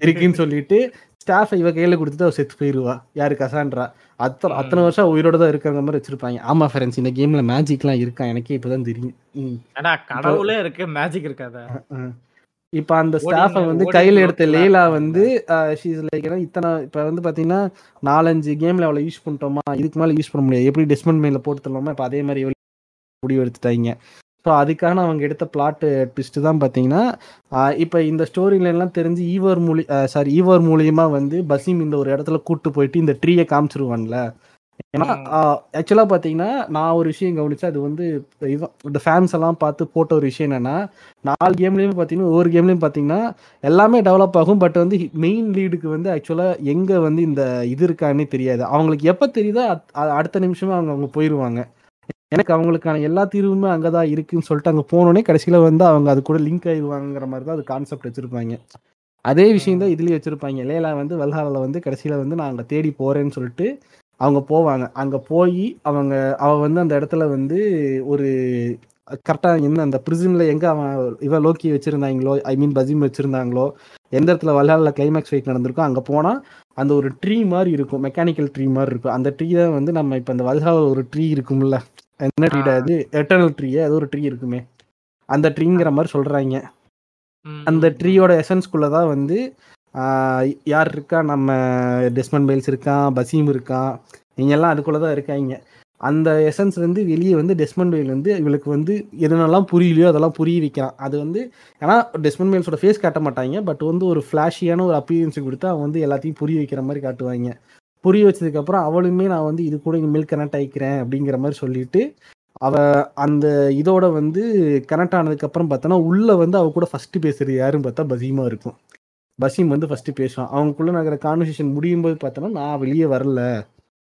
இருக்குன்னு சொல்லிட்டு ஸ்டாஃப் இவ கையில கொடுத்துட்டு அவ செத்து போயிருவா. யாரு கசாண்ட்ரா அத்தனை அத்தனை வருஷம் உயிரோட தான் இருக்கிற மாதிரி வச்சிருப்பாங்க. ஆமா ஃப்ரெண்ட்ஸ் இந்த கேம்ல மேஜிக்லாம் இருக்கா? எனக்கே இப்பதான் தெரியும். கடவுளே இருக்கு. மேஜிக் இருக்காதா? இப்ப அந்த ஸ்டாஃபை வந்து கையில எடுத்த லேலா வந்து ஷீஸ் லைக் இத்தனை இப்ப வந்து பாத்தீங்கன்னா நாலஞ்சு கேம்ல அவளை யூஸ் பண்ணிட்டோமா இதுக்கு மேல யூஸ் பண்ண முடியாது. எப்படி டெஸ்மன் மேல போட்டு தரலாமா இப்ப அதே மாதிரி முடிவு எடுத்துட்டாங்க ஸோ அதுக்கான அவங்க எடுத்த பிளாட் ட்விஸ்ட் தான் பார்த்தீங்கன்னா இப்போ இந்த ஸ்டோரி லைன்லாம் தெரிஞ்சு ஈவர் மூலி சாரி ஈவர் மூலியமா வந்து பசீம் இந்த ஒரு இடத்துல கூட்டு போயிட்டு இந்த ட்ரீயை காமிச்சிருவான்ல. ஏன்னா ஆக்சுவலாக பார்த்தீங்கன்னா நான் ஒரு விஷயம் கவனிச்சேன். அது வந்து இவன் இந்த ஃபேன்ஸ் எல்லாம் பார்த்து போட்ட ஒரு விஷயம் என்னன்னா நாலு கேம்லேயுமே பார்த்தீங்கன்னா ஒவ்வொரு கேம்லேயும் பார்த்தீங்கன்னா எல்லாமே டெவலப் ஆகும். பட் வந்து மெயின் லீடுக்கு வந்து ஆக்சுவலாக எங்கே வந்து இந்த இது இருக்கான்னே தெரியாது. அவங்களுக்கு எப்போ தெரியுதோ அடுத்த நிமிஷமே அவங்க அவங்க போயிடுவாங்க எனக்கு அவங்களுக்கான எல்லா தீர்வுமே அங்கே தான் இருக்குன்னு சொல்லிட்டு அங்கே போனோடனே கடைசியில் வந்து அவங்க அது கூட லிங்க் ஆயிடுவாங்கிற மாதிரி தான் அது கான்செப்ட் வச்சுருப்பாங்க. அதே விஷயம் தான் இதுலேயும் வச்சுருப்பாங்க. லேலா வந்து வல்ஹாலில் வந்து கடைசியில் வந்து நான் அங்கே தேடி போகிறேன்னு சொல்லிட்டு அவங்க போவாங்க. அங்கே போய் அவங்க அவ வந்து அந்த இடத்துல வந்து ஒரு கரெக்டாக என்ன அந்த ப்ரிசனில் எங்கே அவன் இவ லோக்கி வச்சுருந்தாங்களோ ஐ மீன் பஜிம் வச்சுருந்தாங்களோ எந்த இடத்துல வல்ஹாலில் கிளைமேக்ஸ் ஃபைட் நடந்திருக்கோ அங்கே போனால் அந்த ஒரு ட்ரீ மாதிரி இருக்கும். மெக்கானிக்கல் ட்ரீ மாதிரி இருக்கும். அந்த ட்ரீ தான் வந்து நம்ம இப்போ இந்த வல்ஹாலில் ஒரு ட்ரீ இருக்கும்ல. என்ன ட்ரீடா அது? எட்டர்னல் ட்ரீயே அது ஒரு ட்ரீ இருக்குமே. அந்த ட்ரீங்கிற மாதிரி சொல்கிறாங்க அந்த ட்ரீயோட எசன்ஸ்குள்ளே தான் வந்து யார் இருக்கா? நம்ம டெஸ்மன் பெயில்ஸ் இருக்கான் பசீம் இருக்கான் இவங்கெல்லாம் அதுக்குள்ளே தான் இருக்காங்க. அந்த எசன்ஸ்லேருந்து வெளியே வந்து டெஸ்மன் பெயில் வந்து இவளுக்கு வந்து எதுனெல்லாம் புரியலையோ அதெல்லாம் புரிய வைக்கிறான். அது வந்து ஏன்னா டெஸ்மன் பெயில்ஸோட ஃபேஸ் காட்ட மாட்டாங்க. பட் வந்து ஒரு ஃப்ளாஷியான ஒரு அப்பீரியன்ஸ் கொடுத்து அவன் வந்து எல்லாத்தையும் புரிய வைக்கிற மாதிரி காட்டுவாங்க. புரிய வச்சதுக்கப்புறம் அவளுமே நான் வந்து இது கூட இனிமேல் கனெக்ட் ஆகிக்கிறேன் அப்படிங்கிற மாதிரி சொல்லிட்டு அவ அந்த இதோட வந்து கனெக்ட் ஆனதுக்கப்புறம் பார்த்தோன்னா உள்ளே வந்து அவ கூட ஃபஸ்ட்டு பேசுகிறது யாருன்னு பார்த்தா பசியமாக இருக்கும். பசீம் வந்து ஃபர்ஸ்ட் பேசுவான். அவங்களுக்குள்ள நடக்கிற கான்வர்சேஷன் முடியும் போது பார்த்தோன்னா நான் வெளியே வரல.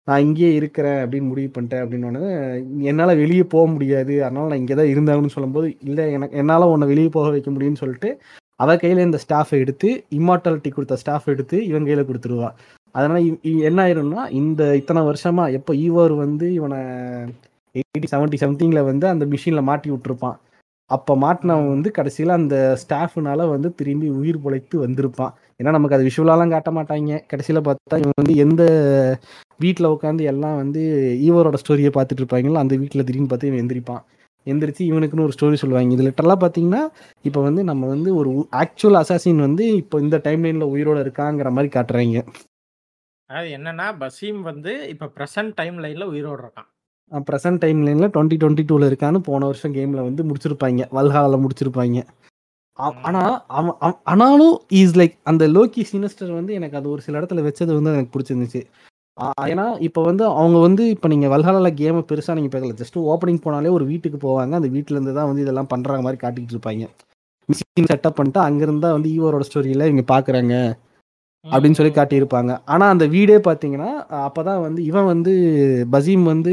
நான் இங்கேயே இருக்கிறேன் அப்படின்னு முடிவு பண்ணிட்டேன் அப்படின்னு என்னால் வெளியே போக முடியாது. அதனால நான் இங்கே தான் இருந்தாங்கன்னு சொல்லும்போது இல்லை எனக்கு என்னால் உன்னை வெளியே போக வைக்க முடியும்னு சொல்லிட்டு அவ கையில் இந்த ஸ்டாஃபை எடுத்து இம்மார்டாலிட்டி கொடுத்த ஸ்டாஃப் எடுத்து இவன் கையில் கொடுத்துருவா. அதனால இ- என்ன ஆயிரும்னா இந்த இத்தனை வருஷமா எப்போ ஈவர் வந்து இவனை எயிட்டி செவன்ட்டி சம்திங்கில் வந்து அந்த மிஷினில் மாட்டி விட்டுருப்பான். அப்போ மாட்டினவன் வந்து கடைசியில் அந்த ஸ்டாஃப்னால வந்து திரும்பி உயிர் பிழைத்து வந்திருப்பான். ஏன்னா நமக்கு அது விஷுவலாலாம் காட்ட மாட்டாங்க. கடைசியில் பார்த்தா இவன் வந்து எந்த வீட்டில் உட்காந்து எல்லாம் வந்து ஈவரோட ஸ்டோரியை பார்த்துட்டு இருப்பாங்களோ அந்த வீட்டில் திடீர்னு பார்த்து இவன் எந்திரிப்பான். எந்திரிச்சு இவனுக்குன்னு ஒரு ஸ்டோரி சொல்லுவாங்க. இது லிட்டரலாக பார்த்தீங்கன்னா இப்போ வந்து நம்ம வந்து ஒரு ஆக்சுவல் அசாசின் வந்து இப்போ இந்த டைம் லைனில் உயிரோட இருக்காங்கிற மாதிரி காட்டுறாங்க. அது என்னன்னா பசீம் வந்து இப்போ ப்ரெசன்ட் டைம் லைனில் உயிரோடு இருக்கான். ப்ரெசன்ட் டைம் லைனில் டுவெண்ட்டி டுவெண்ட்டி டூவில் இருக்கான்னு போன வருஷம் கேமில் வந்து முடிச்சிருப்பாங்க. வல்ஹாலில் முடிச்சிருப்பாங்க. ஆ- ம். ஆனா அவன் ஆனாலும் இஸ் லைக் அந்த லோக்கி சினிஸ்டர் வந்து எனக்கு அது ஒரு சில இடத்துல வச்சது வந்து எனக்கு பிடிச்சிருந்துச்சு. ஏன்னா இப்போ வந்து அவங்க வந்து இப்போ நீங்கள் வல்ஹாலால கேமை பெருசாக நீங்கள் பார்க்கல. ஜஸ்ட் ஓப்பனிங் போனாலே ஒரு வீட்டுக்கு போவாங்க. அந்த வீட்டுல இருந்து தான் வந்து இதெல்லாம் பண்ணுற மாதிரி காட்டிக்கிட்டு இருப்பாங்க. மிஷின் செட்டப் பண்ணிட்டு அங்கிருந்தா வந்து ஈவோரோட ஸ்டோரியில் இவங்க பார்க்குறாங்க அப்படின்னு சொல்லி காட்டியிருப்பாங்க. ஆனால் அந்த வீடே பார்த்தீங்கன்னா அப்போ தான் வந்து இவன் வந்து பசீம் வந்து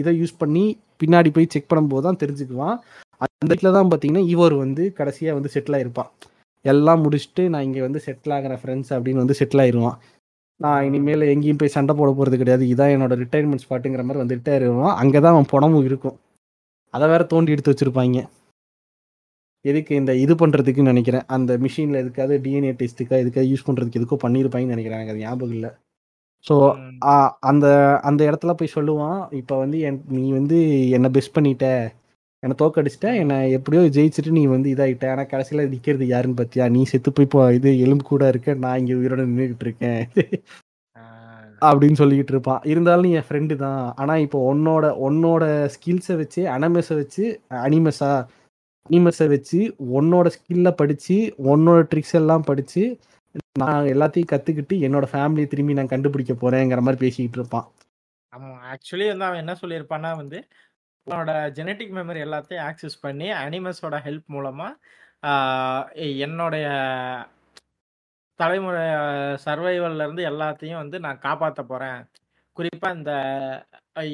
இதை யூஸ் பண்ணி பின்னாடி போய் செக் பண்ணும்போது தான் தெரிஞ்சுக்குவான். அந்த இடத்துல தான் பார்த்தீங்கன்னா இவர் வந்து கடைசியாக வந்து செட்டில் ஆயிருப்பான். எல்லாம் முடிச்சுட்டு நான் இங்கே வந்து செட்டில் ஆகிற ஃப்ரெண்ட்ஸ் அப்படின்னு வந்து செட்டில் ஆயிருவான். நான் இனிமேல் எங்கேயும் போய் சண்டை போட போகிறது கிடையாது. இதான் என்னோட ரிட்டையர்மெண்ட் ஸ்பாட்டுங்கிற மாதிரி வந்து ரிட்டையர் ஆயிடுவான் அங்கே தான் அவன் பணமும் இருக்கும். அதை வேற தோண்டி எடுத்து வச்சுருப்பாங்க. எதுக்கு இந்த இது பண்ணுறதுக்குன்னு நினைக்கிறேன். அந்த மிஷினில் எதுக்காவது டிஎன்ஏ டெஸ்ட்டுக்கா எதுக்காவது யூஸ் பண்ணுறதுக்கு எதுக்கோ பண்ணியிருப்பாங்கன்னு நினைக்கிறேன். எனக்கு அது ஞாபகம் இல்லை. ஸோ. அந்த அந்த இடத்துல போய் சொல்லுவான் இப்போ வந்து என் நீ வந்து என்னை பெஸ்ட் பண்ணிட்ட? என்னை தோக்கடிச்சிட்ட? என்னை எப்படியோ ஜெயிச்சுட்டு நீ வந்து இதாகிட்ட ஆனால் கடைசியில் நிற்கிறது யாருன்னு பார்த்தியா நீ செத்து போய் இப்போ இது எலும்பு கூட இருக்க. நான் இங்கே உயிரோட நின்றுக்கிட்டு இருக்கேன். அப்படின்னு சொல்லிக்கிட்டு இருப்பான். இருந்தாலும் நீ என் ஃப்ரெண்டு தான். ஆனால் இப்போ உன்னோட உன்னோட ஸ்கில்ஸை வச்சு அனமெஸை வச்சு அனிமஸா அனிமர்ஸை வச்சு உன்னோட ஸ்கில்ல படித்து உன்னோட ட்ரிக்ஸ் எல்லாம் படித்து நான் எல்லாத்தையும் கற்றுக்கிட்டு என்னோட ஃபேமிலியை திரும்பி நான் கண்டுபிடிக்க போகிறேங்கிற மாதிரி பேசிக்கிட்டு இருப்பான். ஆமா ஆக்சுவலி வந்து அவன் என்ன சொல்லியிருப்பான்னா வந்து உன்னோட ஜெனட்டிக் மெமரி எல்லாத்தையும் ஆக்சஸ் பண்ணி அனிமல்ஸோட ஹெல்ப் மூலமா என்னுடைய தலைமுறை சர்வைவல்ல இருந்து எல்லாத்தையும் வந்து நான் காப்பாற்ற போறேன். குறிப்பா இந்த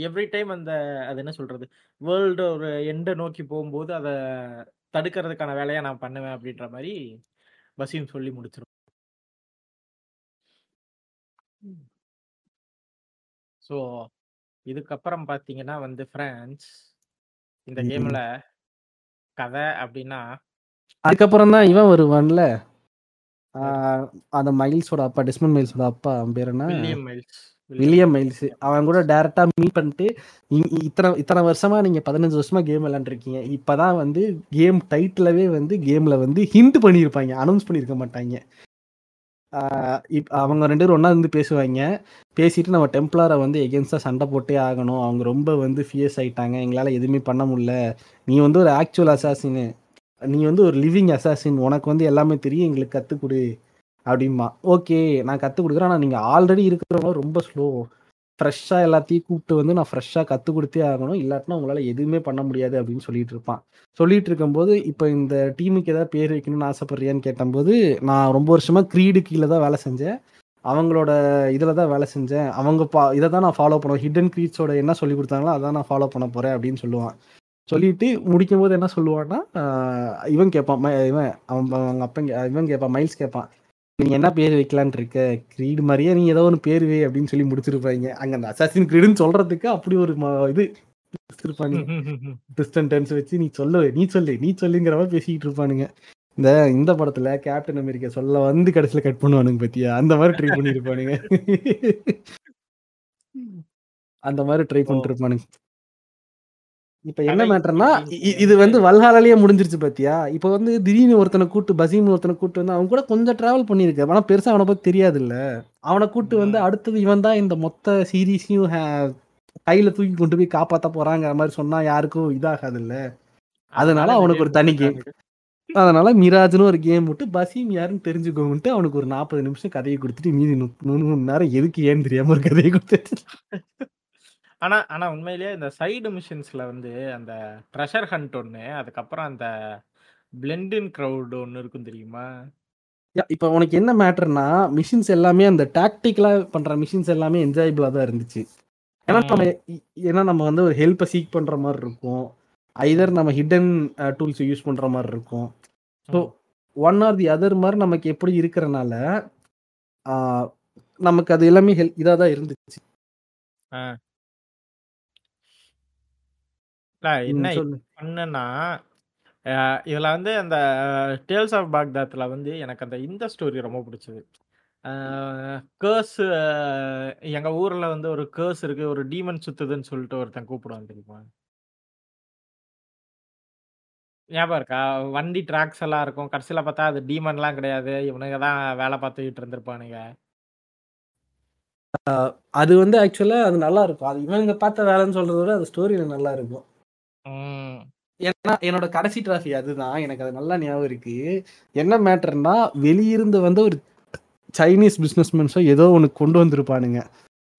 எவ்ரி டைம் அந்த அது என்ன சொல்றது? வேர்ல்டு ஒரு எண்டை நோக்கி போகும்போது அதை தடுக்கிறதுக்கான வேலையை நான் பண்ணுவேன் அப்படின்ற மாதிரி பசீம் சொல்லி முடிச்சிரும். ஸோ இதுக்கப்புறம் பார்த்தீங்கன்னா வந்து ஃப்ரெண்ட்ஸ் இந்த. கேம்ல கதை அப்படின்னா அதுக்கப்புறம் தான் இவன் வருவான்ல? அந்த மைல்ஸோட அப்பா டெஸ்மன் மைல்ஸோட அப்பா பேர் என்ன? மைல்ஸ் வில்லியம் மைல்ஸ் அவன் கூட டைரக்டா மீட் பண்ணிட்டு இத்தனை இத்தனை வருஷமா நீங்க பதினஞ்சு வருஷமா கேம் விளையாண்டுருக்கீங்க. இப்பதான் வந்து கேம் டைட்டிலவே வந்து கேம்ல வந்து ஹிண்ட் பண்ணியிருப்பாங்க. அனௌன்ஸ் பண்ணியிருக்க மாட்டாங்க. அவங்க ரெண்டு பேரும் ஒண்ணா இருந்து பேசுவாங்க. பேசிட்டு நம்ம டெம்ப்ளாரை வந்து எகென்ஸ்டா சண்டை போட்டே ஆகணும். அவங்க ரொம்ப வந்து ஃபியர்ஸ் ஆயிட்டாங்க. எங்களால எதுவுமே பண்ண முடியல. நீ வந்து ஒரு ஆக்சுவல் அசாசின்னு நீ வந்து ஒரு லிவிங் அசாசின் உனக்கு வந்து எல்லாமே தெரியும். எங்களுக்கு கற்றுக் அப்படிமா ஓகே நான் கற்றுக் கொடுக்குறேன். ஆனால் நீங்கள் ஆல்ரெடி இருக்கிறவங்க ரொம்ப ஸ்லோ ஃப்ரெஷ்ஷாக எல்லாத்தையும் கூப்பிட்டு வந்து நான் ஃப்ரெஷ்ஷாக கற்றுக் கொடுத்தே ஆகணும். இல்லாட்டினா உங்களால் எதுவுமே பண்ண முடியாது அப்படின்னு சொல்லிட்டு இருப்பான். சொல்லிட்டு இருக்கும்போது இப்போ இந்த டீமுக்கு ஏதாவது பேர் வைக்கணும்னு ஆசைப்படுறியான்னு கேட்டபோது நான் ரொம்ப வருஷமாக க்ரீடு கீழே தான் வேலை செஞ்சேன். அவங்களோட இதில் தான் வேலை செஞ்சேன். அவங்க பா இதை தான் நான் ஃபாலோ பண்ணுவேன். ஹிடன் க்ரீட்ஸோட என்ன சொல்லி கொடுத்தாங்களோ அதான் நான் ஃபாலோ பண்ண போகிறேன் அப்படின்னு சொல்லுவான். சொல்லிட்டு முடிக்கும் போது என்ன சொல்லுவான்னா இவன் கேட்பான் ம- இவன் அவன் அவங்க அப்பன் இவன் கேட்பான் மைல்ஸ் கேட்பான் நீ என்ன பேர் வைக்கலான்னு இருக்க? கிரீடு மாதிரியே நீ ஏதோ ஒன்று பேர் வை அப்படின்னு சொல்லி முடிச்சிருப்பாங்க. அங்க அந்த அசாசின் கிரீடுன்னு சொல்றதுக்கு அப்படி ஒரு இது இருப்பாங்க டிஸ்டன் டென்ஸ் வச்சு நீ சொல்லு நீ சொல்லு நீ சொல்லுங்கிற மாதிரி பேசிக்கிட்டு இருப்பானுங்க. இந்த இந்த படத்துல கேப்டன் அமெரிக்கா சொல்ல வந்து கடைசியில கட் பண்ணுவானுங்க பத்தியா? அந்த மாதிரி ட்ரை பண்ணிருப்பானுங்க. அந்த மாதிரி ட்ரை பண்ணிட்டு இருப்பானுங்க இப்ப என்ன மேட்டர்னா இது வந்து வல்ஹாலாலேயே முடிஞ்சிருச்சு பாத்தியா? இப்ப வந்து திடீர்னு ஒருத்தனை கூட்டு பசீம் ஒருத்தனை கூட்டு வந்து அவன் கூட கொஞ்சம் டிராவல் பண்ணியிருக்க ஆனா பெருசா அவனை பத்தி தெரியாது இல்ல அவனை கூட்டு வந்து. அடுத்தது இவன் தான் இந்த மொத்த சீரீஸையும் கையில தூக்கி கொண்டு போய் காப்பாத்த போறாங்கிற மாதிரி சொன்னா யாருக்கும் இதாகாது இல்ல அதனால அவனுக்கு ஒரு தனி game. அதனால மிராஜ்னு ஒரு கேம் விட்டு பசீம் யாருன்னு தெரிஞ்சுக்கோங்கன்ட்டு அவனுக்கு ஒரு நாற்பது நிமிஷம் கதையை கொடுத்துட்டு மீதி நு- மூணு மணி நேரம் எதுக்கு ஏன்னு தெரியாம ஒரு கதையை கொடுத்துட்டு? ஆனா ஆனா உண்மையிலேயே இந்த சைடு மிஷின்ஸ்ல வந்து அந்த ட்ரெஷர் ஹண்ட் ஒண்ணு அதுக்கப்புறம் அந்த பிளெண்டின் க்ரௌட் ஒண்ணு இருக்கும் தெரியுமா? இப்ப உனக்கு என்ன மேட்டர்னா மிஷின்ஸ் எல்லாமே அந்த டாக்டிக்கலா பண்ற மிஷின்ஸ் எல்லாமே என்ஜாயபிளா தான் இருந்துச்சு. ஏன்னா நம்ம ஏன்னா நம்ம வந்து ஒரு ஹெல்ப்பை சீக் பண்ற மாதிரி இருக்கும். ஐதர் நம்ம ஹிடன் டூல்ஸ் யூஸ் பண்ற மாதிரி இருக்கும். So one or the other மாதிரி நமக்கு எப்படி இருக்கிறனால நமக்கு அது எல்லாமே ஹெல்ப் இதாக தான் இருந்துச்சு. இல்ல, என்ன ம், சொல்லு பண்ணுன்னா இதுல வந்து அந்த டேல்ஸ் ஆஃப் பாக்தாத்ல வந்து எனக்கு அந்த இந்த ஸ்டோரி ரொம்ப பிடிச்சது கேர்ஸ் எங்க ஊர்ல வந்து ஒரு கேர்ஸ் இருக்கு ஒரு டீமன் சுத்துதுன்னு சொல்லிட்டு ஒருத்தன் கூப்பிடுவான் தெரியுமா ஞாபகம் இருக்கா? வண்டி ட்ராக்ஸ் எல்லாம் இருக்கும். கடைசில பார்த்தா அது டீமன்லாம் கிடையாது. இவனுங்க தான் வேல பார்த்துக்கிட்டு இருந்திருப்பானுங்க. அது வந்து ஆக்சுவலா அது நல்லா இருக்கும். அது இவனுங்க பார்த்த வேலைன்னு சொல்றத விட அது ஸ்டோரியில நல்லா இருக்கும். ஏன்னா என்னோட கடைசி டிராஃபி அதுதான். எனக்கு அது நல்லா ஞாபகம் இருக்கு. என்ன மேட்டர்ன்னா வெளியிருந்து வந்து ஒரு சைனீஸ் பிசினஸ்மேன்ஸோ ஏதோ ஒண்ணு கொண்டு வந்திருப்பானுங்க.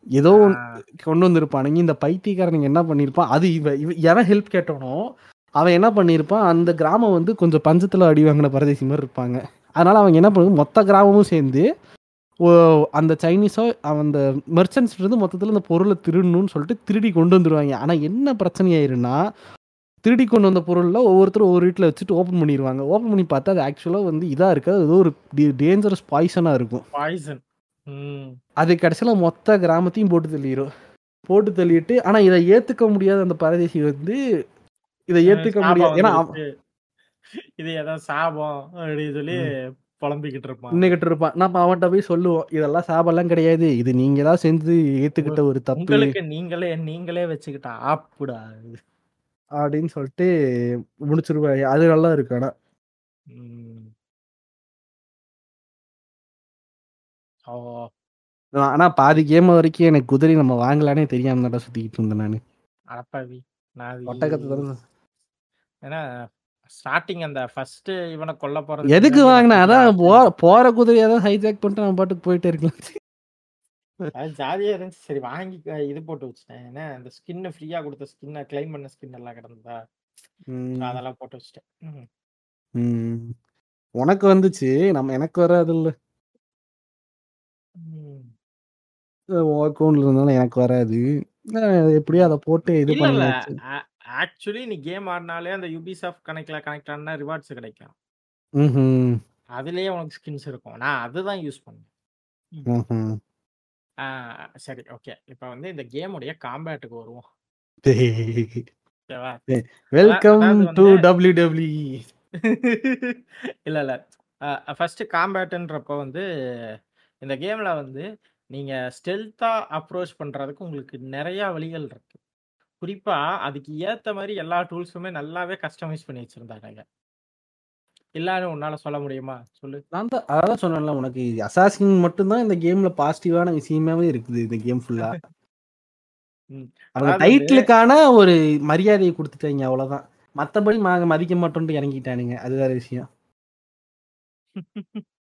ஏதோ. ஒண்ணு கொண்டு வந்திருப்பானுங்க. இந்த பைத்தியக்காரனுங்க என்ன பண்ணியிருப்பான், அது இவ இவ எவன் ஹெல்ப் கேட்டானோ, அவன் என்ன பண்ணியிருப்பான், அந்த கிராமம் வந்து கொஞ்சம் பஞ்சத்துல அடி வாங்கின பரதேசி மாரி இருப்பாங்க. அதனால அவங்க என்ன பண்ணுவாங்க, மொத்த கிராமமும் சேர்ந்து ஓ அந்த சைனீஸோ அந்த மெர்ச்சன்ட்ஸ்ட்ட இருந்து மொத்தத்துல அந்த பொருள திருடணும்னு சொல்லிட்டு திருடி கொண்டு வந்துருவாய்ங்க. ஆனா என்ன பிரச்சனை ஆயிரும்னா, திருடி கொண்டு வந்த பொருள்ல ஒவ்வொருத்தரும் ஒவ்வொரு வீட்ல வச்சுட்டு ஓப்பன் பண்ணிருவாங்க. ஓப்பன் பண்ணி பார்த்தா அது ஆக்சுவலா வந்து இதா இருக்காது. ஏதோ ஒரு டேஞ்சரஸ் பாய்சனா இருக்கும். பாய்சன். அது கடைசில மொத்த கிராமத்தையும் போட்டு தள்ளிரும். போட்டு தள்ளிட்டு ஆனா இத ஏத்துக்க முடியாத அந்த பரதேசி வந்து இத சாபம் முடியாது. ஏன்னா. இது ஏதோ சாபம் அப்படின்னு சொல்லி. புலம்பிக்கிட்டு இருப்பான். நின்னுகிட்டு இருப்பான். நம்ம அவன்ட்ட போய் சொல்லுவோம். இதெல்லாம் சாபம்லாம் கிடையாது. இது நீங்களா செஞ்சு ஏத்துக்கிட்ட ஒரு தப்பு. உங்களுக்கு நீங்களே நீங்களே வச்சுக்கிட்ட ஆப்புடா. அப்படின்னு சொல்லிட்டு முடிச்சிருவாங்க. அது நல்லா இருக்கு ஆனா. ஆனா பாதி கேம் வரைக்கும் எனக்கு குதிரை நம்ம வாங்கலான்னே தெரியாம தான்டா சுத்திக்கிட்டு இருந்தேன் நானு. அடப்பாவி! நான் ஒட்டகத்த தான ஏன்னா ஸ்டார்ட்டிங் அந்த ஃபர்ஸ்ட் இவன கொல்ல போறது எதுக்கு வாங்குனேன்? அதான் போற குதிரைய தான் ஹைஜாக் பண்ணிட்டு நம்ம பாட்டுக்கு போயிட்டே இருக்கலாம். ஜாலியா இருந்துச்சு. சரி வாங்கி இது போட்டு வச்சுட்டேன். ஏன்னா அந்த ஸ்கின் ஃப்ரீயா குடுத்த ஸ்கின்ன கிளைம் பண்ண ஸ்கின் எல்லாம் கிடந்ததா. அதெல்லாம் போட்டு வச்சுட்டேன். உனக்கு வந்துச்சு. நம்ம எனக்கு. ம். உன் அக்கவுண்ட்ல இருந்தாலும் எனக்கு வராது. எப்படியோ அத போட்டு இது இல்ல, இல்ல. ஆ ஆக்சுவலி நீ கேம் ஆடுனாலே அந்த Ubisoft கனெக்ட்ல கனெக்ட் ஆனா ரிவார்ட்ஸ் கிடைக்கும். அதிலேயே உனக்கு ஸ்கின்ஸ் இருக்கும். நான் அதுதான் யூஸ் பண்ணேன். சரி ஓகே. இப்ப வந்து இந்த கேமுடைய காம்பேட்டுக்கு வருவோம். வெல்கம் டூ வந்து WWE. இல்ல, இல்ல. ஃபர்ஸ்ட் காம்பேட்ன்றப்போ வந்து இந்த கேம்ல வந்து நீங்க ஸ்டெல்த்தா அப்ரோச் பண்றதுக்கு உங்களுக்கு நெறைய வழிகள் இருக்கு. குறிப்பா அதுக்கு ஏத்த மாரி எல்லா டூல்ஸுமே நல்லாவே கஸ்டமைஸ் பண்ணி வச்சிருந்தானுங்க. இல்லன்னு உன்னால சொல்ல முடியுமா? சொல்லு. நான் தான் அதான் சொன்னேன்ல உனக்கு அசாசின் மட்டும் தான் இந்த கேம்ல பாசிட்டிவான விஷயமாவே இருக்குது இந்த கேம் ஃபுல்லா. அவங்க டைட்டிலுக்கான ஒரு மரியாதைய குடுத்துட்டாய்ங்க அவ்வளோதான். மத்தபடி நாங்க மதிக்க மாட்டோம்ன்ட்டு இறங்கிட்டானுங்க. அது வேற விஷயம்.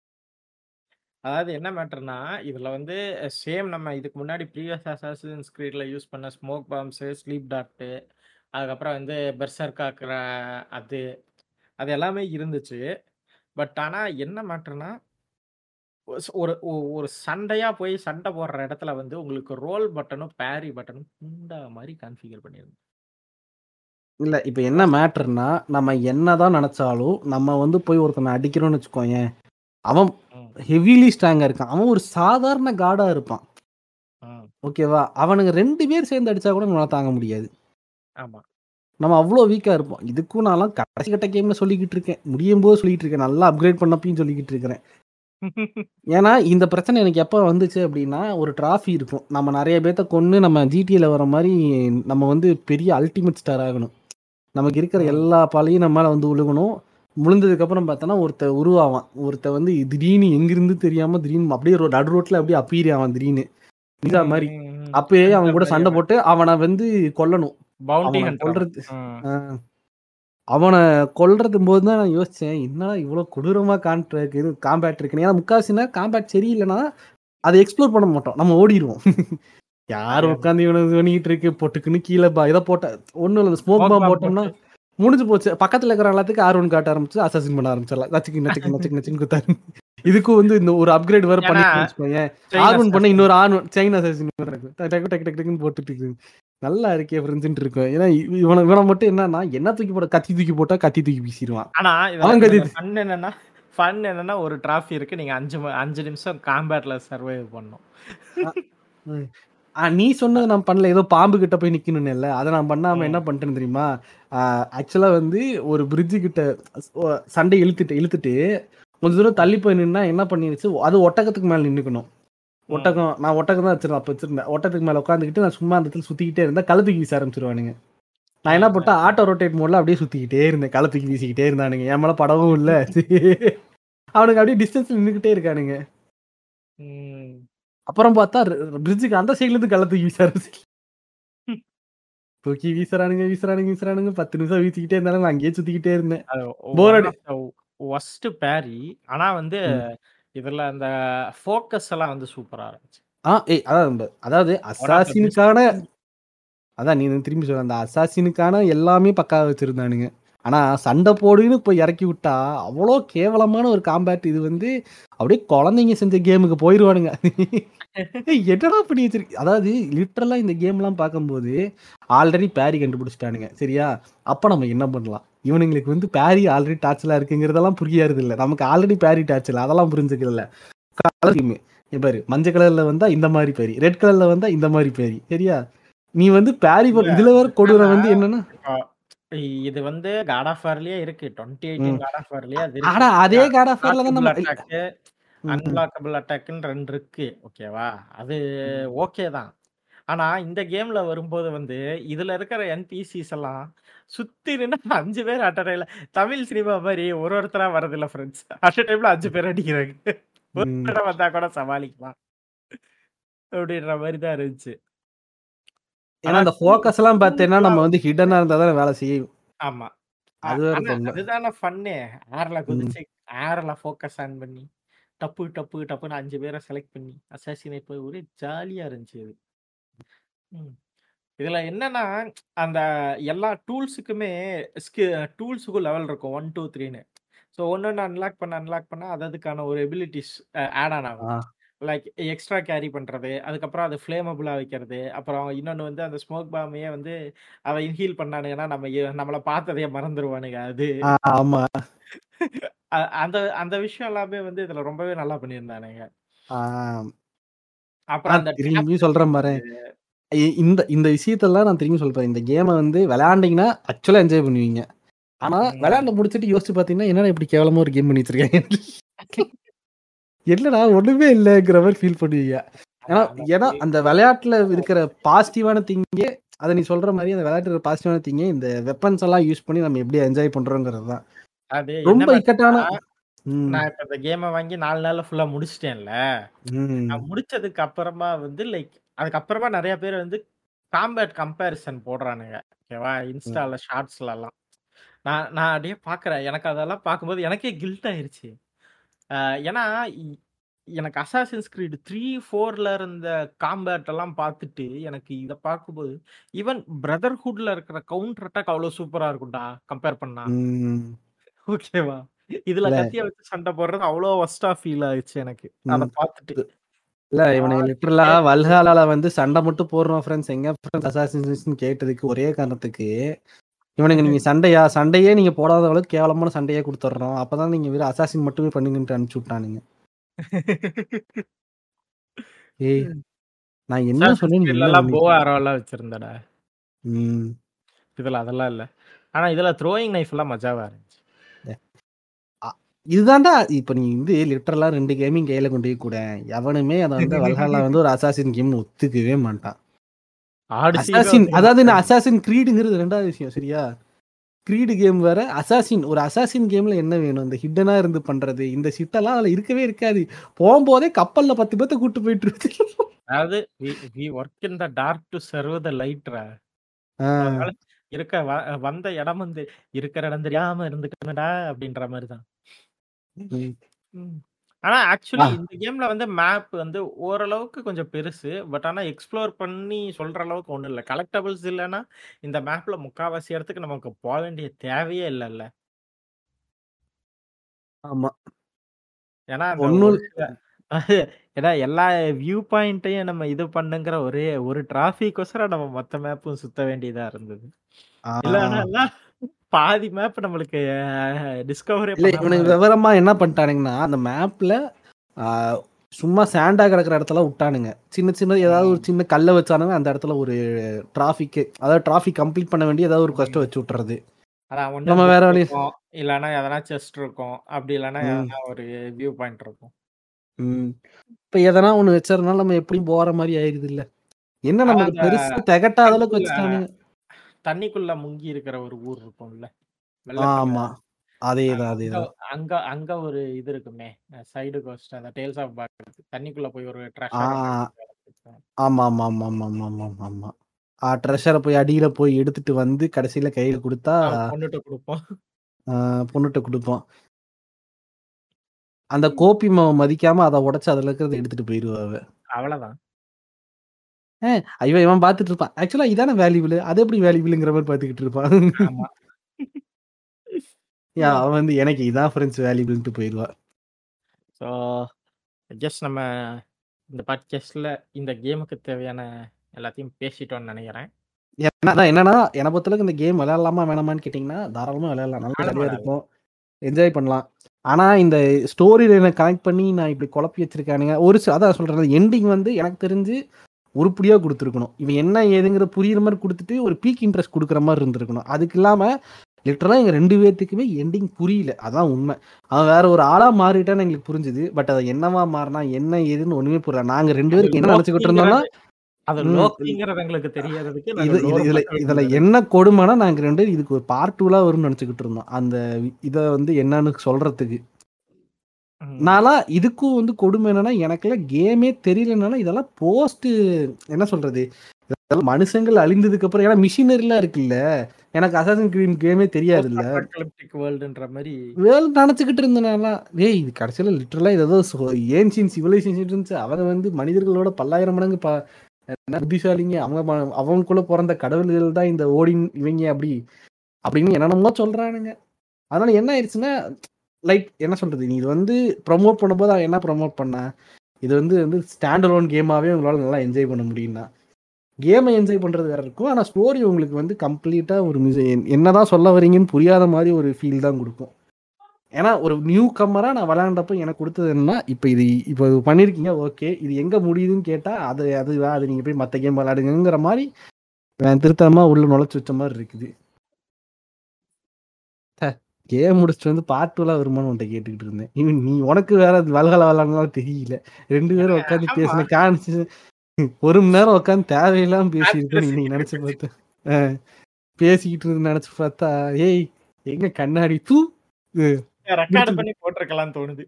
அதாவது என்ன மேட்டர்னா, இதுல வந்து சேம் நம்ம இதுக்கு முன்னாடி ப்ரீவியஸ் அசாசின்ஸ் கிரீட்ல யூஸ் பண்ண ஸ்மோக் பாம்ப்ஸு, ஸ்லீப் டார்ட்டு, அதுக்கப்புறம் வந்து பெர்சர்க்காக்குற அது, அது எல்லாமே இருந்துச்சு. பட் ஆனா என்ன மேட்டர்னா, ஒரு ஒரு சண்டையா போய் சண்டை போடுற இடத்துல வந்து உங்களுக்கு ரோல் பட்டனும், பேரி பட்டனும் குண்டா மாரி கான்ஃபிகர் பண்ணியிருந்தேன். இல்ல இப்ப என்ன மேட்டர்ன்னா, நம்ம என்னதான் நெனச்சாலும், நம்ம வந்து போய் ஒருத்தன அடிக்கிறோம்னு வச்சுக்கோயேன், அவன். ஹெவிலி ஸ்ட்ராங்கா இருக்கான். அவன் ஒரு சாதாரண கார்டா இருப்பான். ஓகேவா? அவனுங்க 2 பேர் சேர்ந்து அடிச்சா கூட நம்மளால தாங்க முடியாது. ஆமா. நம்ம அவ்ளோ வீக்கா இருப்போம். இதுக்கும் நான்லாம் கடைசி கட்ட கேம்ல சொல்லிக்கிட்டு இருக்கேன். முடியும்போது சொல்லிட்டு இருக்கேன். நல்லா அப்கிரேட் பண்ணப்பயும் சொல்லிக்கிட்டு இருக்கிறேன். ஏன்னா, இந்த பிரச்சனை எனக்கு எப்ப வந்துச்சு அப்டின்னா, ஒரு டிராஃபி இருக்கும். நம்ம நெறைய பேத்த கொன்னு நம்ம ஜிடிஏல வர மாரி நம்ம வந்து பெரிய அல்டிமேட் ஸ்டார் ஆகணும். நமக்கு இருக்கிற. எல்லா பழியும் நம்ம மேல வந்து விழுகணும். விழுந்ததுக்கப்புறம் பார்த்தோன்னா, ஒருத்தன் உருவாவான். ஒருத்தன் வந்து திடீர்னு எங்கிருந்து தெரியாம திடீர்னு அப்படியே நடு ரோட்ல அப்படியே அப்பீர் ஆவான் திடீர்னு. நிஞ்சா ம், மாரி. ம், ம். அப்பயே அவன் கூட சண்டை. போட்டு அவன வந்து கொல்லணும். அவன. கொல்றது. அவன கொல்றதும்போது தான் நான் யோசிச்சேன். என்னடா இவ்ளோ கொடூரமா காண்ட்ராக் இது காம்பேட் இருக்குன்னு. ஏன்னா முக்காவாசி நேரம் காம்பேட் சரியில்லன்னா, அத எக்ஸ்ப்ளோர் பண்ண மாட்டோம். நம்ம ஓடிருவோம். யார். உட்காந்து இவன இது பண்ணிட்டு இருக்கு. பொட்டுக்குன்னு கீழ ப இத போட்ட ஒண்ணும் இல்ல. ஸ்மோக் பாம் போட்டோம்னா போட்டு முடிஞ்சு போச்சு. பக்கத்துல இருக்கிற எல்லாத்துக்கும் ஆர்1 காட்ட ஆரம்பிச்சு அசாசின் பண்ண ஆரம்பிச்சிடலாம். நச்சுக்கு நச்சுக்கு நச்சுக்கு நச்சுன்னு குத்தாரு. இதுக்கும் வந்து இந்த ஒரு அப்கிரேட் வேற. செயின் ஆர்1 பண்ண. இன்னொரு ஆர்1 செயின் அசாசின் இருக்கு. டக்கு டக்கு டக்கு டக்கு டக்குன்னு போட்டுட்டு இருக்குது. நல்லா இருக்கே ஃப்ரெண்ட்ஸ்ன்ட்டு இருக்கும். ஏன்னா இவன இவன மட்டும் என்னன்னா, என்ன தூக்கி போட கத்தி தூக்கி போட்டா கத்தி தூக்கி வீசிருவான். ஆனா அவன் கத்தி என்னன்னா ஃபன் என்னன்னா ஒரு டிராஃபி இருக்கு. நீங்க 5 ம 5 நிமிஷம் காம்பேட்ல சர்வைவ் பண்ணணும். நீ சொன்னது நான் பண்ணல. ஏதோ பாம்பு கிட்ட போய் நிக்கணும்னேல்ல. அத நான் பண்ணாம. என்ன பண்ணிட்டேன்னு தெரியுமா? ஆக்சுவலா வந்து ஒரு பிரிட்ஜ் கிட்ட சண்டை இழுத்துட்டு இழுத்துட்டு கொஞ்ச தூரம் தள்ளி போய் நின்னா என்ன பண்ணிருச்சு, அது ஒட்டகத்துக்கு மேல நின்னுக்கணும். ஒட்டகம் நான் ஒட்டகம் தான் வச்சிருந்தேன் அப்ப வச்சிருந்தேன். ஒட்டகத்துக்கு மேல உட்காந்துக்கிட்டு நான் சும்மா அந்த இடத்துல சுத்திக்கிட்டே இருந்தா கழுத்து வீச ஆரம்பிச்சுருவானுங்க. நான் என்ன பண்ணிட்டேன் ஆட்டோ ரொட்டேட் மோட்ல அப்படியே சுத்திக்கிட்டே இருந்தேன் களத்துக்கு வீசிக்கிட்டே இருந்தானுங்க என் மேல படமும் இல்ல அவனுக்கு அப்படியே டிஸ்டன்ஸ்ல நின்னுக்கிட்டே இருக்கானுங்க. அப்புறம் பார்த்தா பிரிட்ஜுக்கு அந்த சைடுல இருந்து களத்துக்கு வீச ஆரம்பிச்சு தூக்கி வீசுறானுங்க வீசுறானுங்க வீசுறானுங்க. பத்து நிமிஷம் வீசிக்கிட்டே இருந்தாலும் நான் அங்கேயே சுத்திக்கிட்டே இருந்தேன். ஒன் அடி- ஒஸ்ட் பேரி ஆனா வந்து. இதுல அந்த ஃபோக்கஸ் எல்லாம் வந்து சூப்பரா இருந்துச்சு. ஆ ஏய் அதான் அதாவது அசாசினுக்கான அதான் நீ திரும்பி சொல்ல அந்த அசாசினுக்கான எல்லாமே பக்காவா வச்சிருந்தானுங்க. ஆனா சண்டை போடுன்னு போய் இறக்கி விட்டா அவ்வளோ கேவலமான ஒரு காம்பேட் இது வந்து அப்படியே குழந்தைங்க செஞ்ச கேமுக்கு போயிடுவானுங்க என்னடா பண்ணி வச்சிருக்கு அதாவது லிட்டரலா இந்த கேம்லாம் பார்க்கும்போது ஆல்ரெடி பேரி கண்டுபிடிச்சிட்டானுங்க. சரியா? அப்ப நம்ம என்ன பண்ணலாம்? இவனுங்களுக்கு வந்து பேரி ஆல்ரெடி டார்ச்லாம் இருக்குங்கிறதெல்லாம் புரியாது இல்ல நமக்கு ஆல்ரெடி பேரி டார்ச்ல அதெல்லாம் புரிஞ்சுக்கல. கலர் பாரு மஞ்சள் கலர்ல வந்தா இந்த மாதிரி பேரி ரெட் கலர்ல வந்தா இந்த மாதிரி பேரி சரியா? நீ வந்து பேரி இதுல வேற கொடுற வந்து என்னன்னா? இப்போ இது வந்து காட் ஆஃப் வார்லயே இருக்கு. டுவெண்ட்டி எயிட்டீன் காட் ஆஃப் வார்லயே அது இருக்கு. ஆனா அதே காட் ஆஃப் தான் நம்ம அன்பிளாக்கபிள் அட்டாக்னு ரெண்டு இருக்கு. ஓகேவா அது ஓகே தான். ஆனா இந்த கேம்ல வரும்போது வந்து இதுல இருக்கிற என்பிசிஸ் எல்லாம் சுத்தி நின்று அஞ்சு பேர் அட்டடையில தமிழ் சினிமா மாதிரி ஒரு ஒருத்தரா வரதில்ல ஃப்ரெண்ட்ஸ் அட் டைம்ல அஞ்சு பேர் அடிக்கிறாங்க. ஒரு வந்தா கூட சமாளிக்கலாம். அப்படின்ற மாதிரி தான் இருந்துச்சு. ஏன்னா அந்த ஃபோக்கஸ் எல்லாம் பார்த்தேன்னா நம்ம வந்து ஹிடனா இருந்தா தான் வேலை செய்யும் ஆமா அது. அதுதானே ஃபன்னே ஏர்ல ம். குதிச்சு ஏர்ல ஃபோக்கஸ் ஆன் பண்ணி டப்பு டப்பு டப்புன்னு அஞ்சு பேரை செலக்ட் பண்ணி அசாசினேட் போய் ஒரே ஜாலியா இருந்துச்சு இது. இதுல என்னன்னா அந்த எல்லா டூல்ஸுக்குமே ஸ்கி டூல்ஸுக்கும் லெவல் இருக்கும் ஒன் டூ த்ரீன்னு ஸோ ஒன்று ஒன்று அன்லாக் பண்ண அன்லாக் பண்ண அது அதுக்கான ஒரு எபிலிட்டிஸ் ஆட் ஆன் ஆகும். லைக் எக்ஸ்ட்ரா கேரி பண்றது அதுக்கப்புறம் அது ஃப்ளேமபுளா வைக்கிறது அப்புறம் இன்னொன்று வந்து அந்த ஸ்மோக் பாமையே வந்து அதை இன்ஹீல் பண்ணானுங்கன்னா நம்ம நம்மள பார்த்ததையே மறந்துடுவானுங்க அது. ஆ, ஆமா. அ- அந்த அந்த விஷயம் எல்லாமே வந்து இதுல ரொம்பவே நல்லா பண்ணியிருந்தானுங்க. அப்புறம் அந்த திரும்பி சொல்றேன் பாரு. இந்த இந்த விஷயத்தெல்லாம் நான் திரும்பி சொல்றேன். இந்த கேமை வந்து விளையாண்டீங்கன்னா ஆக்சுவலா என்ஜாய் பண்ணுவீங்க. ஆனா ம். விளையாண்ட முடிச்சிட்டு யோசிச்சு பாத்தீங்கன்னா என்னடா இப்படி கேவலமா ஒரு கேம் பண்ணி வச்சிருக்காங்க என்னடா ஒண்ணுமே இல்லைங்கிற மாதிரி ஃபீல் பண்ணுவீங்க. ஏன்னா ஏன்னா அந்த விளையாட்டுல இருக்கிற பாசிட்டிவான திங்கே அதை நீ சொல்ற மாதிரி அந்த விளையாட்டுல பாசிட்டிவான திங்கே இந்த வெப்பன்ஸ் எல்லாம் யூஸ் பண்ணி நம்ம எப்படி என்ஜாய் பண்றோங்கிறது தான். அது ரொம்ப இக்கட்டான நான் இப்ப இந்த கேமை வாங்கி நாலு நாள்ல ஃபுல்லா முடிச்சிட்டேன்ல. நான் முடிச்சதுக்கு அப்புறமா வந்து லைக் அதுக்கப்புறமா நிறைய பேர் வந்து காம்பேட் கம்பேரிசன் போடுறானுங்க. ஓகேவா? இன்ஸ்டால ஷார்ட்ஸ்ல எல்லாம். நான் நான் அப்படியே பாக்குறேன். எனக்கு அதெல்லாம் பார்க்கும்போது எனக்கே கில்ட் ஆயிருச்சு. ஏன்னா எனக்கு அசாசின்ஸ் கிரீட் த்ரீ ஃபோர்ல இருந்த காம்பேட் எல்லாம் பார்த்துட்டு எனக்கு இதை பார்க்கும்போது ஈவன் பிரதர்ஹுட்ல இருக்கிற கவுண்டர் அட்டாக் அவ்வளவு சூப்பரா இருக்கும்டா கம்பேர் பண்ணா. ஓகேவா இதுல. கத்திய வச்சு சண்டை போடுறது அவ்வளோ ஒஸ்டா ஃபீல் ஆயிடுச்சு எனக்கு அதை. பார்த்துட்டு இல்ல இவனுங்க லிட்டரலா வல்ஹாலால வந்து சண்டை மட்டும் போடுறோம் ஃப்ரெண்ட்ஸ் எங்க ஃப்ரெண்ட்ஸ் அசாசின் கேட்டதுக்கு ஒரே காரணத்துக்கு இவனுங்க நீங்க சண்டையா? சண்டையே நீங்க போடாத அளவுக்கு கேவலமான சண்டையே கொடுத்துட்றோம் அப்பதான் நீங்க வெறும் அசாசின் மட்டுமே பண்ணுங்கன்ட்டு அனுப்பிச்சு விட்டானுங்க. ஏய் நான் என்ன சொன்னேன்னு என்ன எல்லாம் போ நினைக்கிறேன்? ஆரோ எல்லாம் வச்சிருந்தடா. ம். இதுல அதெல்லாம் இல்ல. ஆனா இதுல த்ரோயிங் நைஃப் எல்லாம் மஜாவா இருந்துச்சு. இதுதான்டா. இப்ப நீ வந்து லிட்டரலா ரெண்டு கேமிங் கையில கொண்டு போய் கூட எவனுமே அதை வந்து வல்ஹாலா வந்து ஒரு அசாசின் கேம் ஒத்துக்கவே மாட்டான். அசாசின் அதாவது நான் அசாசின் கிரீடுங்கிறது ரெண்டாவது விஷயம் சரியா? கிரீடு கேம் வேற அசாசின் ஒரு அசாசின் கேம்ல என்ன வேணும்? இந்த ஹிட்டனா இருந்து பண்றது இந்த சிட்டெல்லாம் அதுல இருக்கவே இருக்காது. போகும்போதே கப்பல்ல பத்து பேர்த்த கூட்டு போயிட்டு இருக்கு. அதாவது we work in the dark to serve the லைட்ரா இருக்க வந்த இடம் வந்து இருக்கிற இடம் தெரியாம இருந்துக்கணும்டா அப்படின்ற மாதிரி தான். ஆனா ஆக்சுவலி. இந்த கேம்ல வந்து மேப் வந்து ஓரளவுக்கு கொஞ்சம் பெருசு. பட் ஆனா எக்ஸ்ப்ளோர் பண்ணி சொல்ற அளவுக்கு ஒண்ணும் இல்ல. கலெக்டபிள்ஸ் இல்லைன்னா இந்த மேப்ல முக்காவாசி இடத்துக்கு நமக்கு போக வேண்டிய தேவையே இல்லைல்ல. ஆமா. ஏன்னா ஏன்னா எல்லா வியூ பாயிண்ட்டையும் நம்ம இது பண்ணுங்கிற ஒரே ஒரு டிராஃபிக்கோசரம் நம்ம மொத்த மேப்பும் சுத்த வேண்டியதா இருந்தது. இல்லைன்னா பாதி மேப் நம்மளுக்கு டிஸ்கவரே இவனுக்கு விவரமா என்ன பண்ணிட்டானுங்கன்னா அந்த மேப்ல சும்மா சாண்டா கிடக்குற இடத்துல விட்டானுங்க. சின்ன சின்ன ஏதாவது ஒரு சின்ன கல்லை வச்சானுங்க அந்த இடத்துல ஒரு டிராஃபிக் அதாவது டிராஃபிக் கம்ப்ளீட் பண்ண வேண்டிய ஏதாவது ஒரு கஷ்டம் வச்சு விட்டுறது. நம்ம வேற வழி- இல்லைன்னா எதனா செஸ்ட் இருக்கும். அப்படி. எதனா ஒரு வியூ பாயிண்ட் இருக்கும். இப்ப எதனா ஒண்ணு வச்சறதுனால நம்ம எப்படியும் போற மாதிரி ஆயிருது இல்ல. என்ன நமக்கு பெருசா திகட்டாத அளவுக்கு. வச்சுட்டானுங்க. தண்ணிக்குள்ள முங்கி இருக்கிற ஒரு ஊர் இருக்கும்ல. ஆமா. அதேதான், அங்க அதேதான். அங்க அங்க ஒரு இது இருக்குமே. சைடு கோஸ்ட் அந்த டேல்ஸ் ஆஃப் பாக் தண்ணிக்குள்ள போய் ஒரு ஆ. ட்ரெஷர கண்டுபிடிச்சு ஆமாமாமாமாமாமாமா. ஆ ட்ரெஷர போய் அடியில போய் எடுத்துட்டு வந்து கடைசியில கையில குடுத்தா பொண்ணுட்ட குடுப்போம். பொண்ணுட்ட குடுப்போம். அந்த மாவ மதிக்காம அத உடைச்சு அதுல இருக்கிறத எடுத்துட்டு போயிருவா அவ. அ இவன் பார்த்துட்டு இருப்பான். ஆக்சுவலா இதானே வேல்யூபிள். அது எப்படி வேல்யூபிள்ங்கிற மாரி பார்த்துக்கிட்டு இருப்பான். யா அவன் வந்து எனக்கு இதான் ஃப்ரெண்ட்ஸ் வேல்யூபிள்ன்ட்டு போயிருவா. ஸோ ஜஸ்ட் நம்ம இந்த பாட்காஸ்ட்ல இந்த கேமுக்கு தேவையான எல்லாத்தையும் பேசிட்டோம்னு நெனைக்கிறேன். என்னன்னா, என்ன பொறுத்தளவுக்கு இந்த கேம் விளையாடலாமா வேணாமான்னு கேட்டீங்கன்னா, தாராளமா விளையாடலாம். நல்லா விளையாடலாம். இருக்கும். என்ஜாய் பண்ணலாம். ஆனா இந்த ஸ்டோரி லைன கனெக்ட் பண்ணி நான் இப்படி குழப்பி வச்சிருக்கானுங்க. ஒரு அதான் சொல்றேன்ல எண்டிங் வந்து எனக்கு தெரிஞ்சு உருப்படியா குடுத்துருக்கணும். இவன் என்ன ஏதுங்கிற புரியிற மாரி குடுத்துட்டு ஒரு பீக் இன்ட்ரெஸ்ட் குடுக்குற மாரி இருந்திருக்கணும். அதுக்கு இல்லாம லிட்டரலா எங்க 2 பேத்துக்குமே எண்டிங் புரியல. அதான் உண்மை. அவன் வேற ஒரு ஆளா மாறிட்டான்னு எங்களுக்கு புரிஞ்சுது. பட் அது என்னவா மாறுனா, என்ன ஏதுன்னு ஒண்ணுமே புரியல. நாங்க 2 அது பேரும் என்ன நெனச்சுக்கிட்டு இருந்தோம்னா இதுல. என்ன கொடுமைன்னா, நாங்க 2 பேரும் இதுக்கு ஒரு பார்ட் 2லா வரும்னு நெனச்சுக்கிட்டு இருந்தோம். அந்த இத வந்து என்னன்னு சொல்றதுக்கு. நான்லாம் இதுக்கும் வந்து கொடுமை என்னன்னா, எனக்கெல்லாம் கேமே தெரியலனால இதெல்லாம் போஸ்ட் என்ன சொல்றது? இதெல்லாம் மனுஷங்கள் அழிந்ததுக்கு அப்புறம் ஏன்னா மிஷினரிலாம் இருக்குல்ல. எனக்கு அசாசின் கிரீட் கேமே தெரியாதுல்ல. அபாகலிப்டிக் வேர்ல்டுன்ற மாரி வேர்ல்ட் நெனச்சுக்கிட்டு இருந்தேன் நான்லாம். ஏய் இது கடைசியில லிட்டரலா ஏதோ சொ ஏன்ஷியன்ட் சிவிலைசேஷன் இருந்துச்சு. அவங்க வந்து மனிதர்களோட பல்லாயிரம் மடங்கு ப புத்திசாலிங்க. அவங்க அவங்களுக்குள்ள பொறந்த கடவுள்கள் தான் இந்த ஓடின் இவைங்க அப்படி அப்படின்னு என்னென்னமோ சொல்றானுங்க. அதனால என்ன ஆயிடுச்சுன்னா, லைக் என்ன சொல்றது? நீ இது வந்து ப்ரொமோட் பண்ணும்போது அவன் என்ன ப்ரொமோட் பண்ண இது வந்து வந்து ஸ்டாண்ட் அலோன் கேமாவே உங்களால நல்லா என்ஜாய் பண்ண முடியும்னா. கேமை என்ஜாய் பண்றது வேற இருக்கும். ஆனா ஸ்டோரி உங்களுக்கு வந்து கம்ப்ளீட்டா ஒரு மிஸ் என்னதான் சொல்ல வரீங்கன்னு புரியாத மாதிரி ஒரு ஃபீல் தான் கொடுக்கும் ஏன்னா ஒரு நியூ கம்மரா நான் விளையாண்டப்போ எனக்கு கொடுத்தது என்னன்னா, இப்போ இது இப்போ இது பண்ணியிருக்கீங்க ஓகே. இது எங்க முடியுதுன்னு கேட்டா, அது அது அது நீங்க போய் மற்ற கேம் விளையாடுங்கிற மாதிரி அவன் திருத்தமா உள்ள நுழைச்சு வச்ச மாதிரி இருக்குது. கேம் முடிச்சுட்டு வந்து பார்ட் 2லாம் வருமான்னு உன்ட்ட கேட்டுக்கிட்டு இருந்தேன். நீ நீ உனக்கு வேற வல்ஹாலா விளையாடணும்லாம் தெரியல. 2 பேரும் உட்காந்து. பேசின கான்ஸ் 1 மணி நேரம் உட்காந்து தேவையில்லாம கான்ஸ்பிரசி இன்னைக்கு நெனச்சு பார்த்தேன். பேசிக்கிட்டு இருந்து நெனச்சு பார்த்தா, ஏய் எங்க கண்ணாடி தூ போட்டுருக்கலாம்னு தோணுது.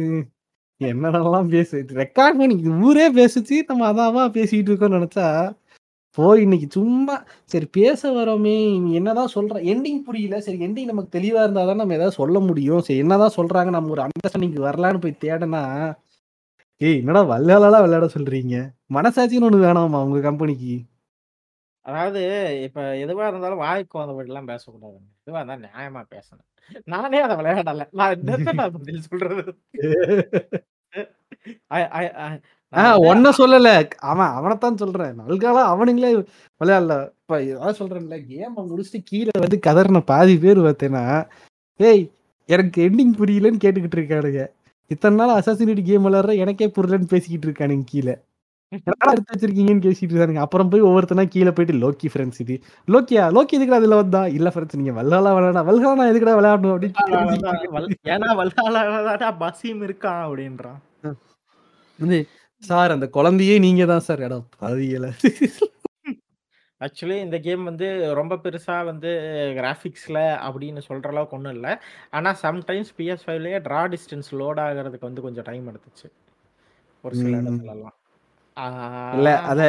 ம். என்னென்னலாம் பேசு ரெக்கார்ட் பண்ணி ஊரே பேசுச்சு. நம்ம அதாவா பேசிட்டு இருக்கோம்னு நெனச்சா, போய் இன்னைக்கு சும்மா சரி பேச வரோமே, என்னதான் சொல்றான் எண்டிங் புரியல. சரி எண்டிங் நமக்கு தெளிவா இருந்தா தான் நம்ம ஏதாவது சொல்ல முடியும். சரி என்னதான் சொல்றாங்க நம்ம ஒரு அண்டர்ஸ்டாண்டிங்க்கு வரலான்னு போய் தேடுனா, ஏய் என்னடா வல்ஹாலாலாம் விளையாட சொல்றீங்க? மனசாட்சின்னு ஒண்ணு வேணாமா உங்க கம்பெனிக்கு? அதாவது இப்ப எதுவா இருந்தாலும் வாய்க்கு வந்தபடிலாம் பேசக்கூடாதுங்க. எதுவா இருந்தாலும் நியாயமா பேசணும். நானே அத விளையாடல. நான் சொல்றது? நான் வந்து ஒன்ன சொல்லல. அவன் அவனத்தான் சொல்றேன். நல்காலாம் அவனுங்களே விளையாடல. இப்ப அதான் சொல்றேன்ல, கேம முடிச்சுட்டு கீழ வந்து கதறின பாதி பேர் பார்த்தேன்னா, ஏய் எனக்கு எண்டிங் புரியலன்னு கேட்டுக்கிட்டு இருக்கானுங்க. இத்தன நாள் அசாசினேட் கேம் விளையாடுற எனக்கே புரியலன்னு பேசிக்கிட்டு இருக்கானுங்க கீழ. என்னடா எடுத்து வச்சிருக்கீங்கன்னு பேசிட்டு இருக்கானுங்க. அப்புறம் போய் ஒவ்வொருத்தனா கீழ போயிட்டு லோக்கி ஃப்ரெண்ட்ஸ் இது. லோக்கியா? லோக்கி எதுக்குடா இதுல வந்தான்? இல்ல ஃப்ரெண்ட்ஸ் நீங்க வல்ஹாலா விளையாடா. வல்ஹாலா எதுக்குடா விளையாடணும் அப்படின்னு. ஏன்னா வல்ஹாலால தான் பசீம் இருக்கான் அப்படின்றான். வந்து சார் அந்த குழந்தையே நீங்க தான் சார். அட பாவிகளா! ஆக்சுவலி இந்த கேம் வந்து ரொம்ப பெருசா வந்து கிராபிக்ஸ்ல அப்படின்னு சொல்ற அளவுக்கு ஒண்ணும் இல்ல. ஆனா சம்டைம்ஸ் PS5லயே டிரா டிஸ்டன்ஸ் லோட் ஆகுறதுக்கு வந்து கொஞ்சம் டைம் எடுத்துச்சு. ஒரு சில. இடத்துலலாம். இல்ல அத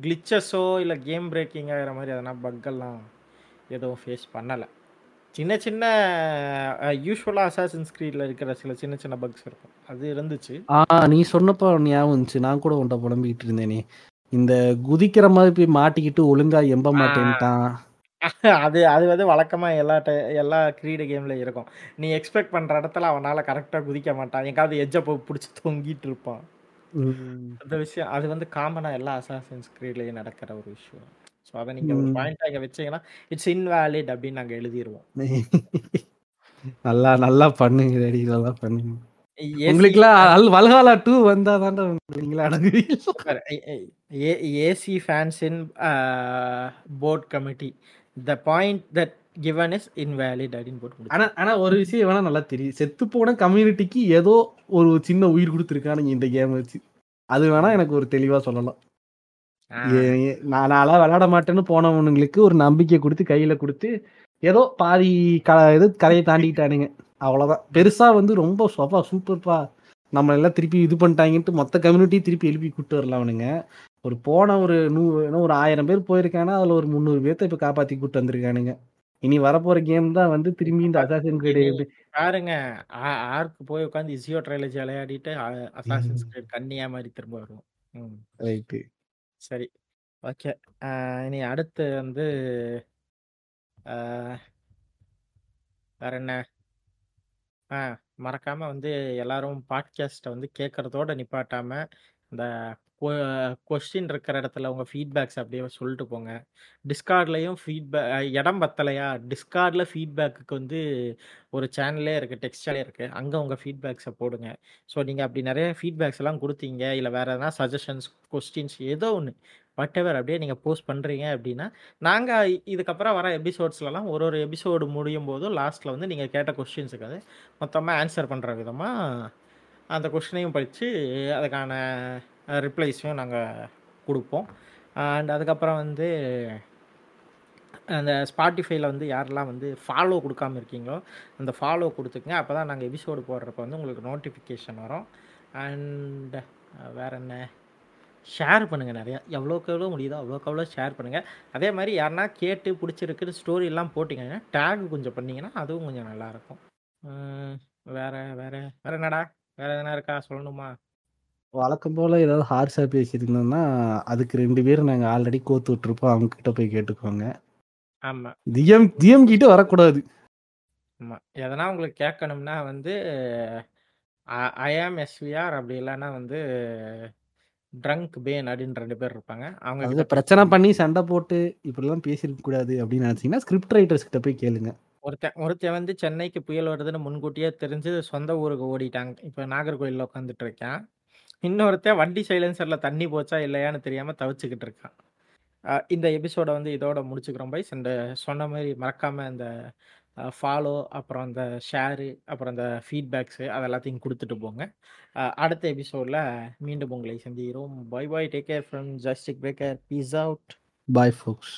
கிளிச்சஸோ இல்ல கேம் பிரேக்கிங் ஆகுற மாரி எதனா பக் எல்லாம் எதுவும் ஃபேஸ் பண்ணல. சின்ன சின்ன அ யூசுவலா அசாசின்ஸ் கிரீட்ல இருக்கிற சில சின்ன சின்ன பக்ஸ் இருக்கும். அது இருந்துச்சு. ஆ நீ சொன்னப்போ ஞாபகம் வந்துச்சு. நான் கூட உன்ட்ட புலம்பிக்கிட்டு இருந்தேனே. இந்த குதிக்கிற மாரி போய் மாட்டிக்கிட்டு ஒழுங்கா எம்ப. மாட்டேன்ட்டான். அது அது வந்து வழக்கமா எல்லா எல்லா கிரீடு கேம்லயும் இருக்கும். நீ எக்ஸ்பெக்ட் பண்ற இடத்துல அவனால கரெக்ட்டா குதிக்க மாட்டான். எங்கேயாவது எட்ஜ போய் புடிச்சு தொங்கிட்டு இருப்பான். அந்த விஷயம் அது வந்து காமனா எல்லா அசாசின்ஸ் கிரீட்லயும் நடக்கிற ஒரு விஷயம். ஸோ அத நீங்க ஒரு ம். பாயிண்ட்டா இங்க வச்சீங்கன்னா, இட்ஸ் இன்வாலிட் அப்படின்னு நாங்க எழுதிருவோம். நல்லா நல்லா பண்ணுங்க டாடி. நல்லா பண்ணுங்க. அல் வல்ஹாலா 2 வந்தா தான்டா நீங்களே அடங்குவீங்க. AC fans in board committee. The point that given is invalid அப்படின்னு போட்டு ஆனா முடிச்சிருவோம். ஆனா ஒரு விஷயம் வேணா நல்லா தெரியும். செத்துப்போன கம்யூனிட்டிக்கு ஏதோ ஒரு சின்ன உயிர் குடுத்துருக்கானுங்க இந்த கேம் வச்சு. அது வேணா. எனக்கு ஒரு தெளிவா சொல்லலாம். நான் நான்லாம் விளையாட மாட்டேன்னு போனவனுங்களுக்கு ஒரு நம்பிக்கை கொடுத்து கையில கொடுத்து ஏதோ பாதி க இது கரையை தாண்டிக்கிட்டானுங்க. அவ்வளவுதான். பெருசா வந்து ரொம்ப சோப்பா சூப்பர்ப்பா. நம்ம எல்லாம் திருப்பி இது பண்ணிட்டாங்கன்ட்டு மொத்த கம்யூனிட்டி திருப்பி எழுப்பி கூட்டு வரலாம் அவனுங்க. ஒரு போன ஒரு நூறு ஒரு ஆயிரம் பேர் போயிருக்கானா அதுல ஒரு முந்நூறு பேர்த்த இப்ப காப்பாத்தி கூட்டு வந்திருக்கானுங்க. இனி வரப்போற கேம் தான் வந்து திரும்பி இந்த அசாசின் கிரேட் பாருங்க ஆர்க்கு போய் உட்காந்து இசியோ ட்ரைலஜி விளையாடிட்டு அசாசின்ஸ் கிரீட் கன்னியா மாதிரி திரும்ப வருவோம். ரைட்டு. சரி. ஓகே. இனி அடுத்து வந்து ஆ, வேற என்ன? ஆ மறக்காம வந்து எல்லாரும் பாட்காஸ்ட்டை வந்து கேட்கறதோட நிப்பாட்டாம இந்த கொஸ்டின் இருக்கிற இடத்துல உங்கள் ஃபீட்பேக்ஸ் அப்படியே சொல்லிட்டு போங்க. டிஸ்கார்ட்லேயும் ஃபீட்பேக் இடம் பத்தலையா? டிஸ்கார்டில் ஃபீட்பேக்குக்கு வந்து ஒரு சேனலே இருக்குது டெக்ஸ்டாலே இருக்குது அங்கே உங்கள் ஃபீட்பேக்ஸை போடுங்க. ஸோ நீங்கள் அப்படி நிறைய ஃபீட்பேக்ஸ் எல்லாம் கொடுத்தீங்க இல்லை வேறு எதனா சஜஷன்ஸ் கொஸ்டின்ஸ் ஏதோ ஒன்று வாட் எவர் அப்படியே நீங்கள் போஸ்ட் பண்ணுறீங்க அப்படின்னா நாங்கள் இதுக்கப்புறம் வர எபிசோட்ஸ்லலாம் ஒரு ஒரு எபிசோடு முடியும் போதும் லாஸ்ட்டில் வந்து நீங்கள் கேட்ட கொஸ்டின்ஸுக்கு அது மொத்தமாக ஆன்சர் பண்ணுற விதமாக அந்த கொஸ்டினையும் படித்து அதுக்கான ரிப்ளைஸையும் நாங்கள் கொடுப்போம். அண்ட் அதுக்கப்புறம் வந்து அந்த ஸ்பாட்டிஃபைல வந்து யாரெல்லாம் வந்து ஃபாலோ கொடுக்காம இருக்கீங்களோ அந்த ஃபாலோ கொடுத்துக்குங்க. அப்போ தான் நாங்கள் எபிசோடு போடுறப்ப வந்து உங்களுக்கு நோட்டிஃபிகேஷன் வரும். அண்ட் வேறு என்ன? ஷேர் பண்ணுங்கள் நிறையா. எவ்வளோக்கு எவ்வளோ முடியுதோ அவ்வளோக்கு அவ்வளோ ஷேர் பண்ணுங்கள் அதே மாதிரி யாருன்னா கேட்டு பிடிச்சிருக்குன்னு ஸ்டோரியெல்லாம் போட்டிங்கன்னா டேக் கொஞ்சம் பண்ணிங்கன்னா அதுவும் கொஞ்சம் நல்லாயிருக்கும் வேறு வேறு வேறு என்னடா? வேறு எதனா இருக்கா? சொல்லணுமா? வழக்கம் போல ஏதாவது ஹார்ஷா பேசியிருந்தோம்னா அதுக்கு ரெண்டு பேரும் நாங்க ஆல்ரெடி கோத்து விட்டுருப்போம். அவங்க கிட்ட போய் கேட்டுக்கோங்க. ஆமாம் தியம் தியம் கிட்ட வரக்கூடாது. ஆமாம் எதனா உங்களுக்கு கேட்கணும்னா வந்து ஐஆம் எஸ்விஆர் அப்படி இல்லைன்னா வந்து ட்ரங்க் பேன் அப்படின்னு ரெண்டு பேர் இருப்பாங்க. அவங்க கிட்ட பிரச்சனை பண்ணி சண்டை போட்டு இப்படிலாம் பேசியிருக்க கூடாது அப்படின்னு நினைச்சீங்கன்னா ஸ்கிரிப்ட் ரைட்டர்ஸ் கிட்ட போய் கேளுங்க. ஒருத்தன் ஒருத்தன் வந்து சென்னைக்கு புயல் வருதுன்னு முன்கூட்டியே தெரிஞ்சு சொந்த ஊருக்கு ஓடிட்டாங்க. இப்போ நாகர்கோயிலில் உட்காந்துட்டு இருக்கான். இன்னொருத்தன் வண்டி சைலன்சரில் தண்ணி போச்சா இல்லையான்னு தெரியாமல் தவிச்சுக்கிட்டு இருக்கான். இந்த எபிசோடை வந்து இதோட முடிச்சுக்கிறோம் பைஸ் இந்த சொன்ன மாதிரி மறக்காமல் இந்த ஃபாலோ அப்புறம் இந்த ஷேரு அப்புறம் இந்த ஃபீட்பேக்ஸு அது எல்லாத்தையும் கொடுத்துட்டு போங்க. அடுத்த எபிசோடில் மீண்டும் உங்களை சந்திக்கிறோம். Bye bye take care from Justic Breaker peace out bye folks